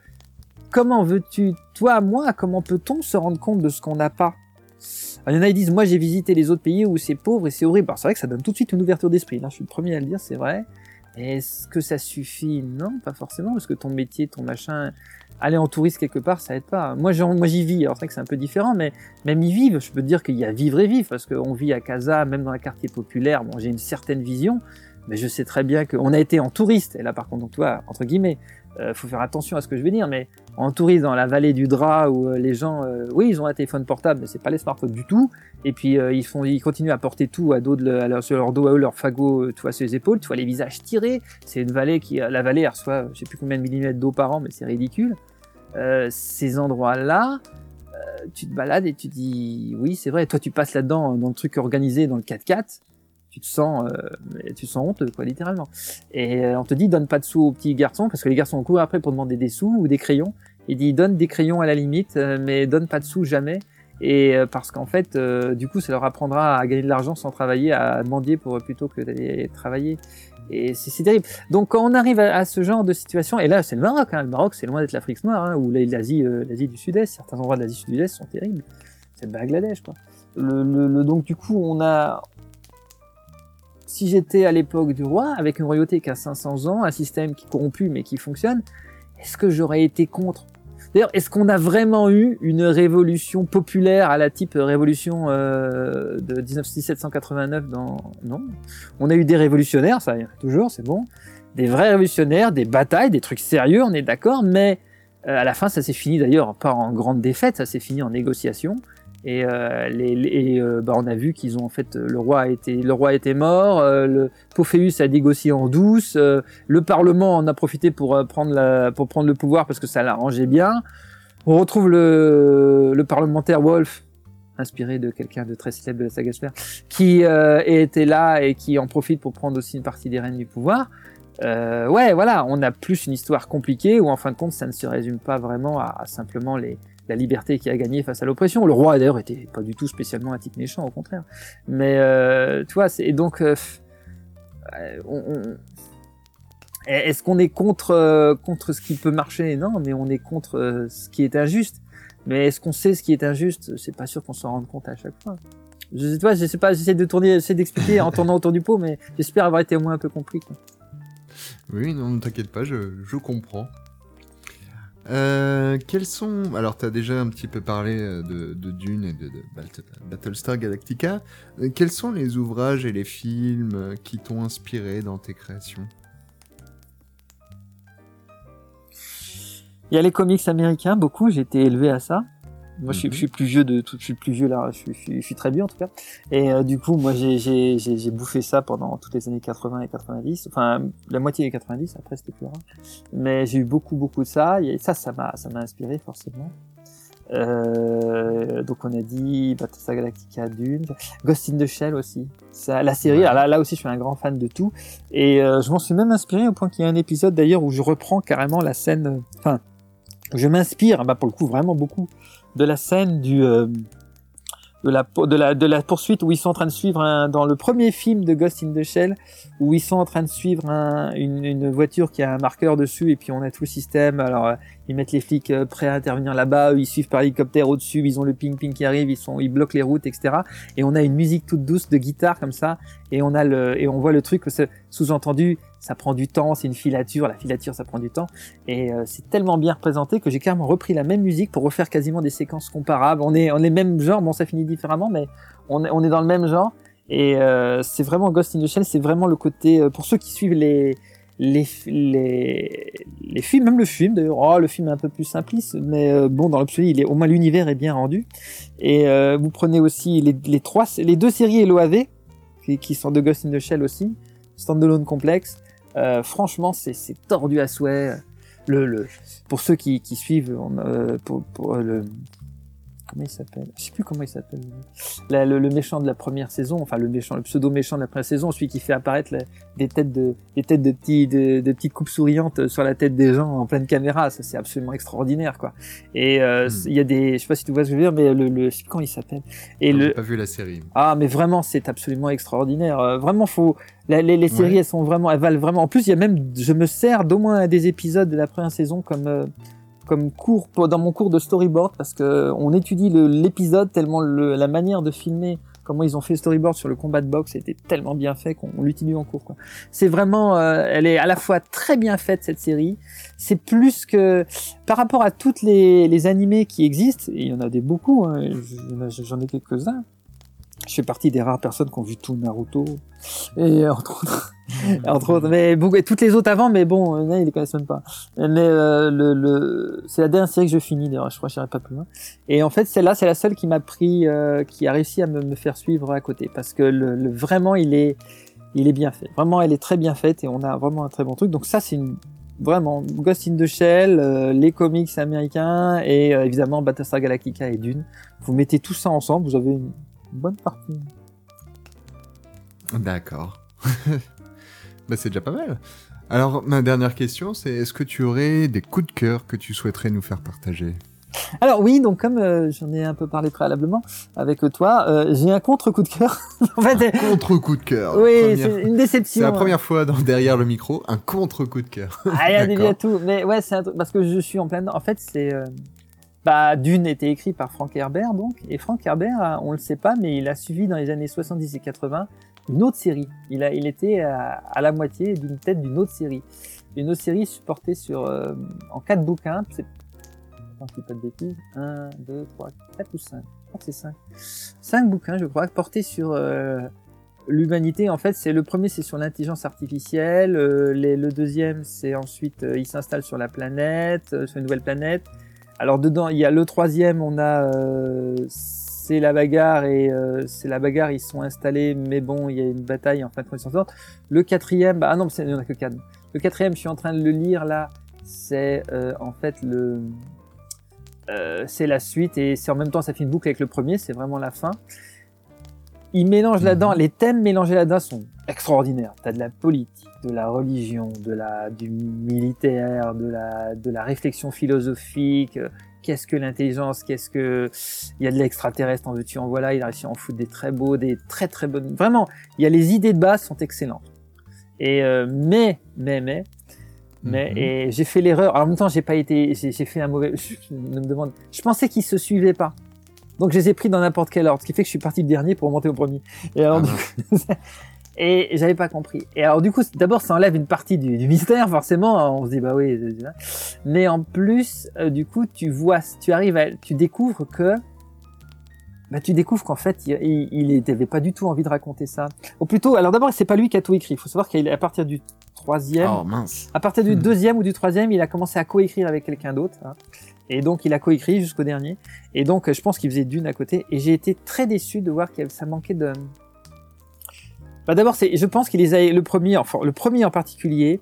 comment veux-tu, toi, moi, comment peut-on se rendre compte de ce qu'on n'a pas? Il y en a qui disent, moi j'ai visité les autres pays où c'est pauvre et c'est horrible. Alors c'est vrai que ça donne tout de suite une ouverture d'esprit. Là, je suis le premier à le dire, c'est vrai. Est-ce que ça suffit? Non, pas forcément, parce que ton métier, ton machin, aller en touriste quelque part, ça aide pas. Moi j'y vis. Alors c'est vrai que c'est un peu différent, mais même y vivre, je peux te dire qu'il y a vivre et vivre, parce qu'on vit à Casa, même dans un quartier populaire. Bon, j'ai une certaine vision, mais je sais très bien qu'on a été en touriste. Et là, par contre, donc, toi, entre guillemets, euh, faut faire attention à ce que je vais dire, mais en touriste dans la vallée du drap où euh, les gens, euh, oui, ils ont un téléphone portable, mais c'est pas les smartphones du tout. Et puis euh, ils font, ils continuent à porter tout à dos de leur, sur leur dos à eux, leur fagot, euh, tu vois, sur les épaules, tu vois les visages tirés. C'est une vallée qui, la vallée, reçoit, je sais plus combien de millimètres d'eau par an, mais c'est ridicule. Ces endroits-là, tu te balades et tu dis, oui, c'est vrai. Toi, tu passes là-dedans dans le truc organisé, dans le 4x4 tu te sens, euh, tu te sens honteux, quoi, littéralement. Et euh, on te dit donne pas de sous aux petits garçons parce que les garçons courent après pour demander des sous ou des crayons. Il dit donne des crayons à la limite, euh, mais donne pas de sous jamais. Et euh, parce qu'en fait, euh, du coup, ça leur apprendra à gagner de l'argent sans travailler, à mendier pour plutôt que d'aller travailler. Et c'est terrible. Donc quand on arrive à, ce genre de situation, et là c'est le Maroc, hein, le Maroc c'est loin d'être l'Afrique noire, hein, ou l'Asie, l'Asie du Sud-Est, certains endroits de l'Asie du Sud-Est sont terribles. C'est le Bangladesh, quoi. Le, le- le- donc du coup, on a, si j'étais à l'époque du roi, avec une royauté qui a 500 ans, un système qui est corrompu mais qui fonctionne, est-ce que j'aurais été contre? D'ailleurs, est-ce qu'on a vraiment eu une révolution populaire à la type révolution euh, de 19 1789 dans... Non? On a eu des révolutionnaires, ça toujours, c'est bon. Des vrais révolutionnaires, des batailles, des trucs sérieux, on est d'accord, mais euh, à la fin, ça s'est fini d'ailleurs pas en grande défaite, ça s'est fini en négociation. Et, euh, les, les- euh, bah, on a vu qu'ils ont en fait le roi a été le roi était mort, euh, le Pophéus a négocié en douce, euh, le Parlement en a profité pour euh, prendre la, pour prendre le pouvoir parce que ça l'arrangeait bien. On retrouve le, le parlementaire Wolf, inspiré de quelqu'un de très célèbre de la saga Sphère, qui euh, était là et qui en profite pour prendre aussi une partie des rênes du pouvoir. Euh, ouais, voilà, on a plus une histoire compliquée où en fin de compte, ça ne se résume pas vraiment à simplement les, la liberté qui a gagné face à l'oppression. Le roi d'ailleurs était pas du tout spécialement un type méchant, au contraire. Mais euh, tu vois, et donc euh, euh, est-ce qu'on est contre contre ce qui peut marcher? Non, mais on est contre ce qui est injuste. Mais est-ce qu'on sait ce qui est injuste? C'est pas sûr qu'on s'en rende compte à chaque fois. Je sais pas, je sais pas, j'essaie de tourner, j'essaie d'expliquer en tournant autour du pot, mais j'espère avoir été au moins un peu compris. Oui, non, ne t'inquiète pas, je, je comprends. Euh, quels sont... Alors, tu as déjà un petit peu parlé euh, de, Dune et de, de Bat- Battlestar Galactica. Euh, Quels sont les ouvrages et les films qui t'ont inspiré dans tes créations? Il y a les comics américains, beaucoup. J'ai été élevé à ça. Moi, je, suis, Mhm. je suis plus vieux de tout, je suis plus vieux là. Je suis, je suis, je suis très vieux en tout cas. Et euh, du coup, moi, j'ai, bouffé ça pendant toutes les années 80 et 90. Enfin, la moitié des 90. Après, c'était plus rare. Mais j'ai eu beaucoup, beaucoup de ça. Et ça, ça m'a, ça m'a inspiré forcément. Euh, donc on a dit Battlestar Galactica, Dune, Ghost in the Shell aussi. Ça, la série, alors là, là aussi je suis un grand fan de tout. Et euh, je m'en suis même inspiré au point qu'il y a un épisode d'ailleurs où je reprends carrément la scène, enfin, je m'inspire, bah pour le coup vraiment beaucoup, de la scène euh, de la, de, la, de la poursuite où ils sont en train de suivre un, dans le premier film de Ghost in the Shell où ils sont en train de suivre un, une, voiture qui a un marqueur dessus et puis on a tout le système. Alors euh, ils mettent les flics euh, prêts à intervenir là-bas ils suivent par hélicoptère au-dessus ils ont le ping ping qui arrive ils sont ils bloquent les routes etc et on a une musique toute douce de guitare comme ça et on a le et on voit le truc sous-entendu ça prend du temps c'est une filature la filature ça prend du temps et euh, c'est tellement bien représenté que j'ai carrément repris la même musique pour refaire quasiment des séquences comparables on est on est même genre bon ça finit différemment mais on est, on est dans le même genre et euh, c'est vraiment Ghost in the Shell c'est vraiment le côté euh, pour ceux qui suivent les les, les, films, même le film d'ailleurs, oh, le film est un peu plus simpliste, mais bon, dans l'absolu, au moins l'univers est bien rendu. Et vous prenez aussi les, les, trois, les deux séries LOAV, qui, qui sont de Ghost in the Shell aussi, Standalone Complex. Euh, franchement, c'est tordu à souhait. Le, pour ceux qui, suivent, on, euh, pour, pour euh, le, comment il s'appelle? Je sais plus comment il s'appelle. Le, le méchant de la première saison, enfin le méchant, le pseudo méchant de la première saison, celui qui fait apparaître la- des têtes de, des têtes de petits, de, de petites coupes souriantes sur la tête des gens en pleine caméra. Ça c'est absolument extraordinaire, quoi. Et euh, Hmm. il y a des, je sais pas si tu vois ce que je veux dire, mais le, le, je sais plus comment il s'appelle. Et Non, le, pas vu la série. ah, mais vraiment, c'est absolument extraordinaire. Euh, vraiment, faut. la- les, les séries, Ouais. elles sont vraiment, elles valent vraiment. En plus, il y a même, je me sers d'au moins des épisodes de la première saison comme euh, comme cours dans mon cours de storyboard parce que on étudie l'épisode tellement le, la manière de filmer. Comment ils ont fait le storyboard sur le combat de boxe était tellement bien fait qu'on on l'utilise en cours. quoi. C'est vraiment, euh, elle est à la fois très bien faite cette série. C'est plus que par rapport à toutes les, les animés qui existent. Et il y en a des beaucoup. hein, je- J'en ai quelques uns. Je fais partie des rares personnes qui ont vu tout Naruto. Et entre autres, entre autres, mais et toutes les autres avant, mais bon, euh, non, ils les connaissent même pas. Mais euh, le, le, c'est la dernière série que je finis, d'ailleurs, je crois que j'irai pas plus loin. Et en fait, celle-là, c'est la seule qui m'a pris, euh, qui a réussi à me, me faire suivre à côté, parce que le, le- vraiment, il est, il est bien fait. Vraiment, elle est très bien faite et on a vraiment un très bon truc. Donc ça, c'est une vraiment Ghost in the Shell, euh, les comics américains et euh, évidemment Battlestar Galactica et Dune. Vous mettez tout ça ensemble, vous avez une bonne partie. D'accord. bah, c'est déjà pas mal. Alors, ma dernière question, c'est est-ce que tu aurais des coups de cœur que tu souhaiterais nous faire partager? Alors oui, donc comme euh, j'en ai un peu parlé préalablement avec toi, euh, j'ai un contre coup de cœur. en fait, euh, Contre-coup de cœur. oui, c'est une déception. C'est la première fois dans Derrière le micro, un contre-coup de cœur. Ah, il y a tout. Mais ouais, c'est un truc parce que je suis en pleine. En fait, c'est euh, bah Dune était écrit par Frank Herbert donc et Frank Herbert, a- on le sait pas, mais il a suivi dans les années 70 et 80 une autre série. Il a, il était à, la moitié d'une tête d'une autre série, une autre série supportée sur euh, en quatre bouquins. C'est je pas de bêtises. 1, 2, 3, 4 ou 5. Je crois que c'est 5. 5 bouquins, je crois, portés sur euh, l'humanité. En fait, c'est le premier, c'est sur l'intelligence artificielle. euh, le deuxième, c'est ensuite, euh, il s'installe sur la planète, euh, sur une nouvelle planète. Alors dedans, il y a le troisième, on a, euh, c'est la bagarre et euh, c'est la bagarre. Ils sont installés, mais bon, il y a une bataille en fin de compte. s'en. Le quatrième, bah ah non, il n'y en a que quatre. Le quatrième, je suis en train de le lire là. C'est euh, en fait le euh, c'est la suite et c'est en même temps ça fait une boucle avec le premier, c'est vraiment la fin. Il mélange là-dedans, les thèmes mélangés là-dedans sont extraordinaires. T'as de la politique, de la religion, de la du militaire, de la de la réflexion philosophique. euh, Qu'est-ce que l'intelligence? Qu'est-ce que il y a de l'extraterrestre En veux-tu en voilà Il a réussi à en foutre des très beaux, des très très bonnes. Vraiment, il y a les idées de base sont excellentes. Et euh, mais mais mais mais Mhm. et j'ai fait l'erreur. En même temps, j'ai pas été, j'ai j'ai fait un mauvais. Je, je me demande. Je pensais qu'ils se suivaient pas. Donc je les ai pris dans n'importe quel ordre, ce qui fait que je suis parti du dernier pour monter au premier. Et alors, Ah du coup, et j'avais pas compris. Et alors du coup, d'abord ça enlève une partie du, du mystère, forcément. On se dit bah oui. Mais en plus, euh, du coup, tu vois, tu arrives, à, tu découvres que, bah tu découvres qu'en fait, il, il, il avait pas du tout envie de raconter ça. Ou plutôt, alors d'abord, c'est pas lui qui a tout écrit. Il faut savoir qu'à partir du troisième, Oh mince. à partir du Hmm. deuxième ou du troisième, il a commencé à coécrire avec quelqu'un d'autre. hein. Et donc, il a coécrit jusqu'au dernier. Et donc, je pense qu'il faisait d'une à côté. Et j'ai été très déçu de voir que ça manquait de. Bah, d'abord, c'est, je pense qu'il les a, le premier, enfin, le premier en particulier,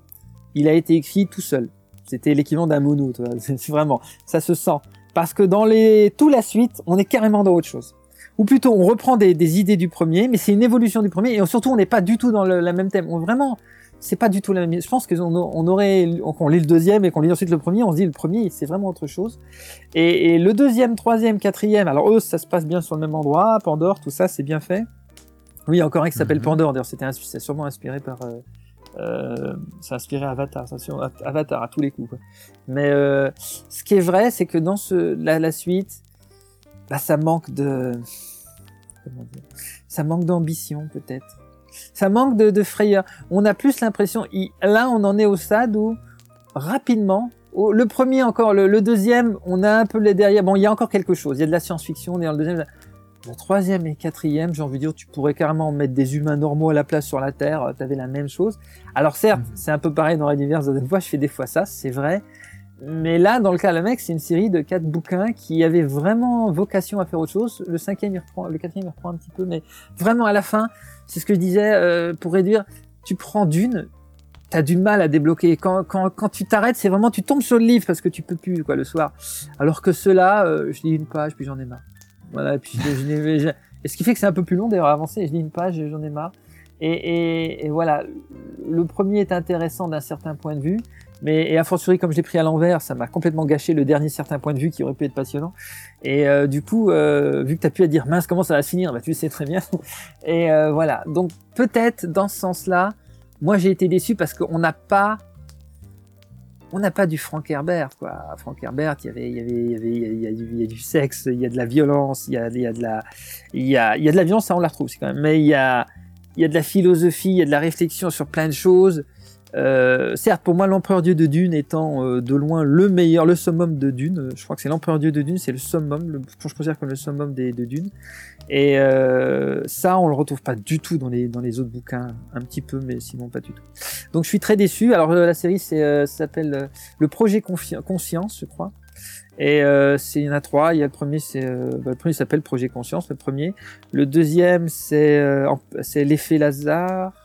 il a été écrit tout seul. C'était l'équivalent d'un mono, vraiment, ça se sent. parce que dans les tout la suite, on est carrément dans autre chose. Ou plutôt, on reprend des, des idées du premier, mais c'est une évolution du premier, et surtout, on n'est pas du tout dans le la même thème. On, vraiment, c'est pas du tout la même. Je pense qu'on on aurait, qu'on lit le deuxième et qu'on lit ensuite le premier, on se dit le premier, c'est vraiment autre chose. Et, et, le deuxième, troisième, quatrième, alors eux, ça se passe bien sur le même endroit, Pandore, tout ça, c'est bien fait. Oui, encore un qui s'appelle Mhm. Pandore. D'ailleurs, c'était c'est sûrement inspiré par. Euh, euh, ça a inspiré Avatar, ça, Avatar à tous les coups. Quoi. Mais euh, ce qui est vrai, c'est que dans ce, la, la suite, bah, ça manque de. Comment dire Ça manque d'ambition, peut-être. Ça manque de, de frayeur. On a plus l'impression. Là, on en est au stade où, rapidement, le premier encore, le, le deuxième, on a un peu les derrière. Bon, il y a encore quelque chose. Il y a de la science-fiction. On est dans le deuxième. Le troisième et quatrième, j'ai envie de dire, tu pourrais carrément mettre des humains normaux à la place sur la Terre, tu avais la même chose. Alors certes, Mhm. c'est un peu pareil dans l'univers de fois, je fais des fois ça, c'est vrai. Mais là, dans le cas de la mec, c'est une série de quatre bouquins qui avaient vraiment vocation à faire autre chose. Le cinquième, il reprend, le quatrième, il reprend un petit peu, mais vraiment à la fin, c'est ce que je disais, euh, pour réduire, tu prends d'une, t'as du mal à débloquer. Quand, quand, quand tu t'arrêtes, c'est vraiment, tu tombes sur le livre parce que tu peux plus, quoi, le soir. Alors que ceux-là, euh, je lis une page, puis j'en ai marre. Voilà, et puis je, je et ce qui fait que c'est un peu plus long d'ailleurs avancer. Je lis une page, j'en ai marre. Et, et, et voilà, le premier est intéressant d'un certain point de vue, mais et a fortiori comme je l'ai pris à l'envers, ça m'a complètement gâché le dernier certain point de vue qui aurait pu être passionnant. Et euh, du coup, euh, vu que tu as pu à dire mince comment ça va se finir, bah tu le sais très bien. Et euh, voilà, donc peut-être dans ce sens-là, moi j'ai été déçu parce qu'on n'a pas on n'a pas du Frank Herbert, quoi. Frank Herbert, il y avait, il y avait, il y avait, a, du, il y a du sexe, il y a de la violence, il y a, il y a de la, il y a, il y a de la violence, ça on la retrouve aussi quand même. Mais il y a, il y a de la philosophie, il y a de la réflexion sur plein de choses. Euh, certes, pour moi, l'Empereur Dieu de Dune étant euh, de loin le meilleur, le summum de Dune. euh, Je crois que c'est l'Empereur Dieu de Dune, c'est le summum, le, je considère comme le summum des, de Dune. Et euh, ça, on le retrouve pas du tout dans les dans les autres bouquins, un petit peu, mais sinon pas du tout. Donc je suis très déçu. Alors euh, la série, s'appelle le projet Conscience, je crois. Et euh, il y en a trois. Il y a le premier, c'est euh, bah, le premier s'appelle Projet Conscience, le premier. Le deuxième, c'est euh, c'est l'effet Lazare.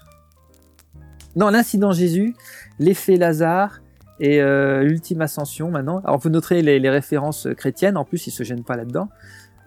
Non, l'incident Jésus, l'effet Lazare et euh, l'ultime ascension maintenant. Alors vous noterez les, références chrétiennes. En plus, ils se gênent pas là-dedans.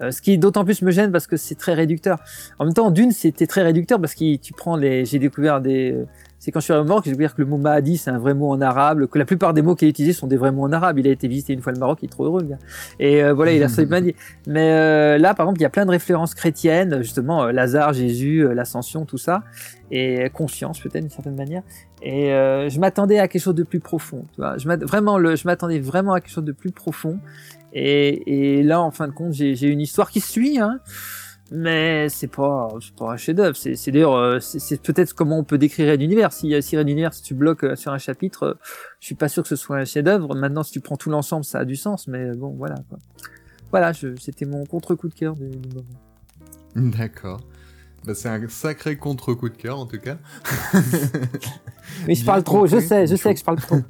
Euh, ce qui d'autant plus me gêne parce que c'est très réducteur. En même temps, Dune, c'était très réducteur parce que tu prends les. J'ai découvert des. C'est quand je suis arrivé au Maroc, j'ai découvert que le mot Mahdi, c'est un vrai mot en arabe, que la plupart des mots qu'il a utilisés sont des vrais mots en arabe. Il a été visité une fois le Maroc, il est trop heureux, le. Et euh, voilà, il a Mahdi. Mais euh, là, par exemple, il y a plein de références chrétiennes, justement, euh, Lazare, Jésus, euh, l'ascension, tout ça, et conscience peut-être d'une certaine manière. Et euh, je m'attendais à quelque chose de plus profond. Tu vois, je vraiment, je m'attendais vraiment à quelque chose de plus profond. Et, et là, en fin de compte, j'ai j'ai une histoire qui suit, hein, mais c'est pas, c'est pas un chef-d'œuvre. C'est c'est d'ailleurs, euh, c'est peut-être comment on peut décrire Red Univers. Si, si Red Univers, si tu bloques euh, sur un chapitre, euh, je suis pas sûr que ce soit un chef-d'œuvre. Maintenant, si tu prends tout l'ensemble, ça a du sens. Mais euh, bon, voilà. Quoi. Voilà, c'était mon contre-coup de cœur du, du moment. D'accord. Bah, c'est un sacré contre-coup de cœur en tout cas. Mais je parle trop. Je sais, je sais que je parle trop.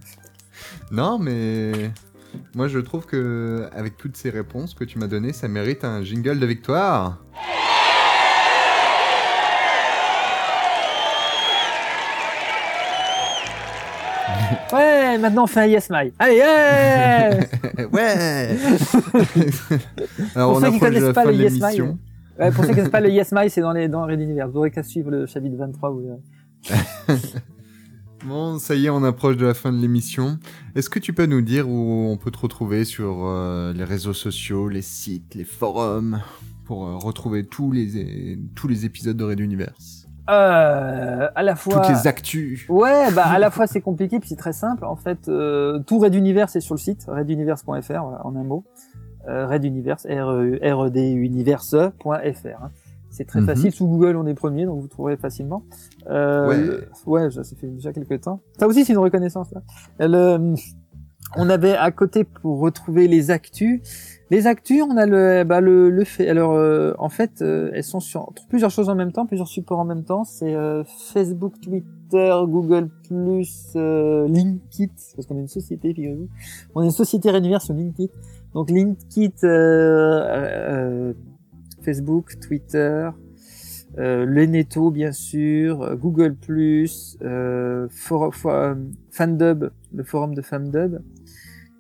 Non, mais moi je trouve que avec toutes ces réponses que tu m'as données, ça mérite un jingle de victoire. Ouais, maintenant on fait un yes my. Allez, yeah ouais. Alors Pour on ceux qui connaissent pas le Yes. Ouais, pour ceux qui connaissent pas le Yes My, c'est dans les dans Red Universe. Vous aurez qu'à suivre le chapitre 23 où euh, Bon, ça y est, on approche de la fin de l'émission. Est-ce que tu peux nous dire où on peut te retrouver sur euh, les réseaux sociaux, les sites, les forums, pour euh, retrouver tous les, tous les épisodes de Red Universe? Euh, à la fois Toutes les actus Ouais, bah à la fois c'est compliqué puis c'est très simple. En fait, euh, tout Red Universe est sur le site reduniverse.fr en un mot. Red Universe, R R D Universe.fr. hein. C'est très Mhm. facile. Sous Google, on est premier, donc vous trouverez facilement. Euh, Ouais. ouais, ça, fait déjà quelques temps. Ça aussi, c'est une reconnaissance. Là. Le, on avait à côté pour retrouver les actus. Les actus, on a le, bah, le, le fait. Alors, euh, en fait, euh, elles sont sur plusieurs choses en même temps, plusieurs supports en même temps. C'est euh, Facebook, Twitter, Google+, euh, Linkit, parce qu'on est une société, figurez-vous. On est une société réunivers sur Linkit. Donc euh, euh, Facebook, Twitter, euh, Leneto bien sûr, euh, Google+, euh, euh, Fandub, le forum de Fandub,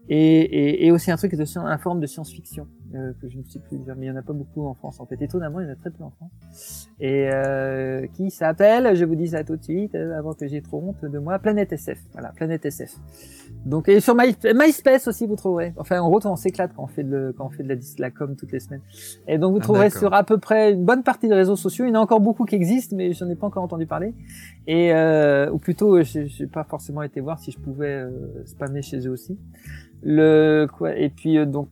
et, aussi un truc de sci- un forum de science-fiction euh, que je ne sais plus dire, mais il y en a pas beaucoup en France en fait. Étonnamment, il y en a très peu en France. Et euh, qui s'appelle, je vous dis ça tout de suite, euh, avant que j'ai trop honte de moi, Planète SF. Voilà, Planète SF. Donc et sur My, MySpace aussi vous trouverez. Enfin en gros on s'éclate quand on fait de le- quand on fait de la, dis- de la com toutes les semaines. Et donc vous Ah, trouverez sur à peu près une bonne partie des réseaux sociaux. Il y en a encore beaucoup qui existent, mais j'en ai pas encore entendu parler. Et euh, ou plutôt euh, j'ai pas forcément été voir si je pouvais spammer chez eux aussi. Le quoi et puis euh, donc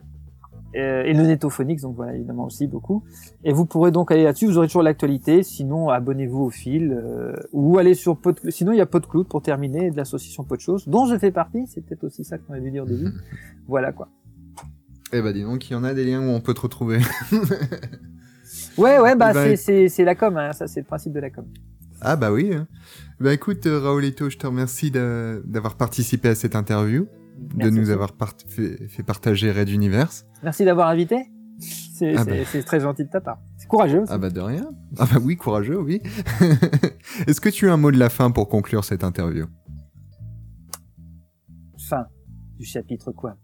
et le Netophonix, donc voilà, évidemment aussi beaucoup. Et vous pourrez donc aller là-dessus, vous aurez toujours l'actualité. Sinon, abonnez-vous au fil euh, ou allez sur Pod. Sinon, il y a Podcloud pour terminer de l'association Podchose, dont je fais partie. C'est peut-être aussi ça qu'on aurait dû dire au début. voilà quoi. Eh bah dis donc, il y en a des liens où on peut te retrouver. Ouais, ouais, bah Eh ben, c'est la com, hein, ça c'est le principe de la com. Ah bah oui. hein. Bah écoute, euh, Raoulito, je te remercie d'avoir participé à cette interview, de nous avoir part- fait, fait partager Red Universe. Merci d'avoir invité. C'est Ah bah. c'est très gentil de ta part. C'est courageux. aussi. Ah bah de rien. Ah bah oui, courageux, oui. Est-ce que tu as un mot de la fin pour conclure cette interview? Fin du chapitre quoi?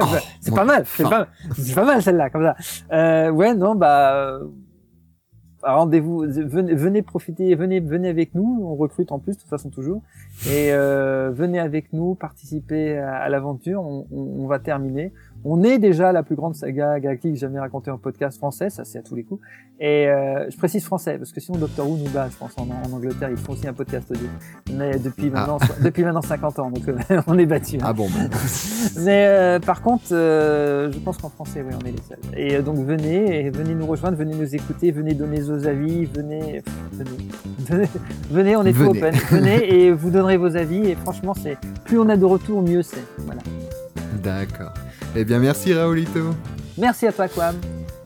Oh, c'est pas mal, c'est pas, pas mal celle-là, comme ça. Euh, ouais, non, bah, euh, rendez-vous, venez, profiter, venez, venez avec nous. On recrute en plus, de toute façon toujours. Et euh, venez avec nous, participer à, l'aventure. On va terminer. On est déjà la plus grande saga galactique jamais racontée en podcast français, ça c'est à tous les coups. Et euh, je précise français parce que sinon Doctor Who nous bat, je pense en, en Angleterre ils font aussi un podcast audio. Mais depuis maintenant, depuis maintenant 50 ans, donc euh, on est battu. hein. Ah bon, bah, Mais euh, par contre, euh, je pense qu'en français, oui, on est les seuls. Et euh, donc venez, et venez nous rejoindre, venez nous écouter, venez donner vos avis, venez, venez, venez, on est tout Venez. open. Venez et vous donnerez vos avis. Et franchement, c'est plus on a de retours, mieux c'est. Voilà. d'accord. Eh bien merci Raoulito. Merci à toi, Quam.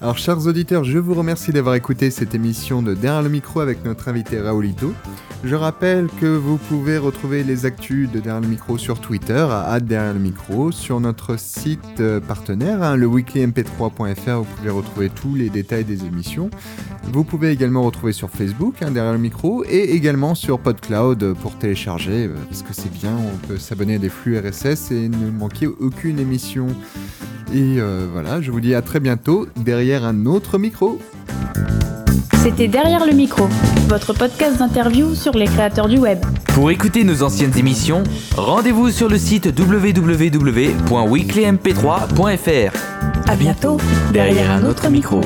Alors, chers auditeurs, je vous remercie d'avoir écouté cette émission de Derrière le micro avec notre invité Raoulito. Je rappelle que vous pouvez retrouver les actus de Derrière le micro sur Twitter, à Derrière le micro, sur notre site euh, partenaire, hein, le weeklymp3.fr, vous pouvez retrouver tous les détails des émissions. Vous pouvez également retrouver sur Facebook, hein, Derrière le micro, et également sur PodCloud pour télécharger, euh, parce que c'est bien, on peut s'abonner à des flux RSS et ne manquer aucune émission. Et euh, voilà, je vous dis à très bientôt derrière un autre micro. C'était Derrière le micro, votre podcast d'interview sur les créateurs du web. Pour écouter nos anciennes émissions, rendez-vous sur le site www.weeklymp3.fr. À bientôt, Derrière un autre micro.